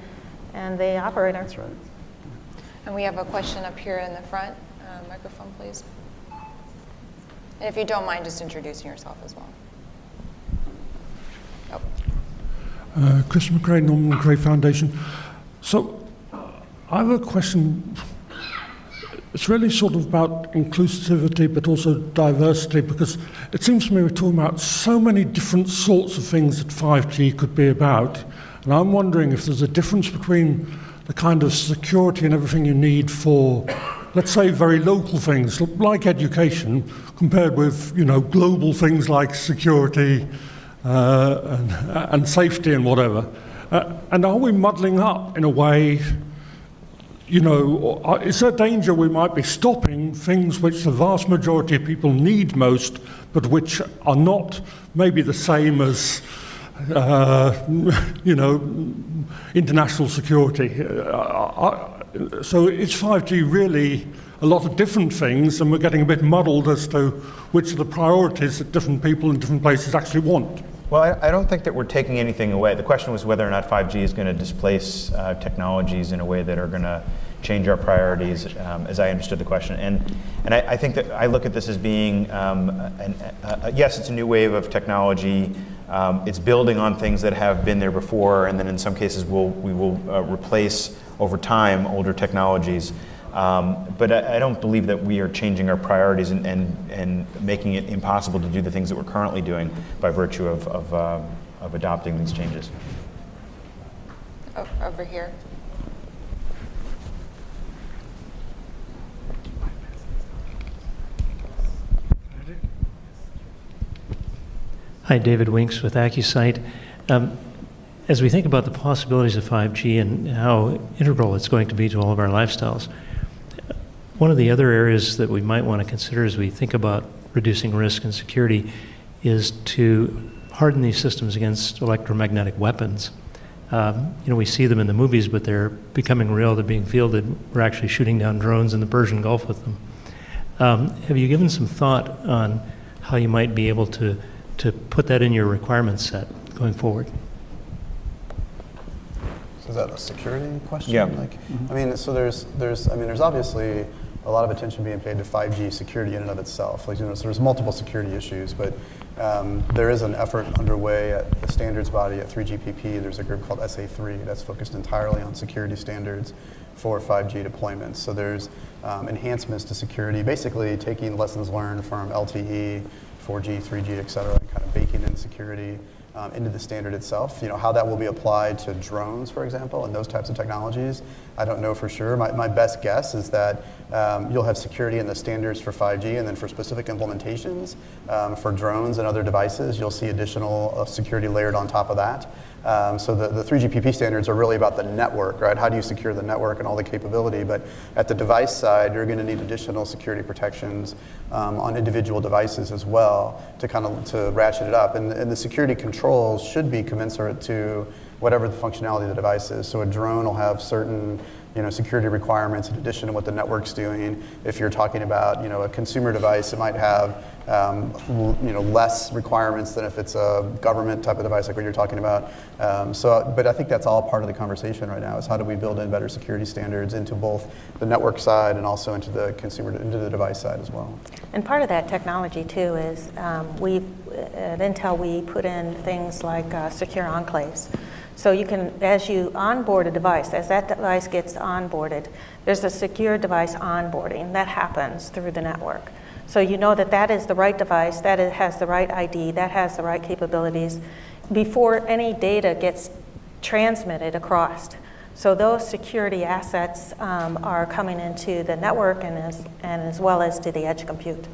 and the operator. That's right. And we have a question up here in the front. Uh, microphone, please. And if you don't mind, just introducing yourself as well. Oh. Uh, Chris Macrae, Norman Macrae Foundation. So, I have a question it's really sort of about inclusivity but also diversity because it seems to me we're talking about so many different sorts of things that 5G could be about. And I'm wondering if there's a difference between the kind of security and everything you need for, let's say, very local things like education, compared with, you know, global things like security uh, and, and, safety and whatever. Uh, and are we muddling up in a way you know, uh, is there a danger we might be stopping things which the vast majority of people need most, but which are not maybe the same as, you know, international security? Uh, uh, so is 5G really a lot of different things, and we're getting a bit muddled as to which are the priorities that different people in different places actually want? Well, I, I, don't think that we're taking anything away. The question was whether or not 5G is going to displace uh, technologies in a way that are going to change our priorities, um, as I understood the question. And, and I, I, think that I look at this as being, um, an, a, a, yes, it's a new wave of technology. Um, it's building on things that have been there before, and then in some cases we'll, we will uh, replace over time older technologies. Um, but I, I, don't believe that we are changing our priorities and, and, and making it impossible to do the things that we're currently doing by virtue of, of, uh, of adopting these changes. Oh, over here. Hi, David Winks with AccuSite. Um, as we think about the possibilities of 5G and how integral it's going to be to all of our lifestyles, one of the other areas that we might want to consider as we think about reducing risk and security is to harden these systems against electromagnetic weapons. Um, you know, we see them in the movies, but they're becoming real. They're being fielded. We're actually shooting down drones in the Persian Gulf with them. Um, have you given some thought on how you might be able to, to put that in your requirement set going forward? So is that a security question? Yeah. Like, I mean, so there's, there's, I mean, there's obviously a lot of attention being paid to 5G security in and of itself. Like, you know, so there's multiple security issues, but um, there is an effort underway at the standards body at 3GPP. There's a group called SA3 that's focused entirely on security standards for 5G deployments. So there's um, enhancements to security, basically taking lessons learned from LTE, 4G, 3G, et cetera, and kind of baking in security um, into the standard itself. You know, how that will be applied to drones, for example, and those types of technologies, I don't know for sure. My, my best guess is that um, you'll have security in the standards for 5G, and then for specific implementations um, for drones and other devices, you'll see additional uh, security layered on top of that. Um, so the, the 3GPP standards are really about the network, right? How do you secure the network and all the capability? But at the device side, you're going to need additional security protections um, on individual devices as well to kind of to ratchet it up. And, and the security controls should be commensurate to whatever the functionality of the device is. So a drone will have certain you know, security requirements in addition to what the network's doing. If you're talking about you know, a consumer device, it might have um, you know, less requirements than if it's a government type of device like what you're talking about. Um, so, but I think that's all part of the conversation right now is how do we build in better security standards into both the network side and also into the consumer, into the device side as well. And part of that technology too is um, we at Intel we put in things like uh, secure enclaves. So you can, as you onboard a device, as that device gets onboarded, there's a secure device onboarding that happens through the network. So you know that that is the right device, that it has the right ID, that has the right capabilities before any data gets transmitted across. So those security assets um, are coming into the network and as, and as well as to the edge compute.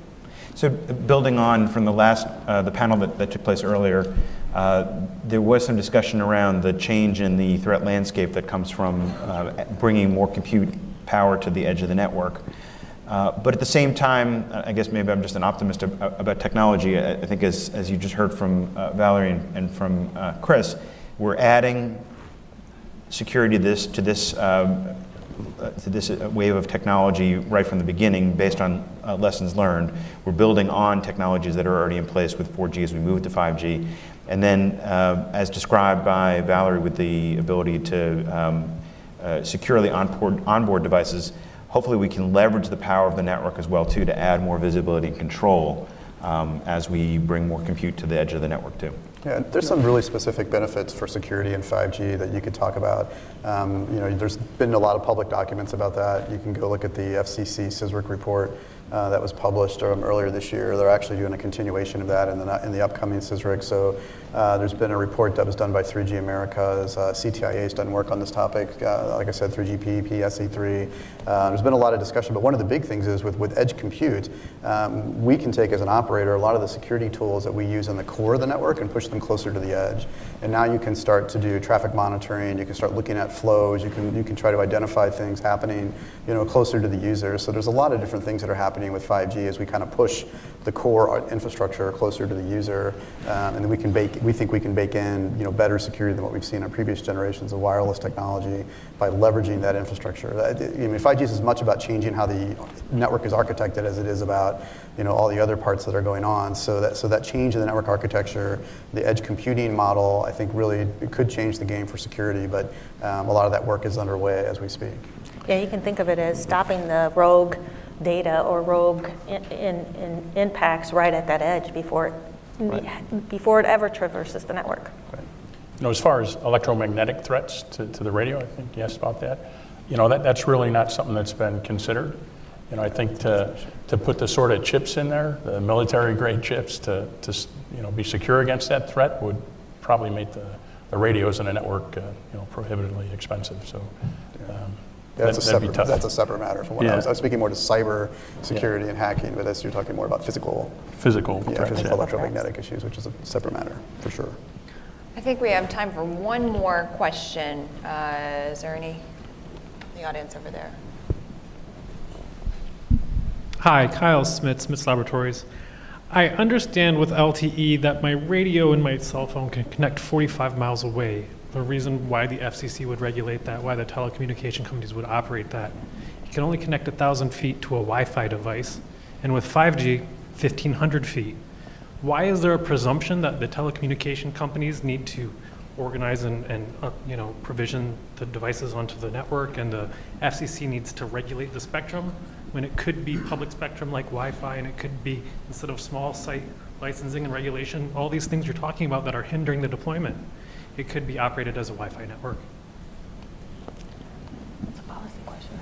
So building on from the last, uh, the panel that, that took place earlier, uh, there was some discussion around the change in the threat landscape that comes from uh, bringing more compute power to the edge of the network. Uh, but at the same time, I guess maybe I'm just an optimist ab- about technology. I, think, as, as you just heard from uh, Valerie and, and from uh, Chris, we're adding security to this, to this, um, uh, to this uh, wave of technology right from the beginning based on uh, lessons learned. We're building on technologies that are already in place with 4G as we move to 5G. And then, uh, as described by Valerie, with the ability to um, uh, securely onboard, onboard devices, hopefully we can leverage the power of the network as well too to add more visibility and control um, as we bring more compute to the edge of the network too. Yeah, there's some really specific benefits for security in 5G that you could talk about. Um, you know, there's been a lot of public documents about that. You can go look at the FCC CSRIC report uh, that was published um, earlier this year. They're actually doing a continuation of that in the, in the upcoming CSRIC. So uh, there's been a report that was done by 3G Americas. Uh, CTIA has done work on this topic. Uh, like I said, 3GPP, SA3. Uh, there's been a lot of discussion, but one of the big things is with, with edge compute, um, we can take as an operator a lot of the security tools that we use in the core of the network and push them closer to the edge. And now you can start to do traffic monitoring. You can start looking at flows. You can you can try to identify things happening, you know, closer to the user. So there's a lot of different things that are happening with 5G as we kind of push the core infrastructure closer to the user, um, and then we can bake. We think we can bake in, you know, better security than what we've seen on previous generations of wireless technology by leveraging that infrastructure. I mean, 5G is as much about changing how the network is architected as it is about, you know, all the other parts that are going on. So that so that change in the network architecture, the edge computing model, I think really could change the game for security. But um, a lot of that work is underway as we speak. Yeah, you can think of it as stopping the rogue data or rogue in, in, in impacts right at that edge before it, right. before it ever traverses the network. Right. You know, as far as electromagnetic threats to, to the radio, I think you asked about that. You know, that, that's really not something that's been considered. You know, I think to, to put the sort of chips in there, the military grade chips, to, to you know, be secure against that threat would probably make the, the radios in a network uh, you know, prohibitively expensive. So um, yeah, that's, a separate, that's a separate matter from what yeah. I, was, I was speaking more to cyber security yeah. and hacking, but as you're talking more about physical, physical, yeah, physical electromagnetic issues, which is a separate matter for sure. I think we have time for one more question. Uh, Is there any, in the audience over there? Hi, Kyle Smith, Smith's Laboratories. I understand with LTE that my radio and my cell phone can connect 45 miles away. The reason why the FCC would regulate that, why the telecommunication companies would operate that. You can only connect 1,000 feet to a Wi Fi device, and with 5G, 1,500 feet. Why is there a presumption that the telecommunication companies need to organize and, and uh, you know, provision the devices onto the network, and the FCC needs to regulate the spectrum? when it could be public spectrum like Wi-Fi and it could be instead of small site licensing and regulation, all these things you're talking about that are hindering the deployment, it could be operated as a Wi-Fi network. It's a policy question.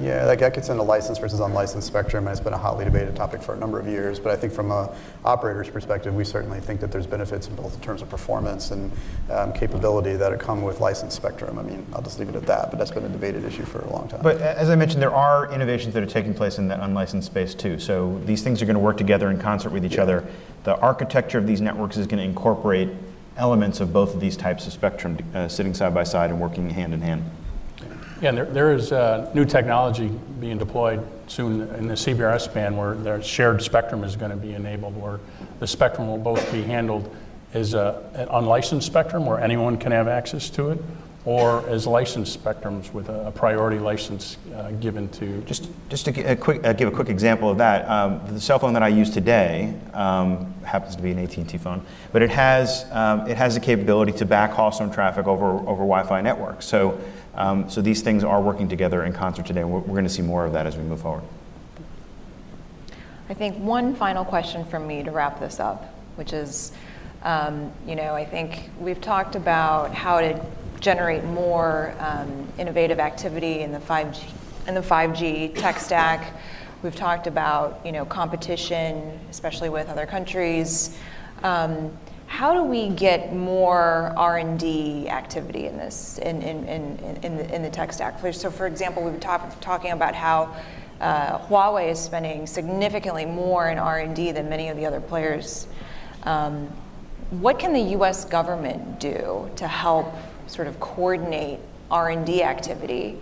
Yeah, that that gets into licensed versus unlicensed spectrum, and it's been a hotly debated topic for a number of years. But I think from a operator's perspective, we certainly think that there's benefits in both in terms of performance and um, capability that come with licensed spectrum. I mean, I'll just leave it at that, but that's been a debated issue for a long time. But as I mentioned, there are innovations that are taking place in that unlicensed space too. So these things are going to work together in concert with each other. The architecture of these networks is going to incorporate elements of both of these types of spectrum uh, sitting side by side and working hand in hand. Yeah, there, there is uh, new technology being deployed soon in the CBRS band where their shared spectrum is going to be enabled, where the spectrum will both be handled as a, an unlicensed spectrum where anyone can have access to it, or as licensed spectrums with a, a priority license uh, given to. Just, just to gi- a quick, uh, give a quick example of that, um, the cell phone that I use today um, happens to be an AT&T phone, but it has, um, it has the capability to backhaul some traffic over, over Wi-Fi networks. So, um, so these things are working together in concert today, and we're, we're going to see more of that as we move forward. I think one final question from me to wrap this up, which is, um, you know, I think we've talked about how to generate more um, innovative activity in the 5G in the 5G tech stack. We've talked about, you know, competition, especially with other countries. Um, how do we get more R&D activity in this, in, in, in, in, the, in the tech stack? So for example, we've been talk, talking about how uh, Huawei is spending significantly more in R&D than many of the other players. Um, what can the U.S. government do to help sort of coordinate R&D activity?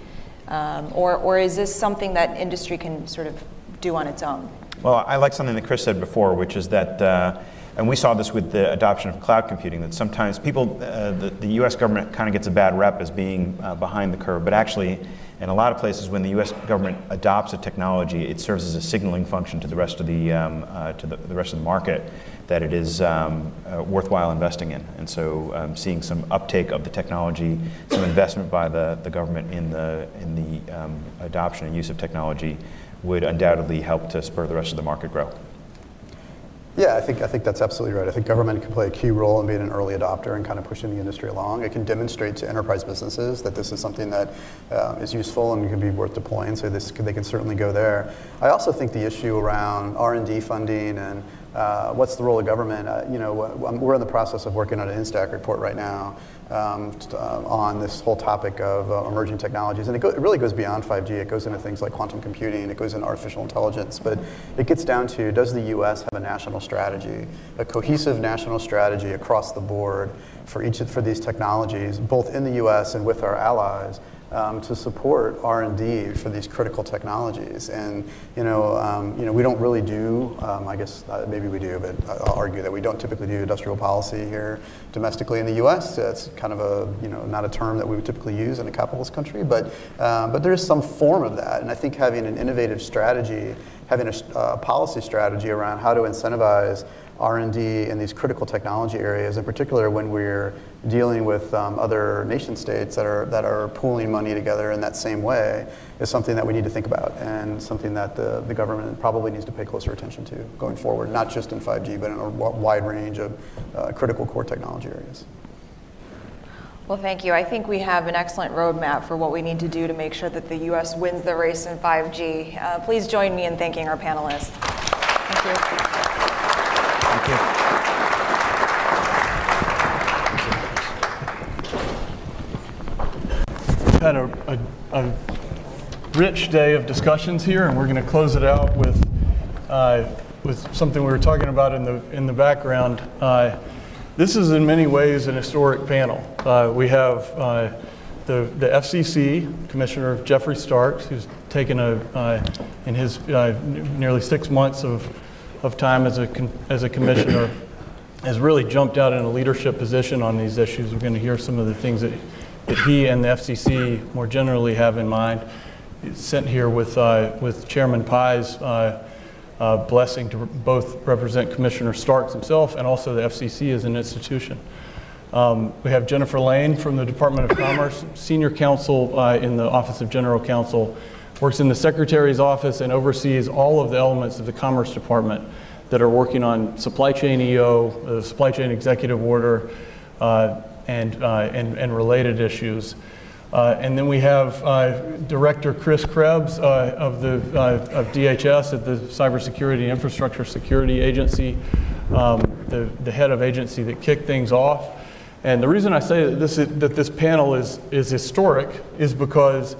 Um, or, or is this something that industry can sort of do on its own? Well, I like something that Chris said before, which is that, uh, and we saw this with the adoption of cloud computing, that sometimes people, uh, the, the US government kind of gets a bad rep as being uh, behind the curve, but actually, in a lot of places, when the US government adopts a technology, it serves as a signaling function to the rest of the, um, uh, to the, the rest of the market that it is um, uh, worthwhile investing in. And so um, seeing some uptake of the technology, some investment by the, the government in the, in the um, adoption and use of technology would undoubtedly help to spur the rest of the market grow. Yeah, I think, I think that's absolutely right. I think government can play a key role in being an early adopter and kind of pushing the industry along. It can demonstrate to enterprise businesses that this is something that uh, is useful and can be worth deploying, so this, they can certainly go there. I also think the issue around R&D funding and uh, what's the role of government? Uh, you know, we're in the process of working on an NSTAC report right now um, uh, on this whole topic of uh, emerging technologies. And it, go, it, really goes beyond 5G. It goes into things like quantum computing, it goes into artificial intelligence. But it gets down to does the US have a national strategy, a cohesive national strategy across the board for each of, for these technologies, both in the US and with our allies? Um, to support R&D for these critical technologies. And you know, um, you know, we don't really do. Um, I guess uh, maybe we do, but I'll argue that we don't typically do industrial policy here domestically in the U.S. It's kind of a you know not a term that we would typically use in a capitalist country, but um, but there is some form of that. And I think having an innovative strategy, having a uh, policy strategy around how to incentivize R&D in these critical technology areas, in particular when we're dealing with um, other nation states that are, that are pooling money together in that same way, is something that we need to think about and something that the, the government probably needs to pay closer attention to going forward, not just in 5G, but in a wide range of uh, critical core technology areas. Well, thank you. I think we have an excellent roadmap for what we need to do to make sure that the U.S. wins the race in 5G. Uh, please join me in thanking our panelists. Thank you. We've had a, a, a, rich day of discussions here, and we're going to close it out with, uh, with something we were talking about in the, in the background. Uh, This is in many ways an historic panel. Uh, we have uh, the, the FCC, Commissioner Geoffrey Starks, who's taken a, uh, in his uh, nearly six months of, of time as a, as a commissioner, has really jumped out in a leadership position on these issues. We're going to hear some of the things that, that he and the FCC more generally have in mind. He's sent here with, uh, with Chairman Pai's uh, uh, blessing to both represent Commissioner Starks himself and also the FCC as an institution. Um, we have Jennifer Lane from the Department of Commerce, senior counsel uh, in the Office of General Counsel, works in the Secretary's office and oversees all of the elements of the Commerce Department that are working on supply chain EO, the supply chain executive order, uh, and, uh, and, and related issues. Uh, and then we have uh, Director Chris Krebs uh, of, the, of DHS at the Cybersecurity Infrastructure Security Agency, um, the, the head of agency that kicked things off. And the reason I say that this, is, that this panel is, is historic is because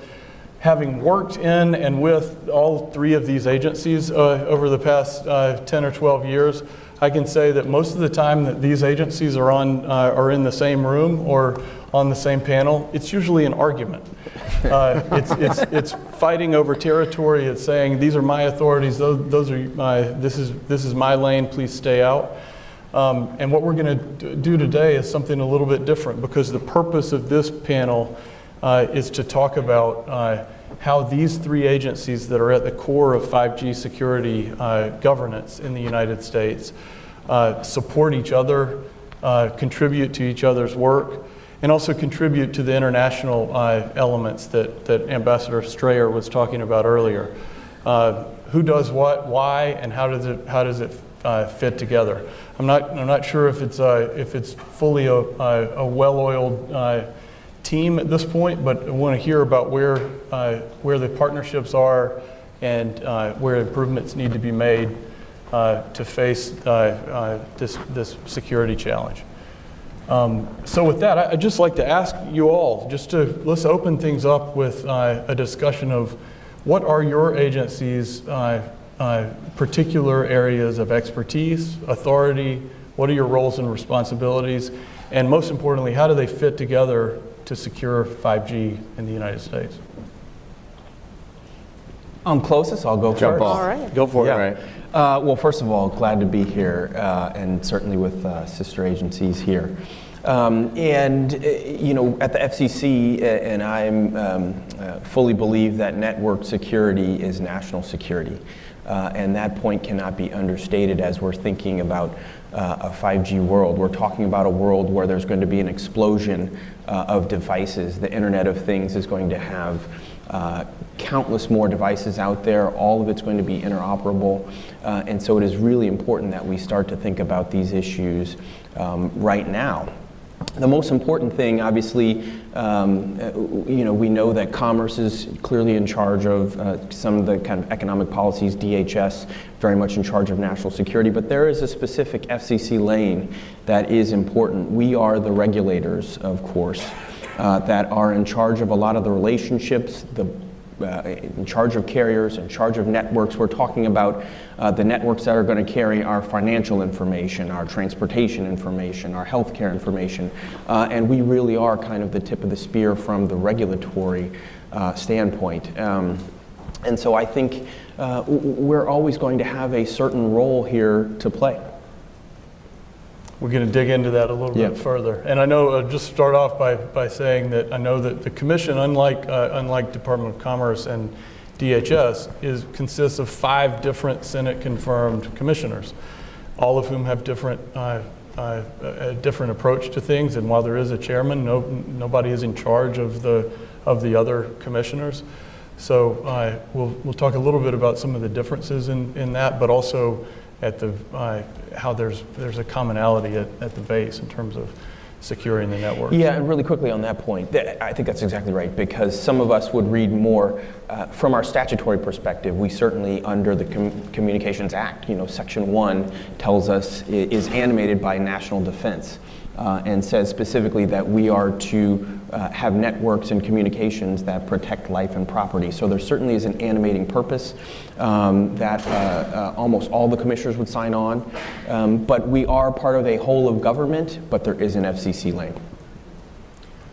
having worked in and with all three of these agencies uh, over the past uh, 10 or 12 years, I can say that most of the time that these agencies are, on, uh, are in the same room or on the same panel, it's usually an argument. Uh, it's, it's, it's fighting over territory. It's saying, these are my authorities, those, those are my, this, is, this is my lane, please stay out. Um, and what we're going to do today is something a little bit different because the purpose of this panel uh, is to talk about uh, how these three agencies that are at the core of 5G security uh, governance in the United States uh, support each other, uh, contribute to each other's work, and also contribute to the international uh, elements that, that Ambassador Strayer was talking about earlier. who does what, why, and how does it, how does it fit together? I'm not, I'm not sure if it's, if it's fully a, a well-oiled team at this point, but I want to hear about where, uh, where the partnerships are and uh, where improvements need to be made uh, to face uh, uh, this, this security challenge. Um, so with that, I'd just like to ask you all, just to let's open things up with a discussion of what are your agency's particular areas of expertise, authority, what are your roles and responsibilities, and most importantly, how do they fit together to secure 5G in the United States? I'm closest, I'll go Jump first. off. All right. Go for it. Yeah. All right. Uh, well, first of all, glad to be here, uh, and certainly with uh, sister agencies here. Um, and, uh, you know, at the FCC, uh, and I um, uh, fully believe that network security is national security. and that point cannot be understated as we're thinking about a 5G world. We're talking about a world where there's going to be an explosion uh, of devices. The Internet of Things is going to have uh, countless more devices out there. All of it's going to be interoperable. Uh, and so it is really important that we start to think about these issues um, right now. The most important thing, obviously, um, uh, you know, we know that commerce is clearly in charge of uh, some of the kind of economic policies, DHS very much in charge of national security, but there is a specific FCC lane that is important. We are the regulators, of course, uh, that are in charge of a lot of the relationships, the uh, in charge of carriers, in charge of networks. We're talking about uh, the networks that are going to carry our financial information, our transportation information, our healthcare information, uh, and we really are kind of the tip of the spear from the regulatory uh, standpoint. Um, and so I think uh, we're always going to have a certain role here to play. We're going to dig into that a little yeah. bit further. And I know, uh, just start off by, by saying that I know that the commission, unlike, uh, unlike Department of Commerce and DHS, is, consists of five different Senate confirmed commissioners, all of whom have different, uh, uh, a different approach to things. And while there is a chairman, no, nobody is in charge of the, of the other commissioners. So uh, we'll, we'll talk a little bit about some of the differences in, in that, but also at the, uh, how there's, there's a commonality at, at the base in terms of securing the network. Yeah, and really quickly on that point, I think that's exactly right because some of us would read more uh, from our statutory perspective. We certainly, under the Com- Communications Act, you know, Section 1 tells us is animated by national defense. Uh, and says specifically that we are to uh, have networks and communications that protect life and property. So there certainly is an animating purpose um, that uh, uh, almost all the commissioners would sign on. Um, but we are part of a whole of government, but there is an FCC lane.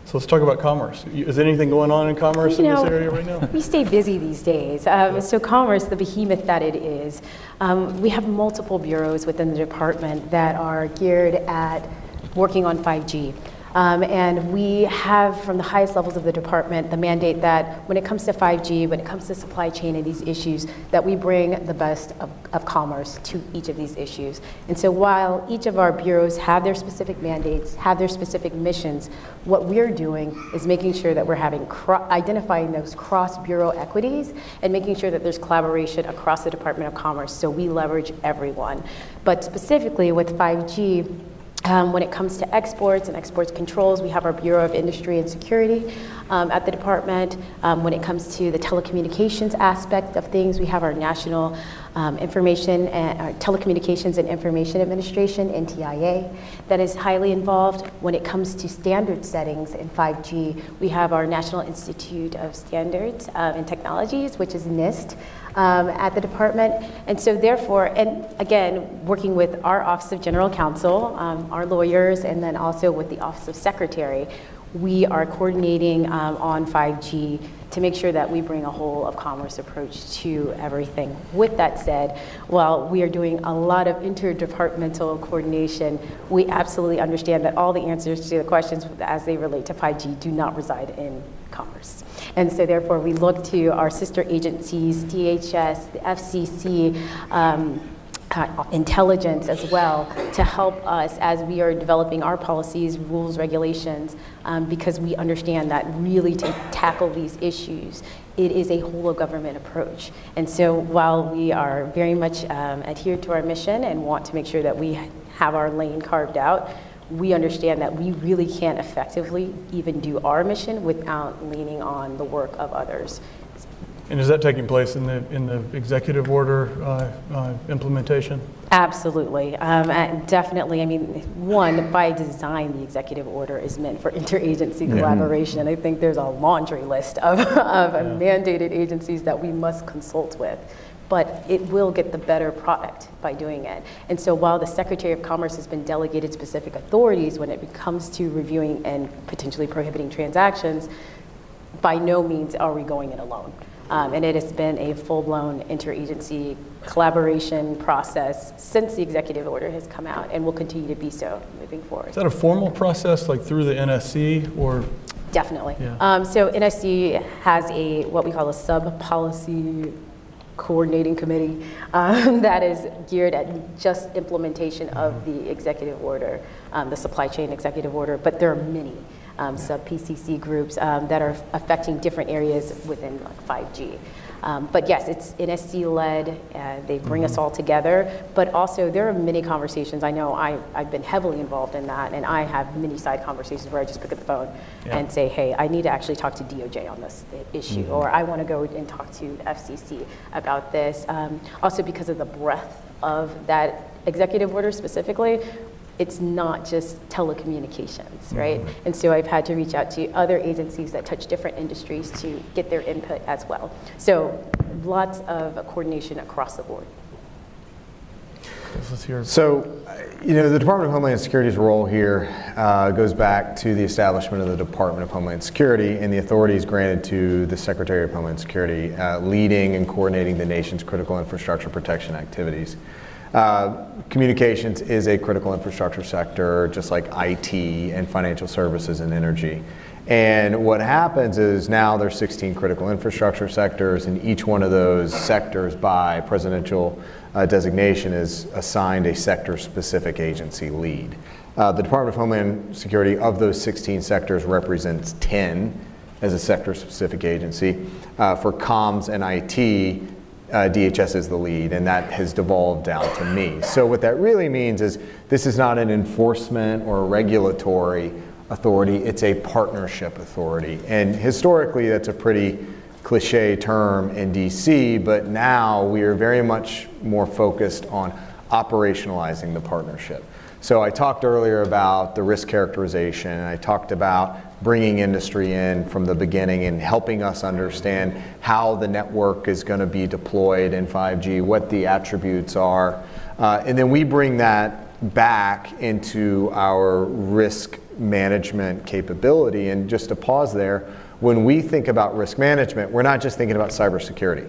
So let's talk about commerce. You- Is anything going on in commerce You in this area right now? We stay busy these days. Um, So Commerce, the behemoth that it is, um, we have multiple bureaus within the department that are geared at working on 5G. Um, And we have, from the highest levels of the department, the mandate that when it comes to 5G, when it comes to supply chain and these issues, that we bring the best of, of commerce to each of these issues. And so while each of our bureaus have their specific mandates, have their specific missions, what we're doing is making sure that we're having, identifying those cross-bureau equities and making sure that there's collaboration across the Department of Commerce, so we leverage everyone. But specifically with 5G, um, when it comes to exports and exports controls, we have our Bureau of Industry and Security um, at the department. Um, when it comes to the telecommunications aspect of things, we have our National um, Information and our Telecommunications and Information Administration (NTIA) that is highly involved. When it comes to standard settings in 5G, we have our National Institute of Standards uh, and Technologies, which is NIST um, at the department. And so therefore, and again, working with our Office of General Counsel, um, our lawyers, and then also with the Office of Secretary, we are coordinating um, on 5G to make sure that we bring a whole of commerce approach to everything. With that said, while we are doing a lot of interdepartmental coordination, we absolutely understand that all the answers to the questions as they relate to 5G do not reside in commerce. And so therefore, we look to our sister agencies, DHS, the FCC, um, uh, intelligence as well to help us as we are developing our policies, rules, regulations, um, because we understand that really to tackle these issues, it is a whole of government approach. And so while we are very much um, adhered to our mission and want to make sure that we have our lane carved out, we understand that we really can't effectively even do our mission without leaning on the work of others. And is that taking place in the, in the executive order uh, uh, implementation? Absolutely. Um, and definitely, I mean, one, by design, the executive order is meant for interagency Yeah. collaboration. I think there's a laundry list of, of mandated agencies that we must consult with. But it will get the better product by doing it. And so while the Secretary of Commerce has been delegated specific authorities when it comes to reviewing and potentially prohibiting transactions, by no means are we going it alone. Um, and it has been a full-blown interagency collaboration process since the executive order has come out and will continue to be so moving forward. Is that a formal process, like through the NSC, or? Definitely. Yeah. Um, so NSC has a, what we call a sub-policy coordinating committee um, that is geared at just implementation of the executive order, um, the supply chain executive order, but there are many um, sub-PCC groups um, that are affecting different areas within like 5G. Um, but yes, it's NSC-led. Uh, they bring us all together. But also, there are many conversations. I know I, I've been heavily involved in that, and I have many side conversations where I just pick up the phone Yeah. and say, "Hey, I need to actually talk to DOJ on this issue," Mhm. or "I want to go and talk to the FCC about this." Um, also, because of the breadth of that executive order specifically, it's not just telecommunications, right? And so I've had to reach out to other agencies that touch different industries to get their input as well. So lots of coordination across the board. So, uh, you know, the Department of Homeland Security's role here uh, goes back to the establishment of the Department of Homeland Security and the authorities granted to the Secretary of Homeland Security, uh, leading and coordinating the nation's critical infrastructure protection activities. Uh, communications is a critical infrastructure sector, just like IT and financial services and energy. And what happens is now there's 16 critical infrastructure sectors, and each one of those sectors by presidential uh, designation is assigned a sector-specific agency lead. Uh, the Department of Homeland Security, of those 16 sectors, represents 10 as a sector-specific agency. Uh, for comms and IT, uh, DHS is the lead, and that has devolved down to me. So what that really means is this is not an enforcement or a regulatory authority, it's a partnership authority. And historically, that's a pretty cliche term in DC, but now we are very much more focused on operationalizing the partnership. So I talked earlier about the risk characterization, and I talked about bringing industry in from the beginning and helping us understand how the network is going to be deployed in 5G, what the attributes are. Uh, and then we bring that back into our risk management capability. And just to pause there, when we think about risk management, we're not just thinking about cybersecurity.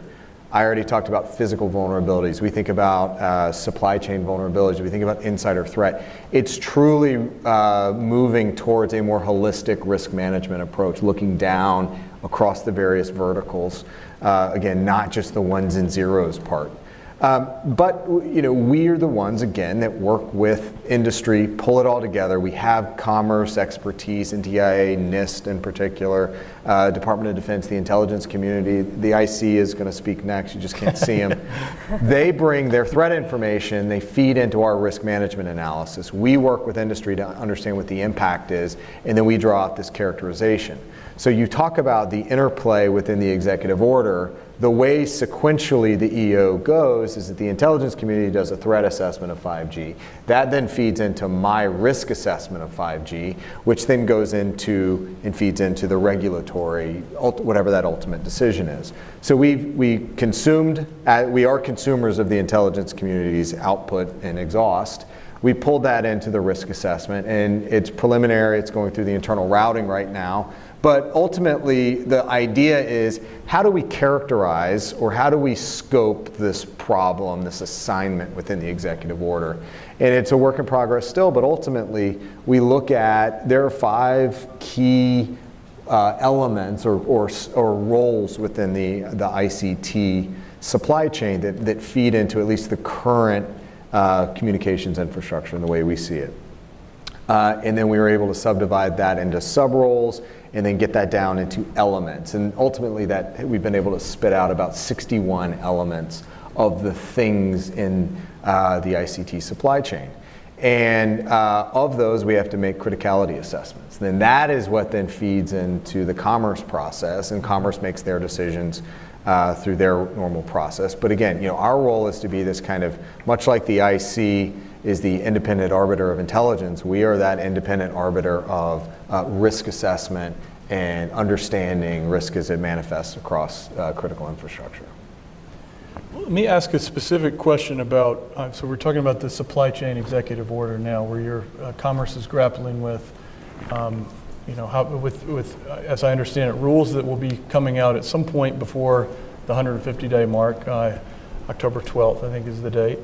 I already talked about physical vulnerabilities. We think about uh, supply chain vulnerabilities. We think about insider threat. It's truly uh, moving towards a more holistic risk management approach, looking down across the various verticals. Uh, again, not just the ones and zeros part. Um, but you know, we are the ones again that work with industry, pull it all together. We have commerce expertise in NTIA, NIST in particular, uh, Department of Defense, the intelligence community. The IC is going to speak next. You just can't see them. they bring their threat information. They feed into our risk management analysis. We work with industry to understand what the impact is, and then we draw out this characterization. So you talk about the interplay within the executive order the way sequentially the EO goes is that the intelligence community does a threat assessment of 5G. That then feeds into my risk assessment of 5G, which then goes into and feeds into the regulatory, whatever that ultimate decision is. So we we consumed, we are consumers of the intelligence community's output and exhaust. We pulled that into the risk assessment, and it's preliminary. It's going through the internal routing right now. But ultimately, the idea is how do we characterize or how do we scope this problem, this assignment within the executive order? And it's a work in progress still, but ultimately, we look at there are five key uh, elements or, or, or roles within the, the ICT supply chain that, that feed into at least the current uh, communications infrastructure in the way we see it. Uh, and then we were able to subdivide that into sub roles and then get that down into elements. And ultimately, that we've been able to spit out about 61 elements of the things in uh, the ICT supply chain. And uh, of those, we have to make criticality assessments. Then that is what then feeds into the commerce process, and commerce makes their decisions uh, through their normal process. But again, you know, our role is to be this kind of much like the IC is the independent arbiter of intelligence. We are that independent arbiter of uh, risk assessment and understanding risk as it manifests across uh, critical infrastructure. Let me ask a specific question about, uh, so we're talking about the supply chain executive order now, where your uh, commerce is grappling with, um, you know, how, with, with uh, as I understand it, rules that will be coming out at some point before the 150-day mark. Uh, October 12th, I think, is the date.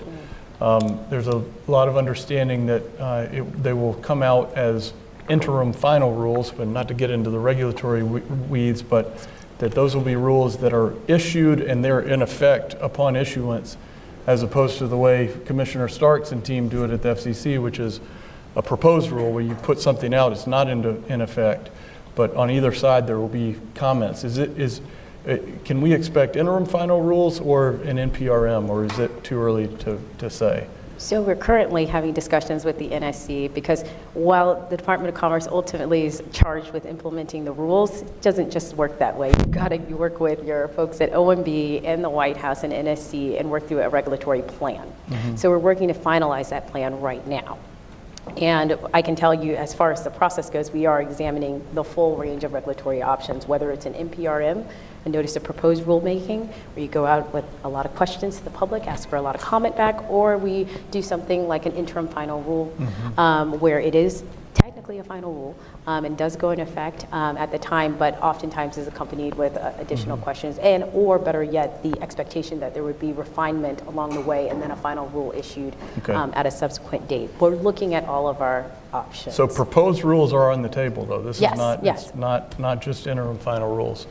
Um, there's a lot of understanding that uh, it, they will come out as interim final rules, but not to get into the regulatory weeds, but that those will be rules that are issued and they're in effect upon issuance, as opposed to the way Commissioner Starks and team do it at the FCC, which is a proposed rule where you put something out, it's not into, in effect, but on either side there will be comments. Is it, is, can we expect interim final rules or an NPRM, or is it too early to, to say? So we're currently having discussions with the NSC because while the Department of Commerce ultimately is charged with implementing the rules, it doesn't just work that way. You've got to work with your folks at OMB and the White House and NSC and work through a regulatory plan. Mm-hmm. So we're working to finalize that plan right now. And I can tell you, as far as the process goes, we are examining the full range of regulatory options, whether it's an NPRM, a notice of proposed rulemaking, where you go out with a lot of questions to the public, ask for a lot of comment back, or we do something like an interim final rule, mm-hmm. um, where it is technically a final rule um, and does go in effect um, at the time, but oftentimes is accompanied with uh, additional mm-hmm. questions and, or better yet, the expectation that there would be refinement along the way and then a final rule issued okay. um, at a subsequent date. We're looking at all of our options. So proposed rules are on the table, though. This yes, is not yes. not not just interim final rules.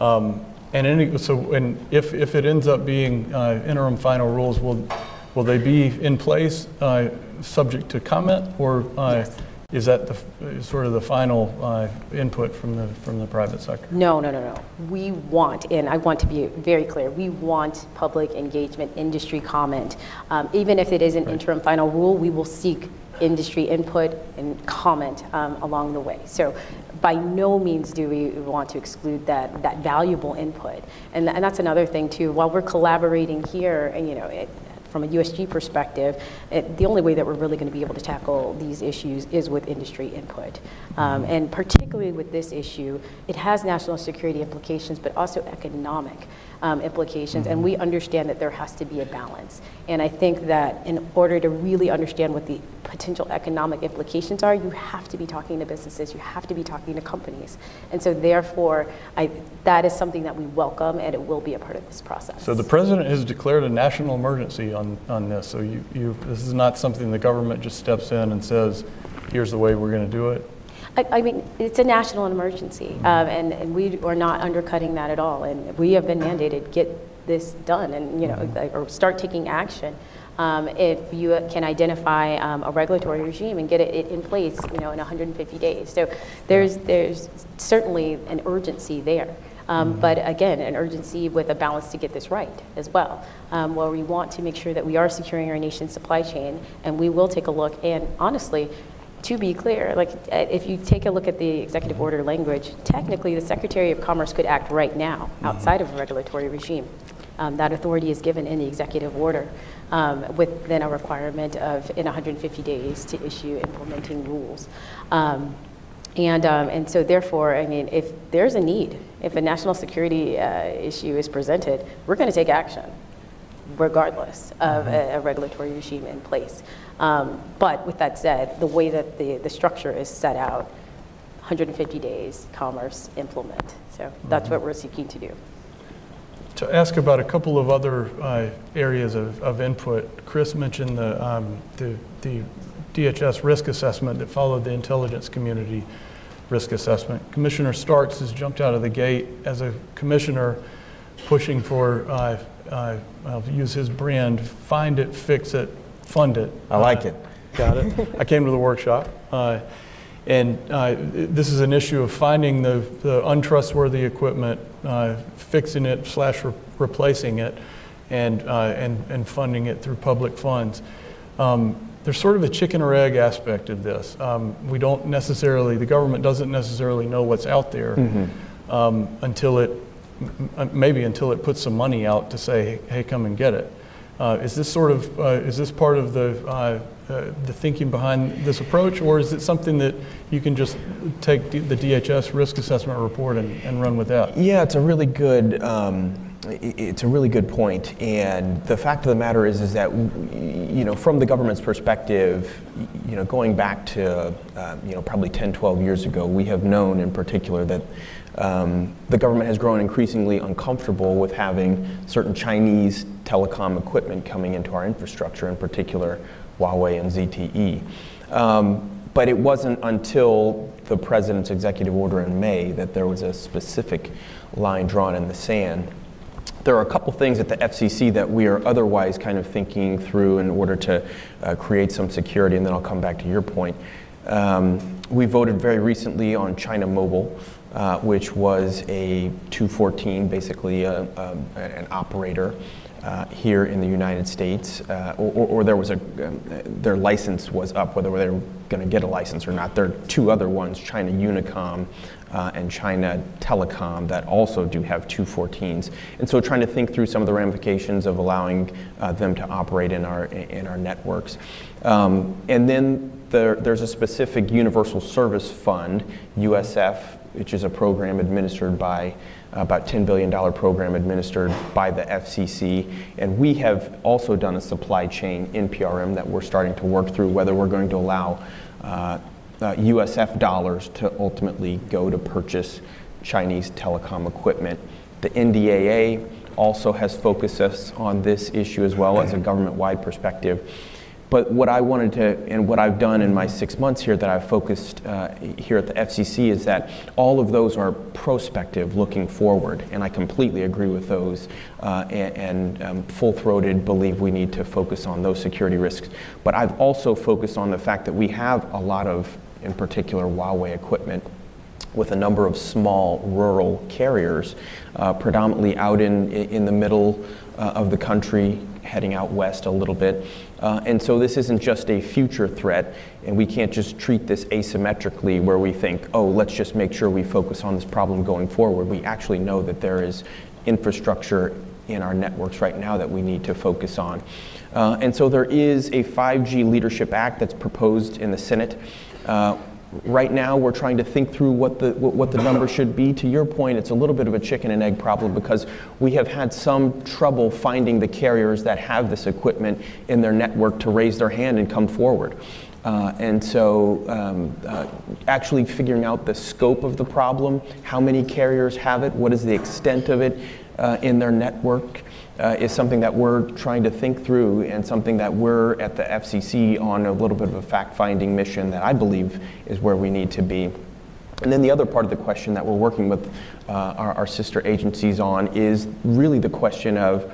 Um, and any, so, and if, if it ends up being uh, interim final rules, will, will they be in place, uh, subject to comment, or uh, yes. is that the, sort of the final uh, input from the, from the private sector? No, no, no, no. We want, and I want to be very clear, we want public engagement, industry comment. Um, even if it is an right. interim final rule, we will seek industry input and comment um, along the way. So by no means do we want to exclude that, that valuable input. And, and that's another thing too, while we're collaborating here, and you know, it, from a USG perspective, it, the only way that we're really going to be able to tackle these issues is with industry input. Um, and particularly with this issue, it has national security implications, but also economic um, implications, and we understand that there has to be a balance. And I think that in order to really understand what the potential economic implications are, you have to be talking to businesses, you have to be talking to companies. And so therefore, I, that is something that we welcome and it will be a part of this process. So the president has declared a national emergency on, on this. So you, you, this is not something the government just steps in and says, here's the way we're going to do it. I, I mean, it's a national emergency, um, and, and we are not undercutting that at all. And we have been mandated, get this done and, you know, like, or start taking action. Um, if you can identify um, a regulatory regime and get it, it in place, you know, in 150 days. So there's, there's certainly an urgency there. Um, but again, an urgency with a balance to get this right as well, um, where we want to make sure that we are securing our nation's supply chain, and we will take a look. And honestly, to be clear, like uh, if you take a look at the executive order language, technically the Secretary of Commerce could act right now outside of a regulatory regime. Um, that authority is given in the executive order um, with then a requirement of in 150 days to issue implementing rules. Um, and, um, and so therefore, I mean, if there's a need, if a national security uh, issue is presented, we're going to take action regardless of a, a regulatory regime in place. Um, but with that said, the way that the, the structure is set out, 150 days, commerce, implement. So that's what we're seeking to do. To ask about a couple of other uh, areas of, of input, Chris mentioned the, um, the, the DHS risk assessment that followed the intelligence community risk assessment. Commissioner Starks has jumped out of the gate as a commissioner pushing for, uh, uh, I'll use his brand, find it, fix it, fund it. I like it. Got it. I came to the workshop. Uh, and uh, this is an issue of finding the, the untrustworthy equipment, uh, fixing it slash re- replacing it, and, uh, and, and funding it through public funds. Um, there's sort of a chicken or egg aspect of this. Um, we don't necessarily, the government doesn't necessarily know what's out there um, until it, maybe until it puts some money out to say, hey, come and get it. Uh, is this sort of, uh, is this part of the, uh, uh, the thinking behind this approach, or is it something that you can just take the DHS risk assessment report and, and run with that? Yeah, it's a really good. Um, it's a really good point, and the fact of the matter is, is that you know, from the government's perspective, you know, going back to uh, you know probably 10, 12 years ago, we have known in particular that um, the government has grown increasingly uncomfortable with having certain Chinese telecom equipment coming into our infrastructure, in particular Huawei and ZTE. Um, but it wasn't until the president's executive order in May that there was a specific line drawn in the sand. There are a couple things at the FCC that we are otherwise kind of thinking through in order to uh, create some security, and then I'll come back to your point. Um, we voted very recently on China Mobile, uh, which was a 214, basically a, um, an operator uh, here in the United States, uh, or, or- there was a, um, their license was up, whether they were going to get a license or not. There are two other ones, China Unicom uh, and China Telecom, that also do have 214s. And so trying to think through some of the ramifications of allowing uh, them to operate in our, in our networks. Um, and then there, there's a specific Universal Service Fund, USF, which is a program administered by about $10 billion program administered by the FCC. And we have also done a supply chain NPRM that we're starting to work through whether we're going to allow uh, uh, USF dollars to ultimately go to purchase Chinese telecom equipment. The NDAA also has focused us on this issue as well as a government wide perspective. But what I wanted to, and what I've done in my six months here that I've focused uh, here at the FCC is that all of those are prospective, looking forward, and I completely agree with those, uh, and, and um, full-throated believe we need to focus on those security risks. But I've also focused on the fact that we have a lot of, in particular, Huawei equipment with a number of small rural carriers, uh, predominantly out in, in the middle uh, of the country, heading out west a little bit. Uh, and so this isn't just a future threat, and we can't just treat this asymmetrically where we think, oh, let's just make sure we focus on this problem going forward. We actually know that there is infrastructure in our networks right now that we need to focus on. Uh, and so there is a 5G Leadership Act that's proposed in the Senate. Uh, right now, we're trying to think through what the, what, the number should be. To your point, it's a little bit of a chicken and egg problem because we have had some trouble finding the carriers that have this equipment in their network to raise their hand and come forward. Uh, and so, um, uh, actually figuring out the scope of the problem, how many carriers have it, what is the extent of it uh, in their network, uh, is something that we're trying to think through and something that we're at the FCC on a little bit of a fact finding mission that I believe is where we need to be. And then the other part of the question that we're working with uh, our, our sister agencies on is really the question of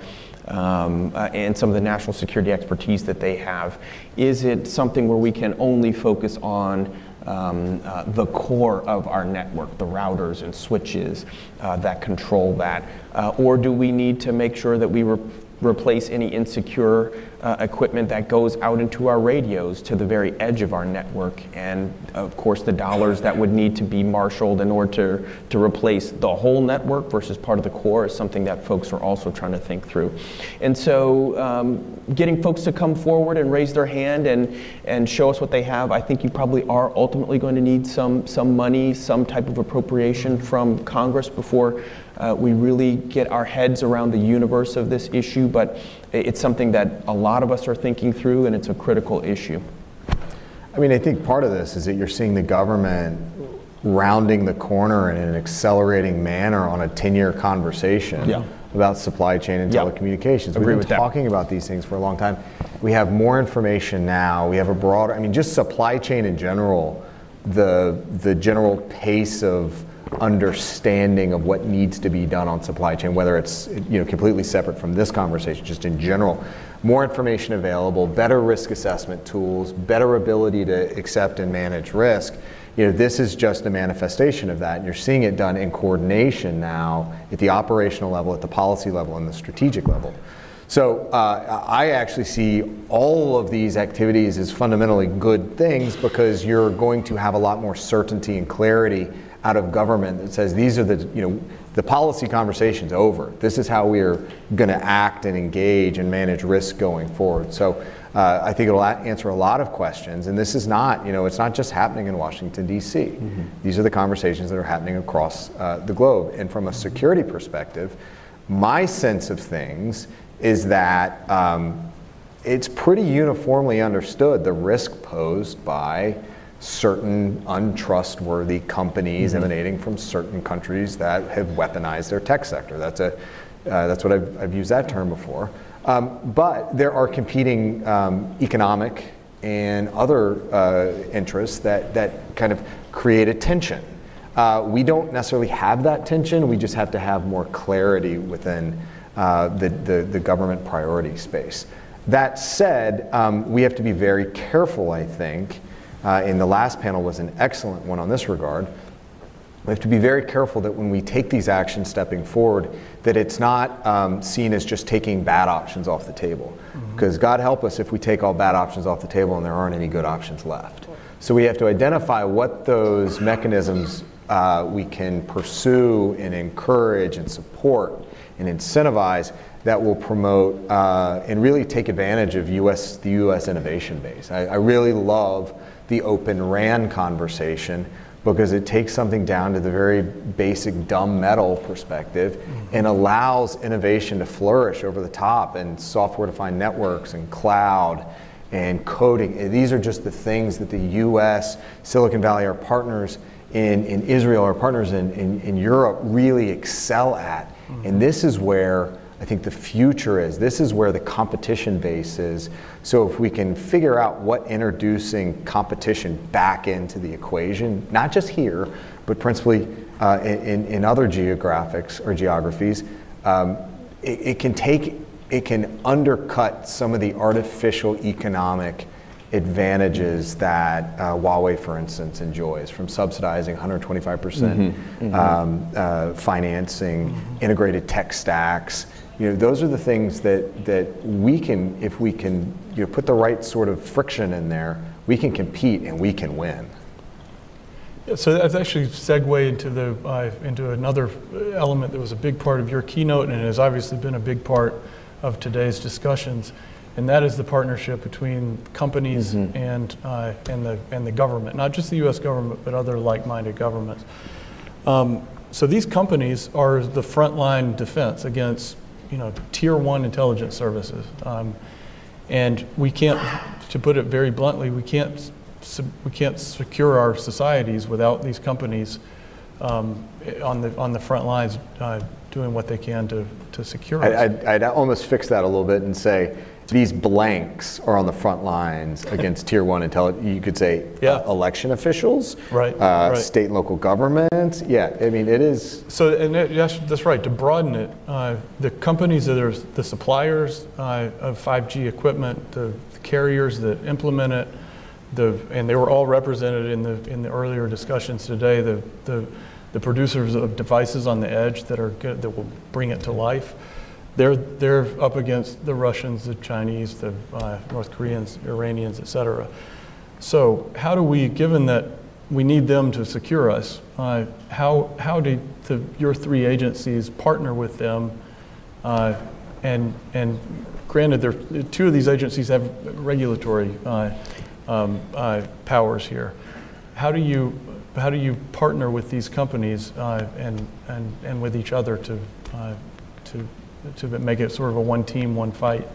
um, uh, and some of the national security expertise that they have. Is it something where we can only focus on um, uh, the core of our network, the routers and switches uh, that control that? Uh, or do we need to make sure that we re- replace any insecure uh, equipment that goes out into our radios to the very edge of our network. And of course, the dollars that would need to be marshaled in order to, to replace the whole network versus part of the core is something that folks are also trying to think through. And so, um, getting folks to come forward and raise their hand and, and show us what they have, I think you probably are ultimately going to need some, some money, some type of appropriation from Congress before uh, we really get our heads around the universe of this issue, but it's something that a lot of us are thinking through, and it's a critical issue. I mean, I think part of this is that you're seeing the government rounding the corner in an accelerating manner on a 10 year conversation Yeah. about supply chain and Yeah. telecommunications. Agree We've with been that. talking about these things for a long time. We have more information now. We have a broader, I mean, just supply chain in general, the, the general pace of understanding of what needs to be done on supply chain, whether it's you know completely separate from this conversation, just in general, more information available, better risk assessment tools, better ability to accept and manage risk. You know, this is just a manifestation of that, and you're seeing it done in coordination now at the operational level, at the policy level, and the strategic level. So uh, I actually see all of these activities as fundamentally good things because you're going to have a lot more certainty and clarity out of government that says these are the you know the policy conversation's over. This is how we are going to act and engage and manage risk going forward. So uh, I think it'll answer a lot of questions. And this is not you know it's not just happening in Washington D.C. These are the conversations that are happening across uh, the globe. And from a security perspective, my sense of things is that um, it's pretty uniformly understood the risk posed by certain untrustworthy companies Mhm. emanating from certain countries that have weaponized their tech sector. That's a uh, that's what I've, I've used that term before. Um, but there are competing um, economic and other uh, interests that that kind of create a tension. Uh, we don't necessarily have that tension. We just have to have more clarity within uh, the, the, the government priority space. That said, um, we have to be very careful, I think, uh, and the last panel was an excellent one on this regard. We have to be very careful that when we take these actions stepping forward, that it's not um, seen as just taking bad options off the table. Because God help us if we take all bad options off the table and there aren't any good options left. So we have to identify what those mechanisms uh, we can pursue and encourage and support and incentivize that will promote uh, and really take advantage of US, the US innovation base. I, I really love the open RAN conversation because it takes something down to the very basic dumb metal perspective mm-hmm. and allows innovation to flourish over the top and software defined networks and cloud and coding. And These are just the things that the US, Silicon Valley, our partners in, in Israel, our partners in, in, in Europe really excel at. Mm-hmm. And this is where I think the future is. This is where the competition base is. So if we can figure out what introducing competition back into the equation, not just here, but principally uh, in, in other geographics or geographies, um, it, it can take, it can undercut some of the artificial economic advantages that uh, Huawei, for instance, enjoys from subsidizing 125% Mhm, mhm. um, uh, financing, integrated tech stacks. You know, those are the things that, that we can, if we can you know, put the right sort of friction in there, we can compete and we can win. Yeah, so that's actually segue into the uh, into another element that was a big part of your keynote and has obviously been a big part of today's discussions. and that is the partnership between companies Mm-hmm. and, uh, and, the, and the government, not just the US government, but other like minded governments. Um, so these companies are the frontline defense against you know, tier one intelligence services. Um, and we can't, to put it very bluntly, we can't, we can't secure our societies without these companies um, on, the, on the front lines uh, doing what they can to, to secure us. I'd, I'd almost fix that a little bit and say these blanks are on the front lines against tier one intelligence. You could say uh, election officials, Right, uh, right. state and local governments. Yeah, I mean it is. So, and that- that's, that's right, to broaden it, uh, the companies that are the suppliers uh, of 5G equipment, the carriers that implement it, the, and they were all represented in the, in the earlier discussions today, the, the, the producers of devices on the edge that are good, that will bring it to life. They're, they're up against the Russians, the Chinese, the uh, North Koreans, Iranians, et cetera. So how do we, given that we need them to secure us, uh, how, how do the, your three agencies partner with them? Uh, and, and granted, there, two of these agencies have regulatory uh, um, uh, powers here. How do you, how do you partner with these companies uh, and, and, and with each other to, uh, to, to make it sort of a one team, one fight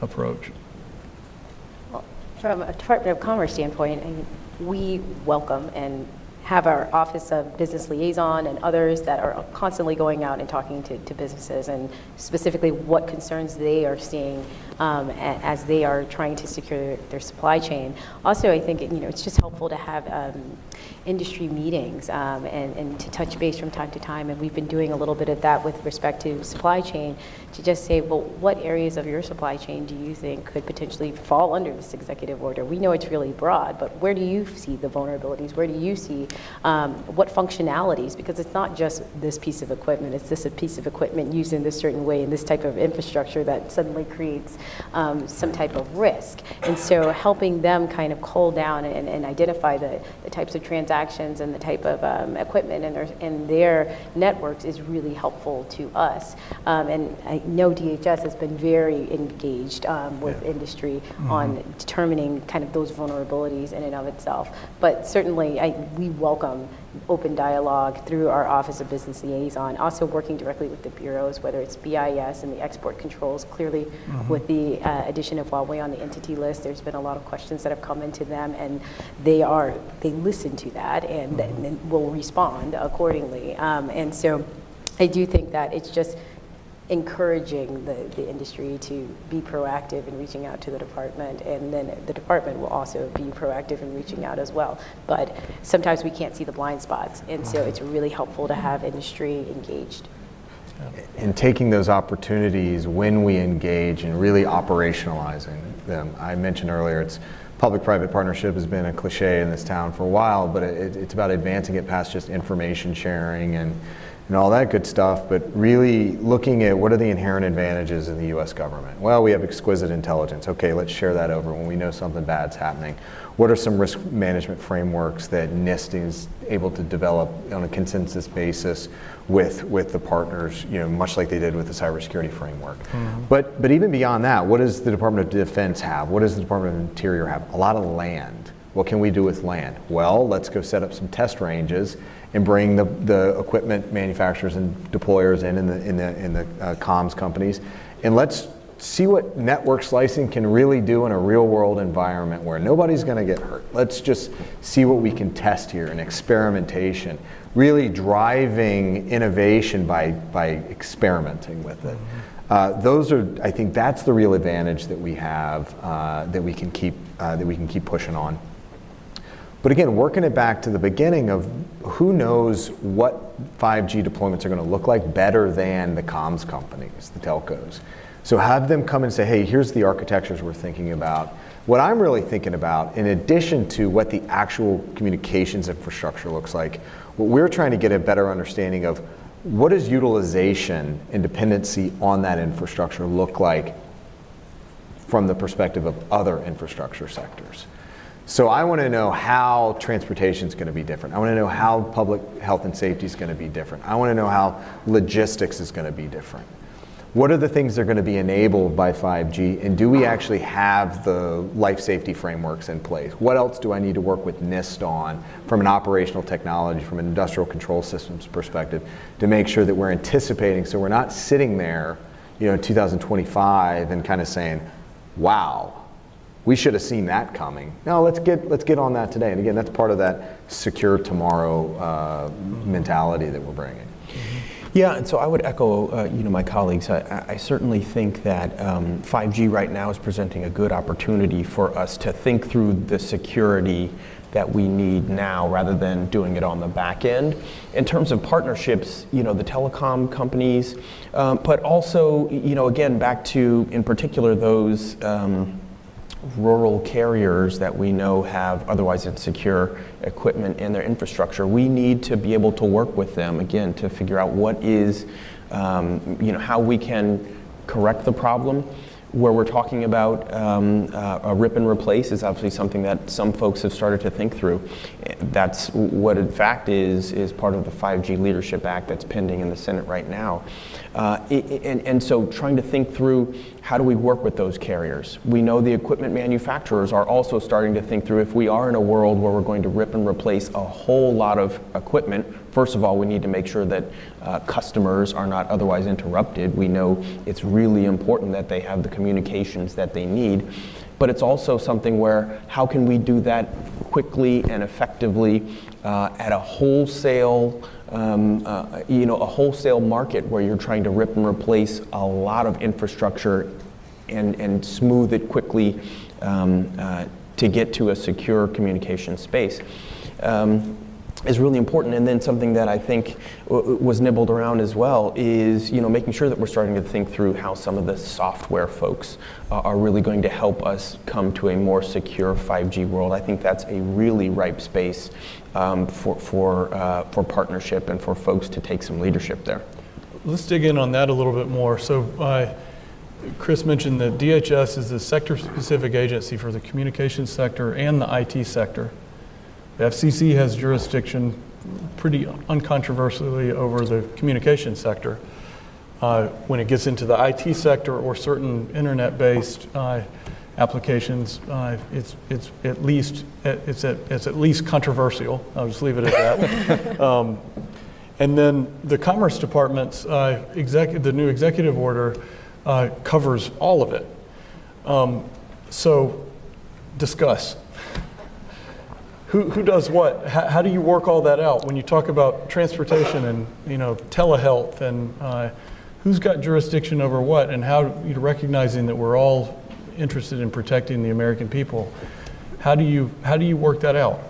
approach? Well, From a Department of Commerce standpoint, we welcome and have our Office of Business Liaison and others that are constantly going out and talking to, to businesses and specifically what concerns they are seeing um, as they are trying to secure their, supply chain. Also, I think you know it's just helpful to have um, industry meetings um, and, and to touch base from time to time. And we've been doing a little bit of that with respect to supply chain to just say, well, what areas of your supply chain do you think could potentially fall under this executive order? We know it's really broad, but where do you see the vulnerabilities? Where do you see um, what functionalities? Because it's not just this piece of equipment, it's this a piece of equipment used in this certain way in this type of infrastructure that suddenly creates um, some type of risk. And so helping them kind of cull down and, and identify the, the types of transactions and the type of um, equipment in their, in their networks is really helpful to us. Um, and I know DHS has been very engaged um, with industry on determining kind of those vulnerabilities in and of itself. But certainly, I, we welcome open dialogue through our Office of Business Liaison, also working directly with the bureaus, whether it's BIS and the export controls. Clearly, Mhm. with the uh, addition of Huawei on the entity list, there's been a lot of questions that have come into them, and they are they listen to that and, and then will respond accordingly. Um, and so, I do think that it's just encouraging the, the industry to be proactive in reaching out to the department, and then the department will also be proactive in reaching out as well. But sometimes we can't see the blind spots, and so it's really helpful to have industry engaged. and taking those opportunities when we engage and really operationalizing them. I mentioned earlier, it's public-private partnership has been a cliche in this town for a while, but it, it's about advancing it past just information sharing and, and all that good stuff, but really looking at what are the inherent advantages in the U.S. government. Well, we have exquisite intelligence. Okay, let's share that over when we know something bad's happening. What are some risk management frameworks that NIST is able to develop on a consensus basis with, with the partners, you know, much like they did with the cybersecurity framework? Mm-hmm. But, but even beyond that, what does the Department of Defense have? What does the Department of Interior have? A lot of land. What can we do with land? Well, let's go set up some test ranges and bring the, the equipment manufacturers and deployers in, in the, in the, in the uh, comms companies, and let's see what network slicing can really do in a real world environment where nobody's going to get hurt. Let's just see what we can test here and experimentation, really driving innovation by, by experimenting with it. Uh, those are, I think, that's the real advantage that we have uh, that we can keep uh, that we can keep pushing on. But again, working it back to the beginning of who knows what 5G deployments are going to look like better than the comms companies, the telcos. So have them come and say, hey, here's the architectures we're thinking about. What I'm really thinking about, in addition to what the actual communications infrastructure looks like, what we're trying to get a better understanding of what does utilization and dependency on that infrastructure look like from the perspective of other infrastructure sectors. So I want to know how transportation is going to be different. I want to know how public health and safety is going to be different. I want to know how logistics is going to be different. what are the things that are going to be enabled by 5G, and do we actually have the life safety frameworks in place? What else do I need to work with NIST on from an operational technology, from an industrial control systems perspective, to make sure that we're anticipating so we're not sitting there, you know, in 2025 and kind of saying, wow, we should have seen that coming. Now let's get let's get on that today. And again, that's part of that secure tomorrow uh, mentality that we're bringing. Yeah, and so I would echo, uh, you know, my colleagues. I, I certainly think that um, 5G right now is presenting a good opportunity for us to think through the security that we need now rather than doing it on the back end. In terms of partnerships, you know, the telecom companies, um, but also, you know, again, back to, in particular, those um, rural carriers that we know have otherwise insecure equipment in their infrastructure. We need to be able to work with them, again, to figure out what is, um, you know, how we can correct the problem where we're talking about um, uh, a rip and replace is obviously something that some folks have started to think through. That's what, in fact, is is part of the 5G Leadership Act that's pending in the Senate right now. Uh, and, and so, trying to think through how do we work with those carriers. We know the equipment manufacturers are also starting to think through if we are in a world where we're going to rip and replace a whole lot of equipment First of all, we need to make sure that uh, customers are not otherwise interrupted. We know it's really important that they have the communications that they need. But it's also something where how can we do that quickly and effectively uh, at a wholesale, um, uh, you know, a wholesale market where you're trying to rip and replace a lot of infrastructure and, and smooth it quickly um, uh, to get to a secure communication space. Um, is really important. And then something that I think was nibbled around as well is you know making sure that we're starting to think through how some of the software folks uh, are really going to help us come to a more secure 5G world. I think that's a really ripe space um, for for uh, for partnership and for folks to take some leadership there. Let's dig in on that a little bit more. So. Uh, Chris mentioned that DHS is a sector-specific agency for the communications sector and the IT sector. The FCC has jurisdiction pretty uncontroversially over the communication sector. Uh, when it gets into the IT sector or certain internet-based uh, applications, uh, it's, it's at least it's at, it's at least controversial. I'll just leave it at that. um, and then the Commerce Department's uh, exec- the new executive order uh, covers all of it. Um, so discuss who, who does what? How, how, do you work all that out when you talk about transportation and you know telehealth and uh, who's got jurisdiction over what and how you know, recognizing that we're all interested in protecting the American people? How do you how do you work that out?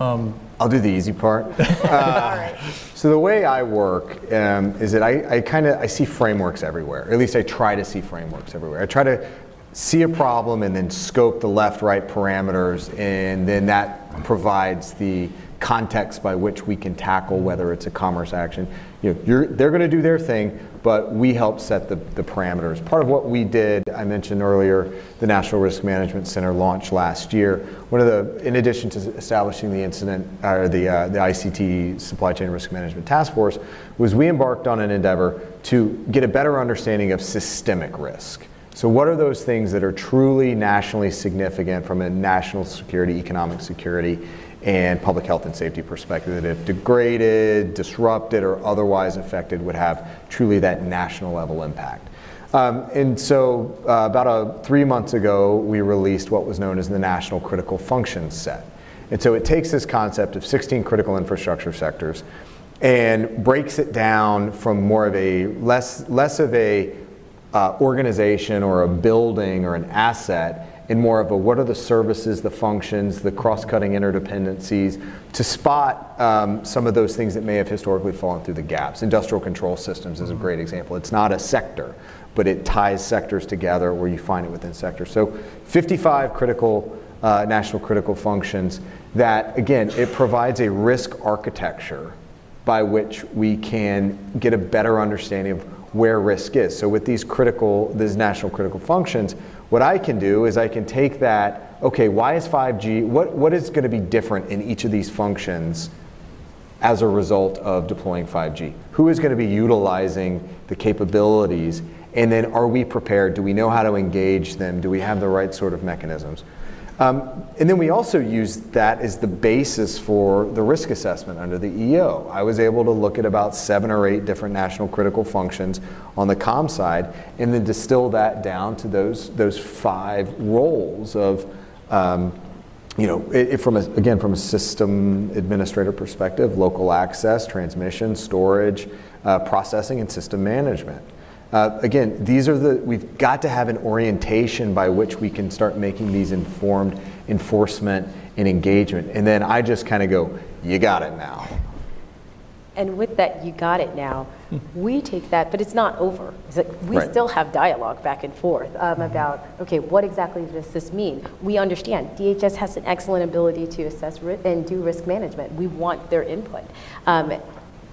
Um, I'll do the easy part. Uh, so the way I work um, is that I, I kind of I see frameworks everywhere. At least I try to see frameworks everywhere. I try to see a problem and then scope the left right parameters and then that provides the context by which we can tackle whether it's a commerce action. You know, they're going to do their thing, but we help set the, the parameters. Part of what we did, I mentioned earlier, the National Risk Management Center launched last year. One of the, in addition to establishing the incident or the uh, the ICT Supply Chain Risk Management Task Force, was we embarked on an endeavor to get a better understanding of systemic risk. So, what are those things that are truly nationally significant from a national security, economic security, and public health and safety perspective that, if degraded, disrupted, or otherwise affected, would have truly that national level impact? Um, and so, uh, about a, three months ago, we released what was known as the National Critical Functions Set. And so, it takes this concept of 16 critical infrastructure sectors and breaks it down from more of a less, less of a uh, organization or a building or an asset in more of a what are the services, the functions, the cross-cutting interdependencies to spot um, some of those things that may have historically fallen through the gaps. Industrial control systems is a great example. It's not a sector, but it ties sectors together where you find it within sectors. So 55 critical, uh, national critical functions that, again, it provides a risk architecture by which we can get a better understanding of where risk is. So with these critical, these national critical functions, what I can do is I can take that, okay, why is 5G, what, what is going to be different in each of these functions as a result of deploying 5G? Who is going to be utilizing the capabilities And then are we prepared? Do we know how to engage them? Do we have the right sort of mechanisms? Um, and then we also use that as the basis for the risk assessment under the EO. I was able to look at about seven or eight different national critical functions on the com side and then distill that down to those, those five roles of, um, you know, it, it from a, again, from a system administrator perspective, local access, transmission, storage, uh, processing, and system management. Uh, again, these are the, we've got to have an orientation by which we can start making these informed enforcement and engagement. And then I just kind of go, you got it now. And with that, you got it now. We take that, but it's not over. It's like we Right. still have dialogue back and forth um, about, okay, what exactly does this mean? We understand DHS has an excellent ability to assess ri- and do risk management. We want their input. Um,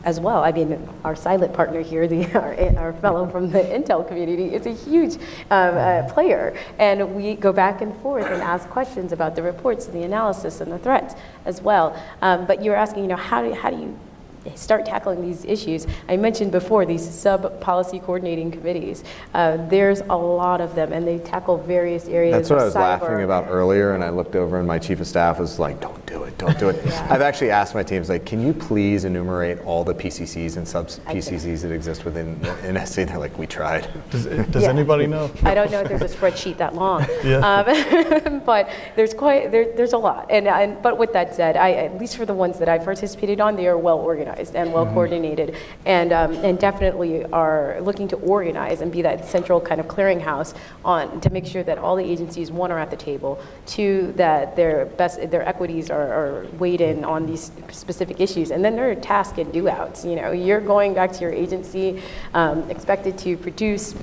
as well. I mean, our silent partner here, the, our, our fellow from the Intel community, is a huge um, uh, player. And we go back and forth and ask questions about the reports and the analysis and the threats as well. Um, but you're asking, you know, how do, how do you start tackling these issues. I mentioned before these sub-policy coordinating committees. Uh, there's a lot of them, and they tackle various areas. That's what of I was cyber. laughing about earlier, and I looked over, and my chief of staff was like, "Don't do it, don't do it." I've actually asked my teams, like, "Can you please enumerate all the PCCs and sub PCCs that exist within NSC?" They're like, "We tried." Does, does Yeah. anybody know? I don't know if there's a spreadsheet that long, Yeah. um, but there's quite there, there's a lot. And, and but with that said, I at least for the ones that I've participated on, they are well organized and well coordinated, and um, and definitely are looking to organize and be that central kind of clearinghouse on to make sure that all the agencies one are at the table, two that their best their equities are, are weighed in on these specific issues, and then there are task and do outs. You know, you're going back to your agency, um, expected to produce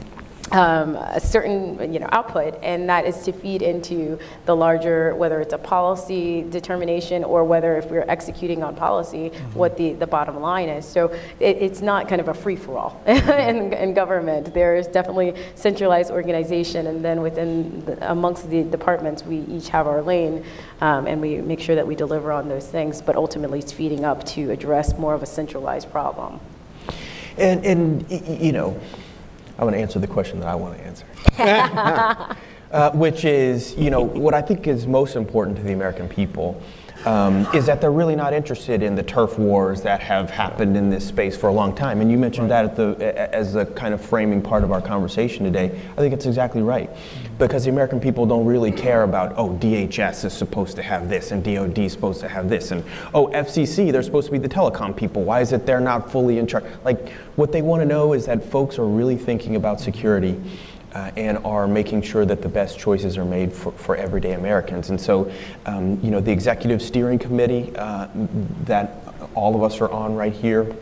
um, a certain you know output, and that is to feed into the larger, whether it's a policy determination or whether if we're executing on policy, what the, the bottom line is. So it, it's not kind of a free for all in, in government. There is definitely centralized organization, and then within the, amongst the departments, we each have our lane, um, and we make sure that we deliver on those things. But ultimately, it's feeding up to address more of a centralized problem. And, and you know, I want to answer the question that I want to answer. uh, which is, you know, what I think is most important to the American people um, is that they're really not interested in the turf wars that have happened in this space for a long time. And you mentioned that at the, as a kind of framing part of our conversation today. I think it's exactly right. Because the American people don't really care about, oh, DHS is supposed to have this and DOD is supposed to have this. And, oh, FCC, they're supposed to be the telecom people. Why is it they're not fully in charge? Like, what they want to know is that folks are really thinking about security uh, and are making sure that the best choices are made for, for everyday Americans. And so, um, you know, the executive steering committee uh, that all of us are on right here,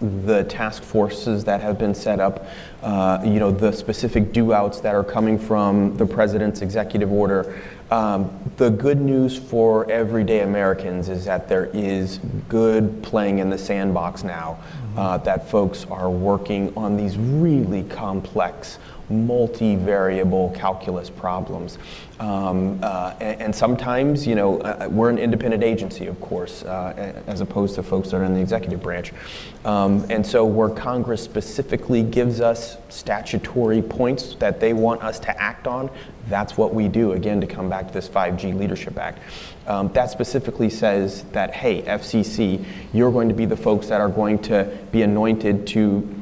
the task forces that have been set up, uh, you know, the specific do-outs that are coming from the president's executive order. Um, the good news for everyday Americans is that there is good playing in the sandbox now, uh, that folks are working on these really complex multivariable calculus problems. Um, uh, and, and sometimes, you know, uh, we're an independent agency, of course, uh, as opposed to folks that are in the executive branch. Um, and so, where Congress specifically gives us statutory points that they want us to act on, that's what we do, again, to come back to this 5G Leadership Act. Um, that specifically says that, hey, FCC, you're going to be the folks that are going to be anointed to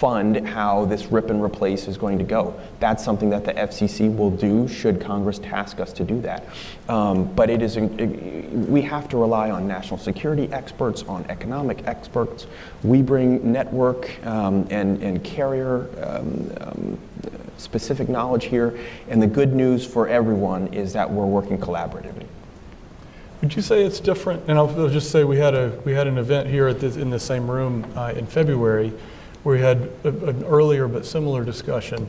fund how this rip and replace is going to go. That's something that the FCC will do should Congress task us to do that. Um, but it is, we have to rely on national security experts, on economic experts. We bring network um, and, and carrier um, um, specific knowledge here. And the good news for everyone is that we're working collaboratively. Would you say it's different? And I'll, I'll just say we had a we had an event here in the same room uh, in February we had a, an earlier but similar discussion,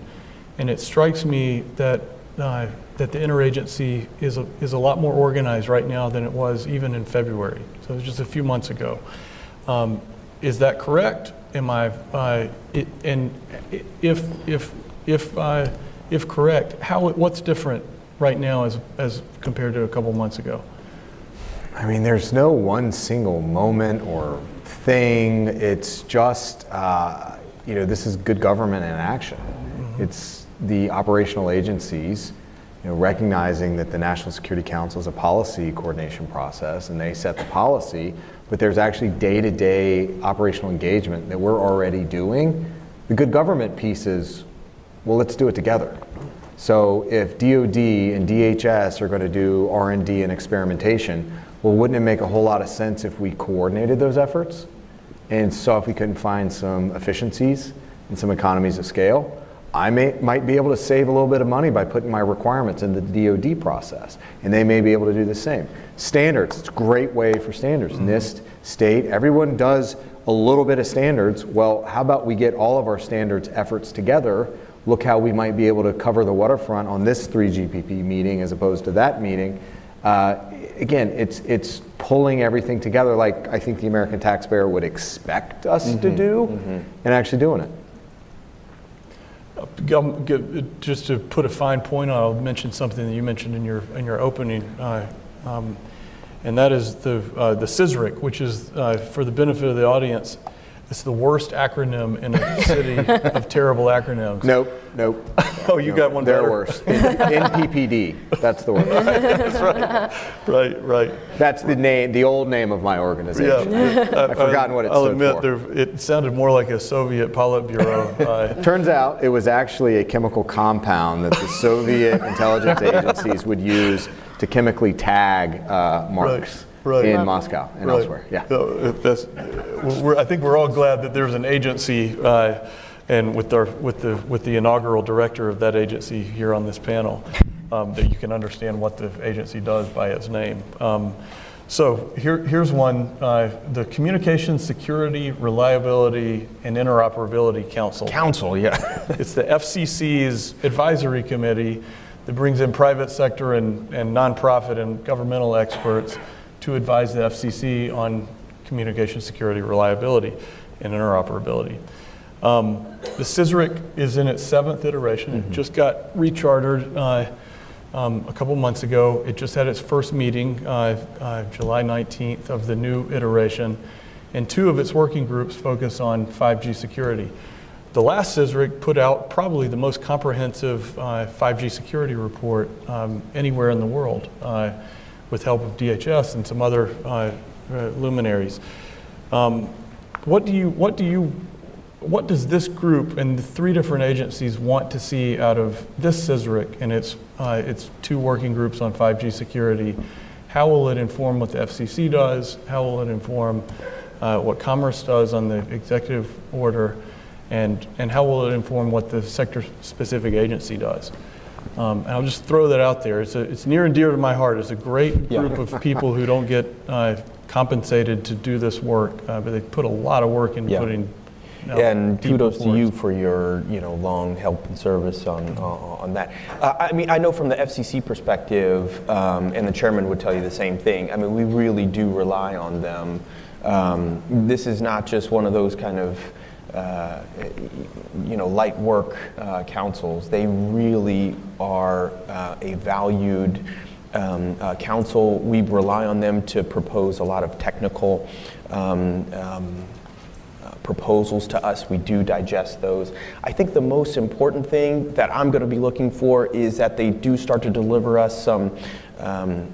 and it strikes me that uh, that the interagency is a, is a lot more organized right now than it was even in February. So it was just a few months ago. Um, is that correct? Am I uh, it, and if if if uh, if correct, how what's different right now as as compared to a couple months ago? I mean, there's no one single moment or thing. It's just, uh, you know, this is good government in action. It's the operational agencies, you know, recognizing that the National Security Council is a policy coordination process and they set the policy, but there's actually day-to-day operational engagement that we're already doing. The good government piece is, well, let's do it together. So if DoD and DHS are going to do R&D and experimentation, well, wouldn't it make a whole lot of sense if we coordinated those efforts and saw if we couldn't find some efficiencies and some economies of scale? I may, might be able to save a little bit of money by putting my requirements in the DoD process, and they may be able to do the same. Standards, it's a great way for standards. Mm-hmm. NIST, state, everyone does a little bit of standards. Well, how about we get all of our standards efforts together? Look how we might be able to cover the waterfront on this 3GPP meeting as opposed to that meeting. Uh, again, it's, it's pulling everything together like I think the American taxpayer would expect us to Mhm, do mhm. and actually doing it. Um, Just to put a fine point on, I'll mention something that you mentioned in your, in your opening, uh, um, and that is the, uh, the CSRIC, which is, uh, for the benefit of the audience, it's the worst acronym in a city of terrible acronyms. Nope, nope. Oh, you got one They're better. worse. NPPD, that's the worst. That's right. Right, right. That's the name, the old name of my organization. Yeah. I've forgotten what it I'll stood admit, for. there- it sounded more like a Soviet Politburo. uh, Turns out it was actually a chemical compound that the Soviet intelligence agencies would use to chemically tag uh, marks right. In Moscow and Right. elsewhere. Yeah. So, That's, we're, I think we're all glad that there's an agency, uh, and with our, with the, with the inaugural director of that agency here on this panel, um, that you can understand what the agency does by its name. Um, So here, here's one, uh, the Communications Security, Reliability, and Interoperability Council. Council, yeah. It's the FCC's advisory committee that brings in private sector and, and nonprofit and governmental experts to advise the FCC on communication security, reliability, and interoperability. Um, the CSRIC is in its seventh iteration. It just got rechartered uh, um, a couple months ago. It just had its first meeting, uh, uh, July 19th, of the new iteration, and two of its working groups focus on 5G security. The last CSRIC put out probably the most comprehensive uh, 5G security report um, anywhere in the world, uh, with help of DHS and some other uh, uh, luminaries. Um, what do you, what do you, what does this group and the three different agencies want to see out of this CSRIC and its, uh, its two working groups on 5G security? How will it inform what the FCC does? How will it inform uh, what Commerce does on the executive order? And, and how will it inform what the sector-specific agency does? Um, and I'll just throw that out there. It's, a, it's near and dear to my heart. It's a great group of people who don't get uh, compensated to do this work, uh, but they put a lot of work into Yeah. putting. you know, and kudos to you for your, you know, long help and service on, uh, on that. Uh, I mean, I know from the FCC perspective, um, and the chairman would tell you the same thing. I mean, we really do rely on them. Um, this is not just one of those kind of, uh, you know, light work uh, councils. They really are uh, a valued um, uh, council. We rely on them to propose a lot of technical. Um, um, uh, proposals to us. We do digest those. I think the most important thing that I'm going to be looking for is that they do start to deliver us some um,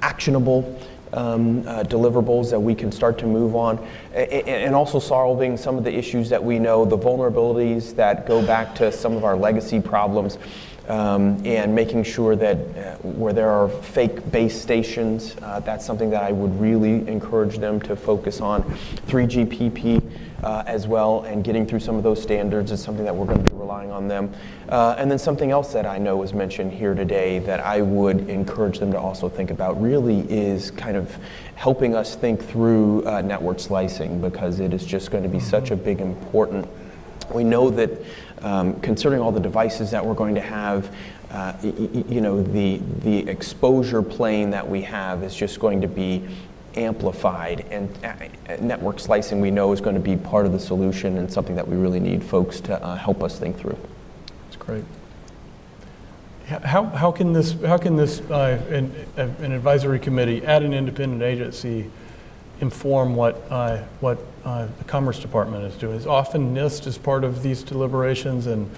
actionable um, uh, deliverables that we can start to move on, and also solving some of the issues that we know, the vulnerabilities that go back to some of our legacy problems. Um, and making sure that uh, where there are fake base stations, uh, that's something that I would really encourage them to focus on. 3GPP uh, as well, and getting through some of those standards is something that we're going to be relying on them. Uh, and then something else that I know was mentioned here today that I would encourage them to also think about really is kind of helping us think through uh, network slicing because it is just going to be such a big important we know that um, considering all the devices that we're going to have, uh, you know, the, the exposure plane that we have is just going to be amplified. And uh, network slicing, we know, is going to be part of the solution and something that we really need folks to uh, help us think through. That's great. How, how can this, how can this, uh, an, an advisory committee at an independent agency inform what, uh, what uh, the Commerce Department is doing. is Often NIST is part of these deliberations and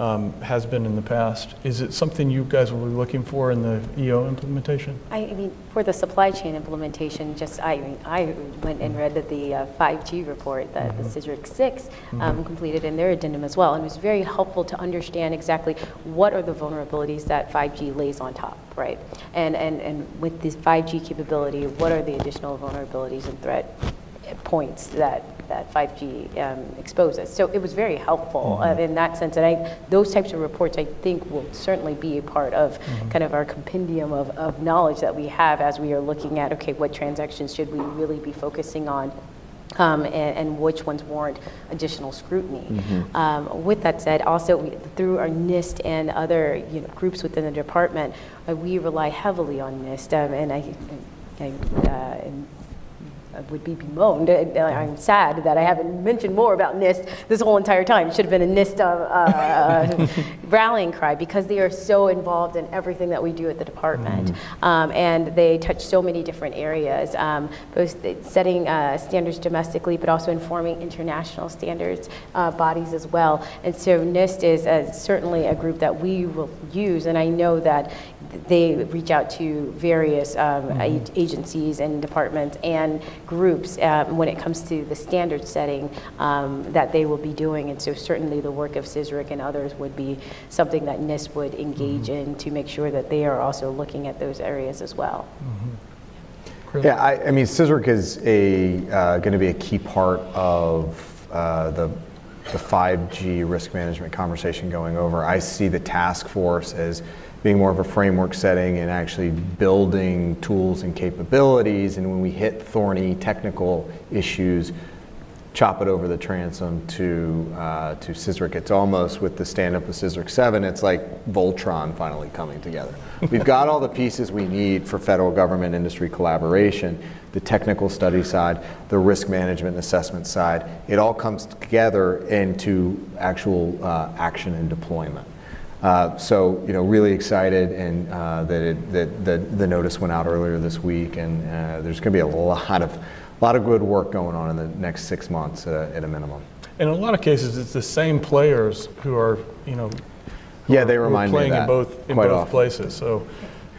um, has been in the past. Is it something you guys will be looking for in the EO implementation? I mean, for the supply chain implementation, just, I mean, I went and read the uh, 5G report that the CSRIC 6 um, Mhm. completed in their addendum as well, and it was very helpful to understand exactly what are the vulnerabilities that 5G lays on top, right? And, and, and with this 5G capability, what are the additional vulnerabilities and threat points that, that 5G um, exposes. So it was very helpful uh, in that sense. And I, those types of reports, I think, will certainly be a part of kind of our compendium of, of knowledge that we have as we are looking at, okay, what transactions should we really be focusing on? Um, and, and which ones warrant additional scrutiny. Mhm. Um, with that said, also we, through our NIST and other you know, groups within the department, uh, we rely heavily on NIST. Um, and I, I uh, and would be bemoaned. Uh, I'm sad that I haven't mentioned more about NIST this whole entire time. It should have been a NIST uh, uh, rallying cry because they are so involved in everything that we do at the department. Um, and they touch so many different areas, um, both setting uh, standards domestically, but also informing international standards uh, bodies as well. And so NIST is uh, certainly a group that we will use, and I know that they reach out to various um, a- agencies and departments and groups um, when it comes to the standard setting um, that they will be doing. And so certainly the work of CSRIC and others would be something that NIST would engage in to make sure that they are also looking at those areas as well. Yeah, I, I mean, CSRIC is a, uh, going to be a key part of uh, the, the 5G risk management conversation going over. I see the task force as being more of a framework setting and actually building tools and capabilities. And when we hit thorny technical issues, chop it over the transom to uh, to CSRIC. It's almost with the stand up of CSRIC 7, it's like Voltron finally coming together. We've got all the pieces we need for federal government industry collaboration, the technical study side, the risk management and assessment side. It all comes together into actual uh, action and deployment. Uh, so, you know, really excited and uh, that, it, that, that the notice went out earlier this week, and uh, there's going to be a lot of, lot of good work going on in the next six months at a, at a minimum. In a lot of cases, it's the same players who are, you know, Yeah, they remind me of playing in that both in quite both often. places. So,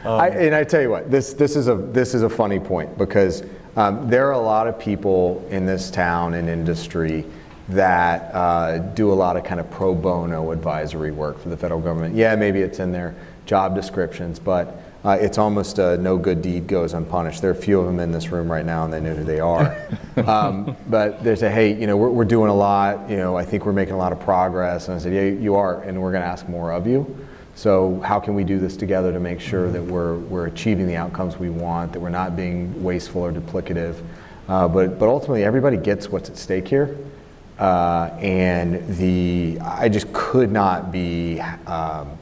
I, and I tell you what, this, this, is a, this is a funny point because um, there are a lot of people in this town and industry that uh, do a lot of kind of pro bono advisory work for the federal government. Yeah, maybe it's in their job descriptions, but uh, it's almost a no good deed goes unpunished. There are a few of them in this room right now, and they know who they are. um, but they say, hey, you know, we're, we're doing a lot. You know, I think we're making a lot of progress. And I said, yeah, you are, and we're going to ask more of you. So how can we do this together to make sure that we're, we're achieving the outcomes we want, that we're not being wasteful or duplicative? Uh, but, but ultimately, everybody gets what's at stake here. Uh, and the, I just could not be um,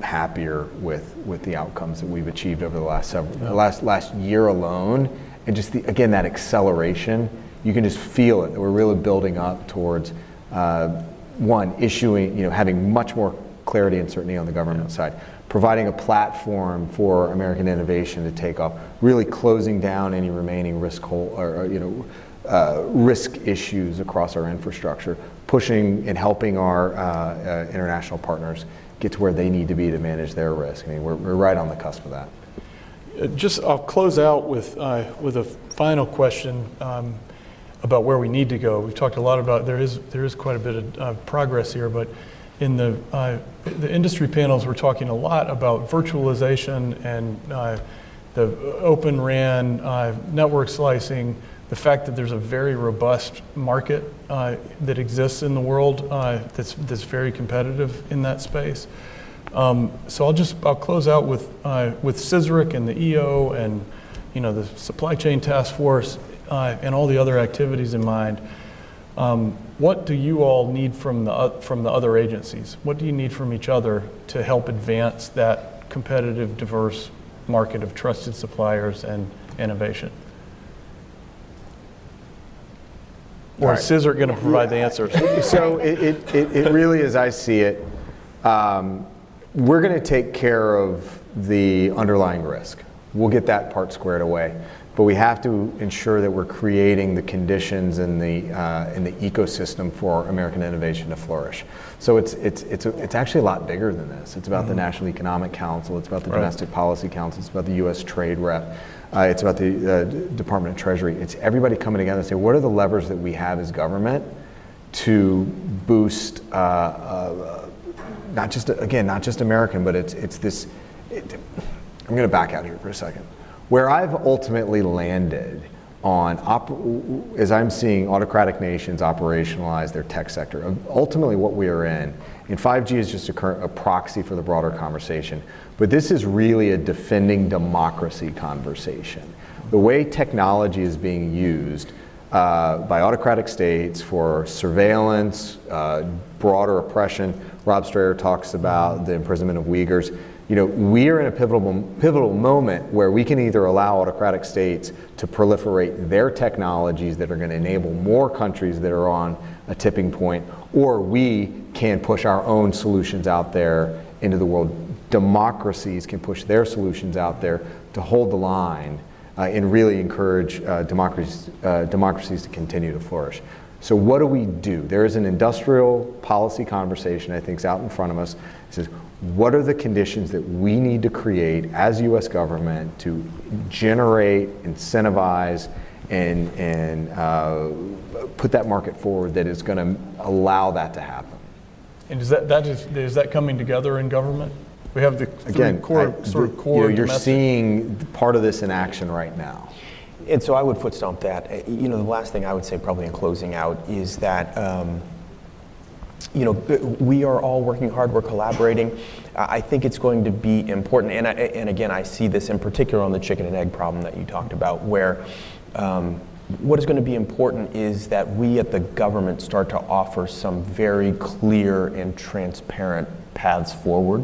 happier with, with the outcomes that we've achieved over the last several, the last, last year alone. And just the, again, that acceleration, you can just feel it. We're really building up towards, uh, one, issuing, you know, having much more clarity and certainty on the government side, providing a platform for American innovation to take off, really closing down any remaining risk hole, or, or, you know, uh, risk issues across our infrastructure, pushing and helping our uh, uh, international partners get to where they need to be to manage their risk. I mean, we're, we're right on the cusp of that. Uh, Just, I'll close out with, uh, with a final question um, about where we need to go. We've talked a lot about, there is, there is quite a bit of uh, progress here, but in the, uh, the industry panels, we're talking a lot about virtualization and uh, the open RAN, network slicing, the fact that there's a very robust market uh, that exists in the world uh, that's, that's very competitive in that space. Um, so I'll just I'll close out with uh, with CSRIC and the EO and you know the supply chain task force uh, and all the other activities in mind. Um, what do you all need from the oth- from the other agencies? What do you need from each other to help advance that competitive, diverse market of trusted suppliers and innovation? Or is CSRIC going to provide the answers? so it, it, it, really, as I see it, um, we're going to take care of the underlying risk. We'll get that part squared away. But we have to ensure that we're creating the conditions in the, uh, in the ecosystem for American innovation to flourish. So it's, it's, it's, a, it's actually a lot bigger than this. It's about the Mhm. National Economic Council, it's about the Right. Domestic Policy Council, it's about the US Trade Rep, uh, it's about the uh, Department of Treasury. It's everybody coming together and say, what are the levers that we have as government to boost uh, uh, not just again not just American, but it's it's this. It, I'm going to back out here for a second. Where I've ultimately landed on op- as I'm seeing autocratic nations operationalize their tech sector. Ultimately, what we are in, and 5G is just a, a proxy for the broader conversation. But this is really a defending democracy conversation. The way technology is being used uh, by autocratic states for surveillance, uh, broader oppression. Rob Strayer talks about the imprisonment of Uyghurs. You know, we are in a pivotal, pivotal moment where we can either allow autocratic states to proliferate their technologies that are going to enable more countries that are on a tipping point, or we can push our own solutions out there into the world. Democracies can push their solutions out there to hold the line uh, and really encourage uh, democracies, uh, democracies to continue to flourish. So what do we do? There is an industrial policy conversation I think is out in front of us. It says, what are the conditions that we need to create as U.S. government to generate, incentivize, and, and uh, put that market forward that is going to allow that to happen? And is that, that is, is that coming together in government? We have the three Again, core, I- sort of core you know, you're domestic- seeing part of this in action right now. And so I would foot stomp that. Uh, You know, the last thing I would say, probably in closing out, is that um, you know we are all working hard. We're collaborating. I I think it's going to be important, and I, and again, I see this in particular on the chicken and egg problem that you talked about, where. Um, what is going to be important is that we at the government start to offer some very clear and transparent paths forward.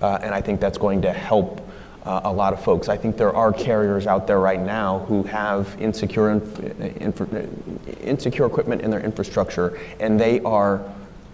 Uh, and I think that's going to help uh, a lot of folks. I think there are carriers out there right now who have insecure, infra- insecure equipment in their infrastructure, and they are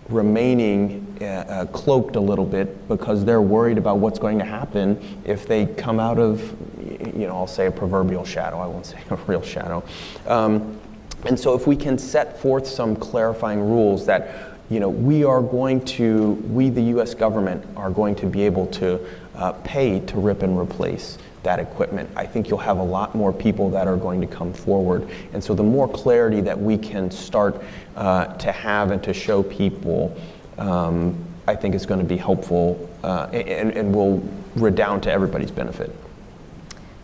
remaining uh, uh, cloaked a little bit because they're worried about what's going to happen if they come out of, you know, I'll say a proverbial shadow. I won't say a real shadow. Um, and so, if we can set forth some clarifying rules that, you know, we are going to, we, the U.S. government, are going to be able to uh, pay to rip and replace that equipment, I think you'll have a lot more people that are going to come forward. And so, the more clarity that we can start uh, to have and to show people, um, I think is going to be helpful uh, and, and will redound to everybody's benefit.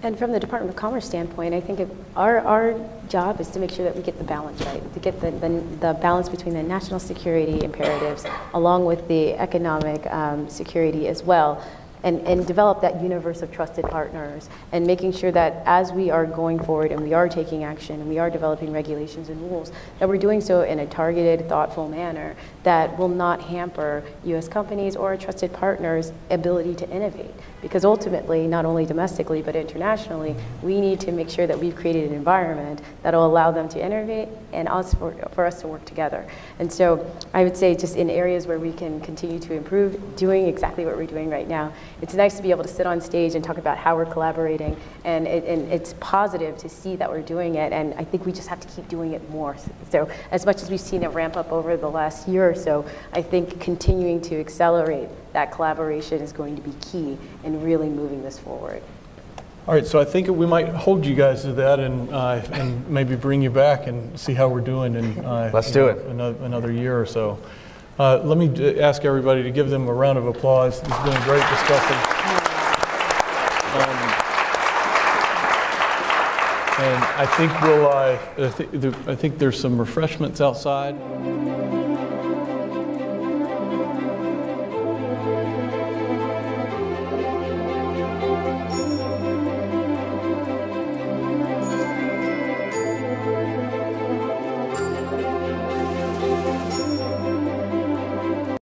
And from the Department of Commerce standpoint, I think our, our job is to make sure that we get the balance right, to get the, the, the balance between the national security imperatives along with the economic um, security as well. And, and develop that universe of trusted partners and making sure that as we are going forward and we are taking action and we are developing regulations and rules, that we're doing so in a targeted, thoughtful manner that will not hamper US companies or trusted partners' ability to innovate. Because ultimately, not only domestically but internationally, we need to make sure that we've created an environment that will allow them to innovate and us for, for us to work together. And so I would say just in areas where we can continue to improve, doing exactly what we're doing right now. It's nice to be able to sit on stage and talk about how we're collaborating, and, it, and it's positive to see that we're doing it, and I think we just have to keep doing it more. So as much as we've seen it ramp up over the last year or so, I think continuing to accelerate that collaboration is going to be key in really moving this forward. All right, so I think we might hold you guys to that and, uh, and maybe bring you back and see how we're doing in uh, Let's do it. Another, another year or so. Uh, let me d- ask everybody to give them a round of applause. It's been a great discussion. Um, and I think we'll. Uh, I, there- I think there's some refreshments outside.